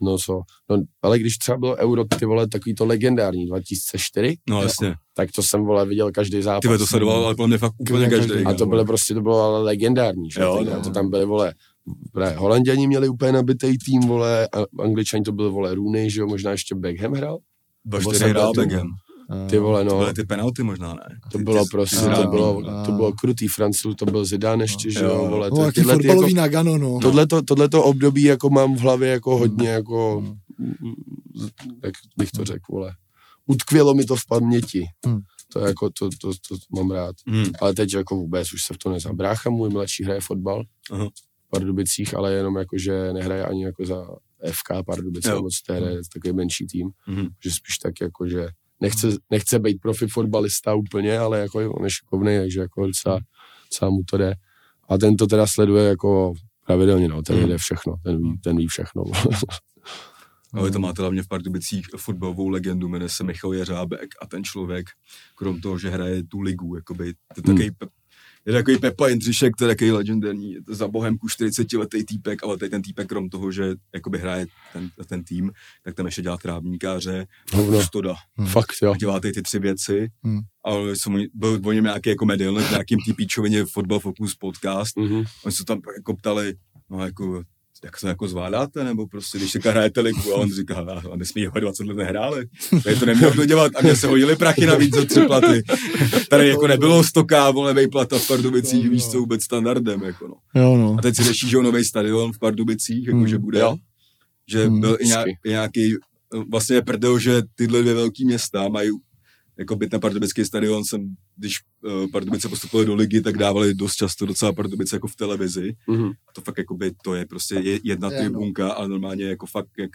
no co, no, ale když třeba bylo Euro, ty vole, takový to legendární, 2004, No jasně. tak to jsem, vole, viděl každý zápas. Ty to sledoval, ale podle mě fakt úplně Každý. každý. A to bylo prostě, to bylo ale legendární, že? Jo, no. to tam byly, vole, právě Holanděni měli úplně nabitý tým, vole, a Angličani to byl, vole, Rooney, že jo, možná ještě Beckham hrál. Jsem hrál Beckham. Ty vole, To no, byly ty penalty možná, ne? to Ty- bylo ty- prostě, to bylo, to bylo krutý, Francouz, to byl Zidane ještě, že Jo. jo, vole, No, to, jaký tyhle, ty fotbalový jako, nagano, no. tohleto, tohleto období jako mám v hlavě jako hodně, jako, jak bych to řekl, vole, utkvělo mi to v paměti. Hmm. To jako, to, to, to, to mám rád. Hmm. Ale teď jako vůbec už se v to neznám. Brácha můj mladší hraje fotbal Aha. v Pardubicích, ale jenom jako, že nehraje ani jako za FK Pardubice, co to je takový menší tým, Mhm. že spíš tak jako, že nechce, nechce být profi fotbalista úplně, ale jako on je šikovnej, takže jako docela, docela mu to jde. A ten to teda sleduje jako Pravidelně, no, ten Hmm. jede všechno, ten ví, ten ví všechno. Ale vy to máte hlavně v Pardubicích fotbalovou legendu, jmenuje se Michal Jeřábek a ten člověk, krom toho, že hraje tu ligu, jakoby, to je Hmm. takový, pe- je takový Pepa Jindřišek, to je takový legendární, je to za bohemku 40 letý týpek, ale tady ten týpek, krom toho, že jakoby hraje ten, ten tým, tak tam ještě dělá trávníkáře, Hovno. stoda. Fakt, jo. A dělá tady ty tři věci. Hmm. Ale jsem, byl o něm nějaký jako medailon v nějakým tý píčovině Football Focus podcast. Mhm. Oni se tam jako ptali, no jako, jak to jako zvládáte, nebo prostě, když teďka hrajete ligu a on říká, a, a my jsme jeho 20 let nehráli, tady to neměl kdo dělat a mě se hodili prachy navíc za tři platy. Tady jako nebylo stoká, vole, vejplata v Pardubicích, víš co, vůbec standardem, jako no. Jo, no. A teď si řeší, že nový stadion v Pardubicích, jako Hmm. že bude, Jo. že Hmm. byl i nějaký, vlastně je prdel, že tyhle dvě velké města mají jako byt na Pardubický stadion jsem, když Pardubice postupily do ligy, tak dávali dost často docela Pardubice jako v televizi. Mhm. A to fakt jako by, to je prostě je- jedna Je, no. tribunka, ale normálně jako fakt jak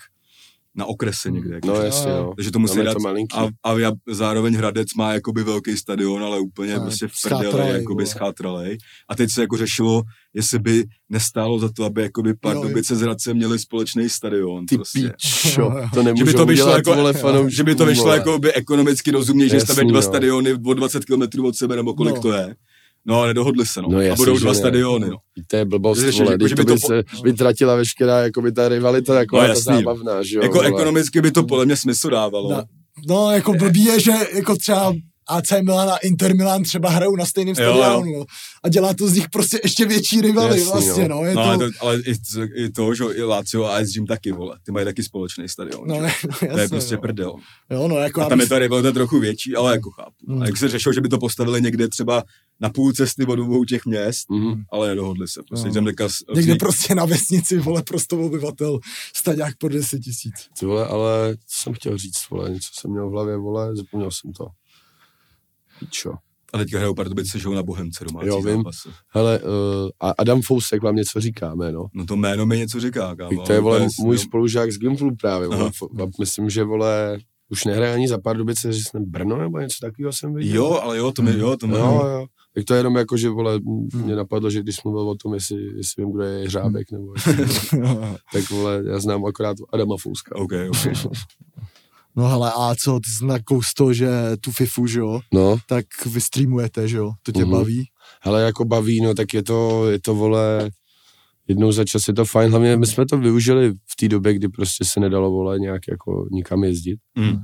na okrese někde. Jako, No jasně, no. takže to musí dát to a, a já, zároveň Hradec má jakoby velký stadion, ale úplně A prostě v schátralej, jakoby schátralej. A teď se jako řešilo, jestli by nestálo za to, aby jakoby Pardubice s Hradcem měli společný stadion. Ty prostě. píčo, to Že by to vyšlo jako, vole, fanoušků, že by to vyšlo jako by ekonomicky rozumně, že stavět dva no. stadiony o 20 km od sebe, nebo kolik No. to je. No nedohodli se, no. No a budou dva ne. stadiony, no. To je blbost, Že- že- vole, jako, když že to by by to se vytratila veškerá jakoby ta rivalita taková No, ta jasný. zábavná, že jo, Jako vole. ekonomicky by to podle mě smysl dávalo. Da- No, jako blbý je, že jako třeba AC Milan a Inter Milan třeba hrajou na stejném Jo, jo. stadionu, no. A dělá to z nich prostě ještě větší rivaly Jasný, vlastně, no. no. Je No, to, ale, to, ale i, i to, že jo, i Lazio a AS Gym taky, vole. Ty mají taky společný stadion. no, ne, no, jasně, to je prostě no. prdel. Jo, no, jako A tam je bys- ta rivalita trochu větší, ale jako chápu. Hmm. A jak se řešilo, že by to postavili někde třeba na půl cesty od obou těch měst, Mhm. ale nedohodli se. Prostě No. Někde prostě na vesnici, vole, prostě obyvatel, staďák po 10 tisíc. Ty vole, ale co jsem chtěl říct, vole, něco jsem měl v hlavě, vole, zapomněl jsem to. Píčo. A teďka hrajou Pardubice, že na Bohemce domácí Jo, vím. zápasy. Hele, uh, a Adam Fousek vám něco říká, jméno. No to jméno mi něco říká, kámo. To je, vole, úplně můj spolužák z Gimflu právě, vole. Myslím, že, vole, už nehraje ani za Pardubice, že jsme Brno nebo něco takového jsem viděl. Jo, ale jo, to mi, jo, to mi, Jo, jo. Tak to je jenom jako, že vole, mě napadlo, že když mluvil o tom, jestli, jestli vím, kdo je Jeřábek, nebo jestli, tak vole, já znám akorát Adama Fouska. OK, OK. No hele, a co, ty jsi nakous to, že tu FIFU, že jo, No, tak vy streamujete, že jo, to tě Mhm. baví? ale jako baví, no tak je to, je to vole, jednou za čas je to fajn, hlavně my jsme to využili v té době, kdy prostě se nedalo vole nějak jako nikam jezdit, Mm.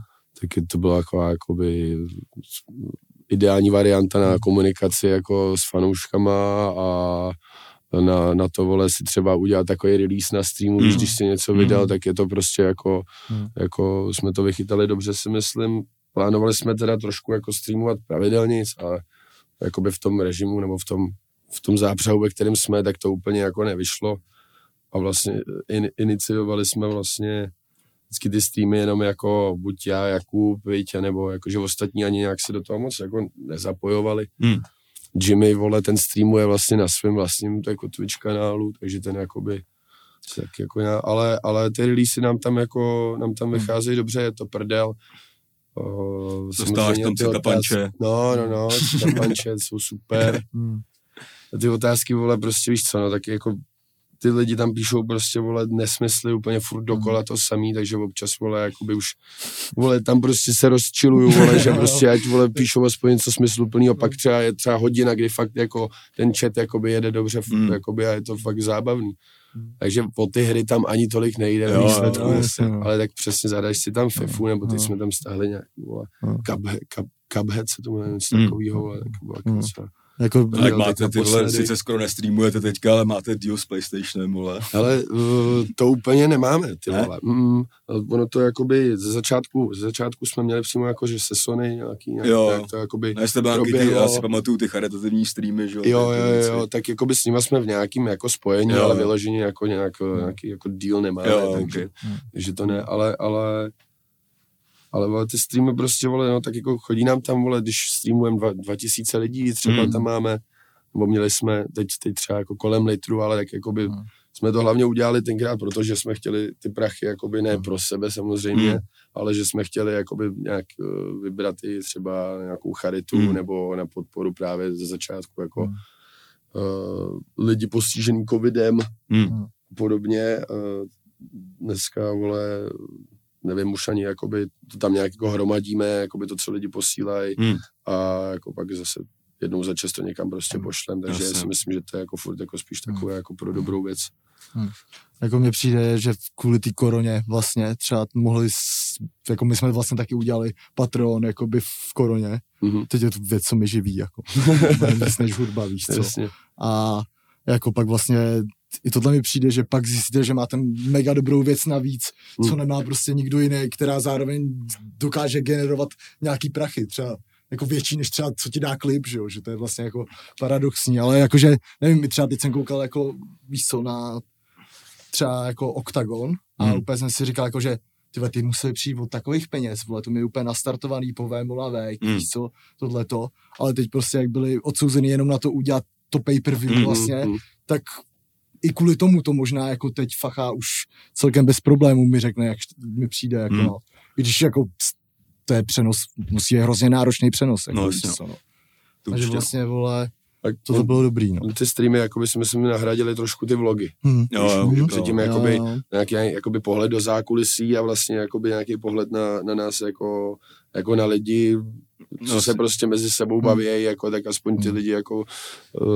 tak to byla jako jakoby ideální varianta na komunikaci jako s fanouškama a na, na to vole si třeba udělat takový release na streamu, Mm. když, si něco vydal, Mm. tak je to prostě jako, Mm. jako jsme to vychytali dobře si myslím. Plánovali jsme teda trošku jako streamovat pravidelně, ale jakoby v tom režimu nebo v tom, v tom zápřehu, ve kterém jsme, tak to úplně jako nevyšlo. A vlastně in, iniciovali jsme vlastně vždycky ty streamy jenom jako buď já, Jakub, Viď, nebo jako, že ostatní ani nějak se do toho moc jako nezapojovali. Hmm. Jimmy, vole, ten streamuje vlastně na svém vlastním jako Twitch kanálu, takže ten jakoby tak jako já, ale, ale ty releasy nám tam jako, nám tam vycházejí dobře, je to prdel. Uh, Dostáváš tam ty cita otázky- panče. No, no, no, cita panče jsou super. Hmm. A ty otázky, vole, prostě víš co, no, tak jako ty lidi tam píšou prostě, vole, nesmysly úplně furt dokola to samý, takže občas, vole, jakoby už, vole, tam prostě se rozčiluju, vole, že prostě ať, vole, píšou aspoň něco smysluplného, pak třeba je třeba hodina, kdy fakt jako ten chat, jakoby jede dobře, furt, Mm. jakoby a je to fakt zábavný. Takže po ty hry tam ani tolik nejde Jo, v výsledku, jo, jasně, no. ale tak přesně zadaš si tam FIFU, nebo teď no. jsme tam stáhli nějaký, vole. Cuphead, Cup, Cuphead se to jmenuje, něco Mm. takového, vole, tak bylo jako Mm. docela- Jako, Tak Jel máte tyhle, naposledy. sice skoro nestreamujete teďka, ale máte deal s PlayStationem, vole. Ale uh, to úplně nemáme, ty Ne? vole. Mm, ono to jakoby ze začátku, ze začátku jsme měli přímo jako, že se Sony nějaký, nějaký Jo. tak to jakoby, No, jste nějaký ty, já si pamatuju ty charitativní streamy, že jo, jo, jo, jo, tak jakoby s nima jsme v nějakým jako spojení, Jo, ale jo. vyloženě jako nějak, nějaký jako deal nemáme, Jo, takže, okay. takže to ne, ale, ale ale vole, ty streamy prostě, vole, no, tak jako chodí nám tam, vole, když streamujeme dva, 2000 lidí, třeba Mm. tam máme, nebo měli jsme teď, teď třeba jako kolem litru, ale tak jakoby Mm. jsme to hlavně udělali tenkrát, protože jsme chtěli ty prachy jakoby ne pro sebe samozřejmě, Mm. ale že jsme chtěli jakoby nějak uh, vybrat i třeba nějakou charitu Mm. nebo na podporu právě ze začátku jako Mm. uh, lidi postižený covidem Hmm. podobně. Uh, dneska, vole, nevím už ani, jakoby, to tam nějak jako hromadíme, jakoby to, co lidi posílají Hmm. a jako pak zase jednou za často někam prostě Hmm. pošlem, takže Jasně. si myslím, že to je jako furt jako spíš takové jako pro dobrou věc. Jako mně přijde, že kvůli té koroně vlastně třeba mohli, jako my jsme vlastně taky udělali Patreon jakoby v koroně. Mhm. Teď je to věc, co mi živí, jako. Víc než hudba, víš co. Jasně. A jako pak vlastně i tohle mi přijde, že pak zjistíte, že máte mega dobrou věc navíc, co Hmm. nemá prostě nikdo jiný, která zároveň dokáže generovat nějaký prachy, třeba jako větší než třeba, co ti dá klip, že jo, že to je vlastně jako paradoxní, ale jakože, nevím, my třeba teď jsem koukal jako, víš co, na třeba jako Octagon a Hmm. úplně jsem si říkal jako, že tyhle, ty museli přijít od takových peněz, vole, to mi je úplně nastartovaný po Vémola Hmm. víš co, tohleto, ale teď prostě jak byli odsouzeni jenom na to udělat to pay-per-view Hmm, vlastně, Mhm. tak i kvůli tomu to možná jako teď Facha už celkem bez problémů mi řekne, jak mi přijde, jako Hmm. no. I když jako to je přenos, musí je hrozně náročný přenos. Jako, No, jasně. no. To Takže vlastně, vole, to, to bylo dobrý, no. ty streamy jakoby si myslím nahradili trošku ty vlogy. Hm. Jo, jo, Mhm. jo. Předtím Jo, jakoby, jo. nějaký jakoby pohled do zákulisí a vlastně jakoby nějaký pohled na, na nás jako, jako na lidi, co No, se prostě mezi sebou Hmm. baví, jako, tak aspoň ty Hmm. lidi jako,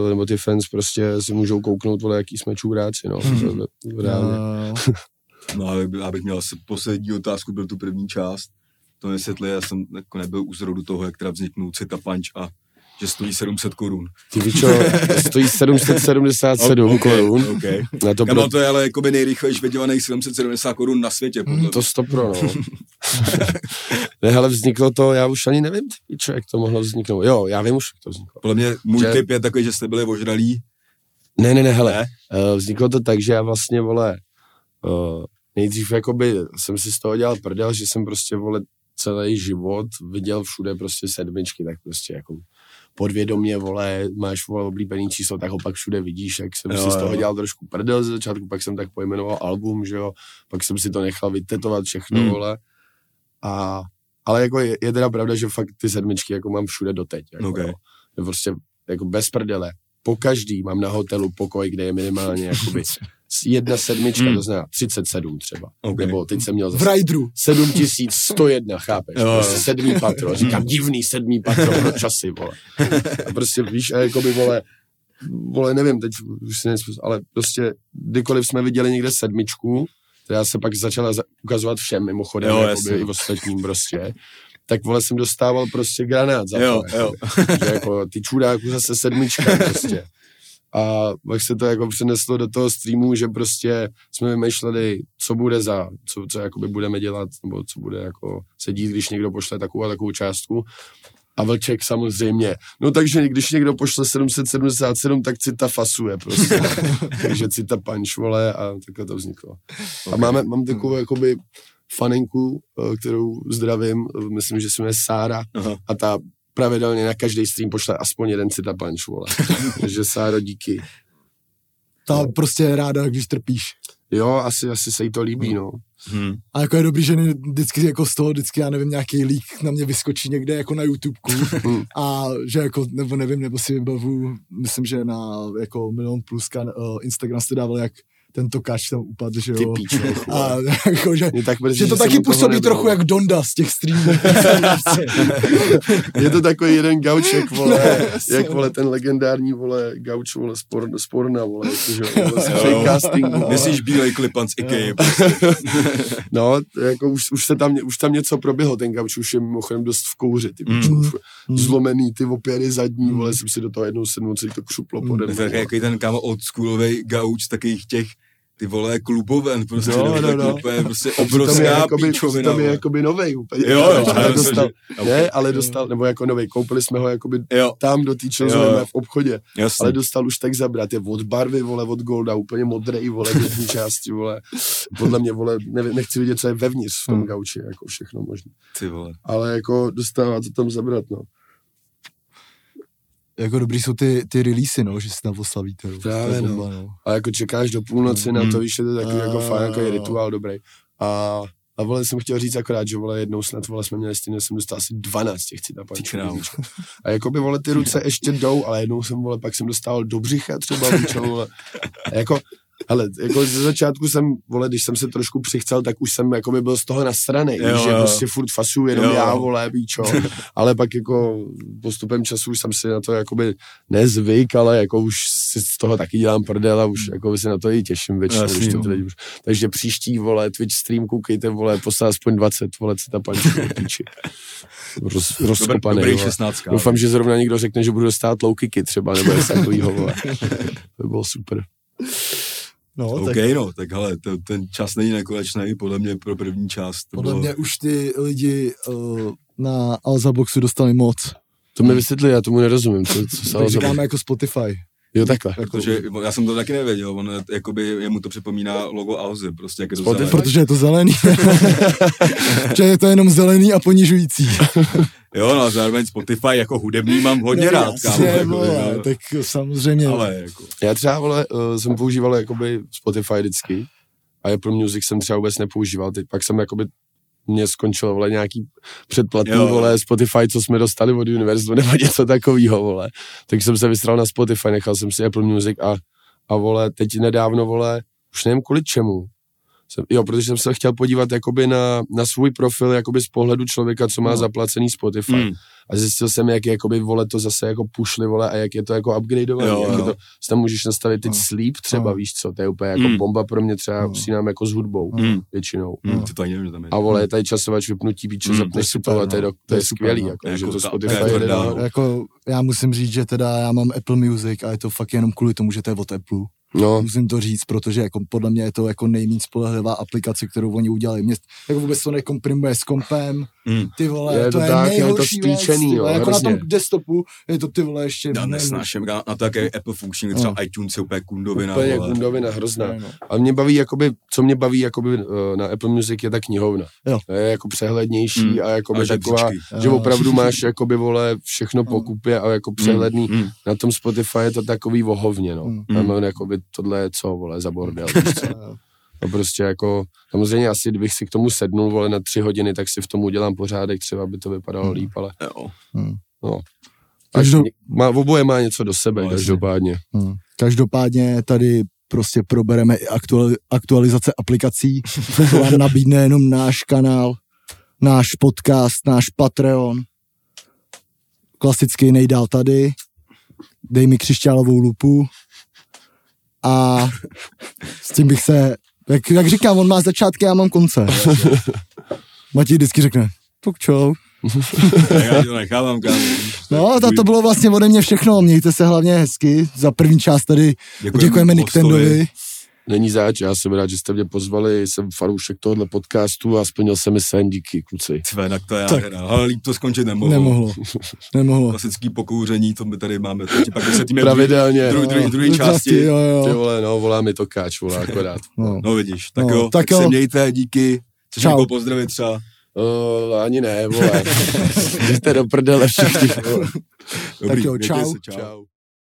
eh, nebo ty fans prostě si můžou kouknout, vole, jaký jsme čůráci, no, Hmm. reálně. No, abych, abych měl asi poslední otázku, byl tu první část. To vysvětli, já jsem jako nebyl u zrodu toho, jak teda vzniknul Cita Punch a že stojí 700 korun. Ty víš čo, stojí 777 Ok, korun, ok. na to, Kamo, pro, to je ale jakoby nejrychlejší vydělaných 770 korun na světě, podle to stopro, no. ne, ale vzniklo to, já už ani nevím, ty víš čo, jak to mohlo vzniknout. Jo, já vím už, jak to vzniklo. Podle mě můj Že- tip je takový, že jste byli ožralí. Ne, ne, ne, hele, Ne? Uh, vzniklo to tak, že já vlastně, vole, uh, nejdřív jakoby jsem si z toho dělal prdel, že jsem prostě, vole, celý život viděl všude prostě sedmičky, tak prostě jako podvědomě, vole, máš vole oblíbený číslo, tak ho pak všude vidíš, jak jsem Jo, jo, si z toho dělal trošku prdel ze začátku, pak jsem tak pojmenoval album, že jo, pak jsem si to nechal vytetovat všechno, Hmm. vole, a, ale jako je, je teda pravda, že fakt ty sedmičky jako mám všude doteď, jako, Ok. jo. Je prostě jako bez prdele, po každý mám na hotelu pokoj, kde je minimálně jakoby jedna sedmička, Hmm. to znamená 37 třeba. Ok. Nebo teď jsem měl V zase Raidru. 7101, chápeš? Jo, jo. Prostě sedmý patro. Říkám, divný sedmý patro pro časy, vole. A prostě víš, a jakoby, vole, vole, nevím, teď už si nejsem, ale prostě kdykoliv jsme viděli někde sedmičku, která se pak začala za- ukazovat všem mimochodem, Jo, jakoby, i ostatním prostě, tak vole jsem dostával prostě granát za Jo, to. jo. Že jako ty čuráku zase sedmička prostě. A pak se to jako přeneslo do toho streamu, že prostě jsme vymýšleli, co bude za, co, co jakoby budeme dělat, nebo co bude jako se dít, když někdo pošle takovou a takovou částku. A Vlček samozřejmě. No takže když někdo pošle 777, tak cita fasuje prostě. takže cita punch, vole, a takhle to vzniklo. A Ok. máme, mám takovou jakoby faninku, eh, kterou zdravím, myslím, že se jmenuje Sára Aha. a ta pravidelně na každý stream pošle aspoň jeden cita punch, vole. takže Sáro, díky. Ta prostě je ráda, když trpíš. Jo, asi, asi se jí to líbí, no. Hmm. A jako je dobrý, že vždycky jako z toho, vždycky, já nevím, nějaký lík na mě vyskočí někde jako na YouTubeku a že jako, nebo nevím, nebo si vybavu, myslím, že na jako Milion Pluska uh, Instagram jste dával, jak ten tokáč tam upadl, že Ty jo. A jako, že, Mě tak mrzí, že to jsem taky působí trochu jak Donda z těch streamů. Je to takový jeden gauček, vole, Ne, jasně. jak vole ten legendární, vole, gauč, vole, spor, sporna, vole, vole, z Jo. Fakecastingu. Myslíš bílej klipan z Ikea? No, jako už, už, se tam, už tam něco proběhlo, ten gauč už je mimochodem dost v kouři, ty Mm. mm. už Mm. zlomený, ty opěry zadní, Mm. vole, jsem si do toho jednou sednul, celý to křuplo Mm. pode To mnou, je vole. takový ten kámo oldschoolový gauč, takových těch ty vole kluboven, prostě, No, no, no. Úplně, prostě je obrovská jakoby, píčovina. přitom je jakoby novej úplně. Jo, jo, ale dostal, že- ne, ale dostal, nebo jako novej, koupili jsme ho jakoby Jo, tam do té v obchodě. jasně. ale dostal už tak zabrat, je od barvy, vole, od golda, úplně modrý, vole, do části, vole. Podle mě, vole, ne, nechci vidět, co je vevnitř v tom Hmm. gauči, jako všechno možné. Ty vole. Ale jako dostává to tam zabrat, no. Jako dobrý jsou ty, ty releasy, no, že si tam oslavíte. No. Právě, je bomba, no. A jako čekáš do půlnoci na to, Hmm. víš, je to takový jako A- fajn, jako je rituál dobrý. A A vole, jsem chtěl říct akorát, že vole, jednou snad vole, jsme měli stejně, jsem dostal asi 12 těch citapančů. A jako by vole, ty ruce ještě jdou, ale jednou jsem vole, pak jsem dostal do břicha třeba, vole. A jako, ale jako ze začátku jsem, vole, když jsem se trošku přichcel, tak už jsem jako by byl z toho nasranej, Jo, že jo. prostě furt fasuju jenom Jo. já, vole, víš, čo. Ale pak jako postupem času už jsem si na to jakoby nezvyk, ale jako už si z toho taky dělám prdel a už jako se na to i těším většinou, Jasný, když to no. ty lidi už. Takže příští, vole, Twitch stream, koukejte, vole, poslal aspoň 20, vole, cita pančů, píči. Roz, rozkopaný, dobrý vole. 16. Doufám, že zrovna někdo řekne, že budu dostat low kicky třeba, nebo něco takovýho, vole. To by bylo super. No, OK, tak no, tak hele, to, ten čas není nekonečný, podle mě pro první část. To podle bylo, mě už ty lidi uh, na Alza Boxu dostali moc. To mi vysvětli, já tomu nerozumím. Co, co se Tak ale říkáme jako Spotify. Jo, takhle. Jako, Protože já jsem to taky nevěděl, on jakoby, jemu to připomíná logo Alzy, prostě jak je to Spotify? zelené. protože je to zelený. že je to jenom zelený a ponižující. Jo, no a zároveň Spotify jako hudební mám hodně No, rád, kámo. jasně, Jako, vole, no, tak samozřejmě. ale jako, Já třeba, vole, uh, jsem používal jakoby Spotify vždycky a Apple Music jsem třeba vůbec nepoužíval. Teď pak jsem jakoby mě skončilo, vole, nějaký předplatný, Jo. vole, Spotify, co jsme dostali od Univerzu, nebo něco takového, vole. Tak jsem se vystral na Spotify, nechal jsem si Apple Music a, a vole, teď nedávno, vole, už nevím kvůli čemu. Jsem, jo, protože jsem se chtěl podívat jakoby na, na svůj profil jakoby z pohledu člověka, co má No. zaplacený Spotify. mm, A zjistil jsem, jak je, jakoby, vole, to zase jako pušli, vole, a jak je to jako upgradeované. Jo, jak jo. to, tam můžeš nastavit teď No. sleep třeba, No. víš co, to je úplně jako Mm. bomba pro mě třeba, No. usínám jako s hudbou, mm, většinou. mm, No. to ani nevím, že tam je. A vole, je tady časovač vypnutí, víč, Mm, to zapneš super, to, a to je, no. to To je skvělý, no. jako, Jako že to ta- Spotify je no. Jako, já musím říct, že teda já mám Apple Music a je to fakt jenom kvůli tomu, že to je od Apple. No, Musím to říct, protože jako podle mě je to jako nejméně spolehlivá aplikace, kterou oni udělali. Mě jako vůbec to nekomprimuje s kompem, Mm. ty vole, Je to, to je tak, je to nejhorší věc, no, vole, jako na hrozně. tom desktopu je to ty vole ještě Já nejhorší. nesnáším, na na to, jak je Apple funkční, třeba iTunes je úplně kundovina, úplně vole. kundovina, hrozná. No. A mě baví, jakoby, co mě baví jakoby, eh, na Apple Music je ta knihovna. Jo. To je jako přehlednější Mm. a jakoby A taková, žebříčky. že Jo. opravdu máš jakoby, vole, všechno po kupě a jako přehledný. Mm. Na tom Spotify je to takový vohovně, no. Mm. Tam on, jakoby, tohle je co, vole, za bordel. No prostě jako, samozřejmě asi, kdybych si k tomu sednul, vole, na tři hodiny, tak si v tom udělám pořádek, třeba aby to vypadalo líp, ale Jo. no. Až Každou- má, oboje má něco do sebe, No, každopádně. Hmm. Každopádně tady prostě probereme i aktuali- aktualizace aplikací, to vám nabídne jenom náš kanál, náš podcast, náš Patreon. Klasicky nejdál tady. Dej mi křišťálovou lupu. A s tím bych se, jak, jak říkám, on má začátky, já mám konce. Matěj vždycky řekne, tak čau. Já to nechávám, kámo. No, to, to bylo vlastně ode mě všechno. Mějte se hlavně hezky. Za první část tady Děkujeme děkujeme hostovi. Není zač, já jsem rád, že jste mě pozvali, jsem fanoušek tohohle podcastu a splnil jsem mi sen, díky kluci. Tve, tak to je Tak. nádhera. Ale líp to skončit nemohlo. Nemohlo. Nemohlo. Klasický pokouření, to my tady máme. Teď pak vysvětlíme Pravidelně. druhý, druhý, druhý části. Jo, Ty jo. vole, no, volá mi to káč, volá akorát. No. No vidíš, tak No, jo, tak tak, jo. se mějte, díky. Chceš Čau. někoho pozdravit třeba? Uh, ani ne, vole. Jste do prdele všichni. Dobrý, jo, mějte čau. se, čau. Čau.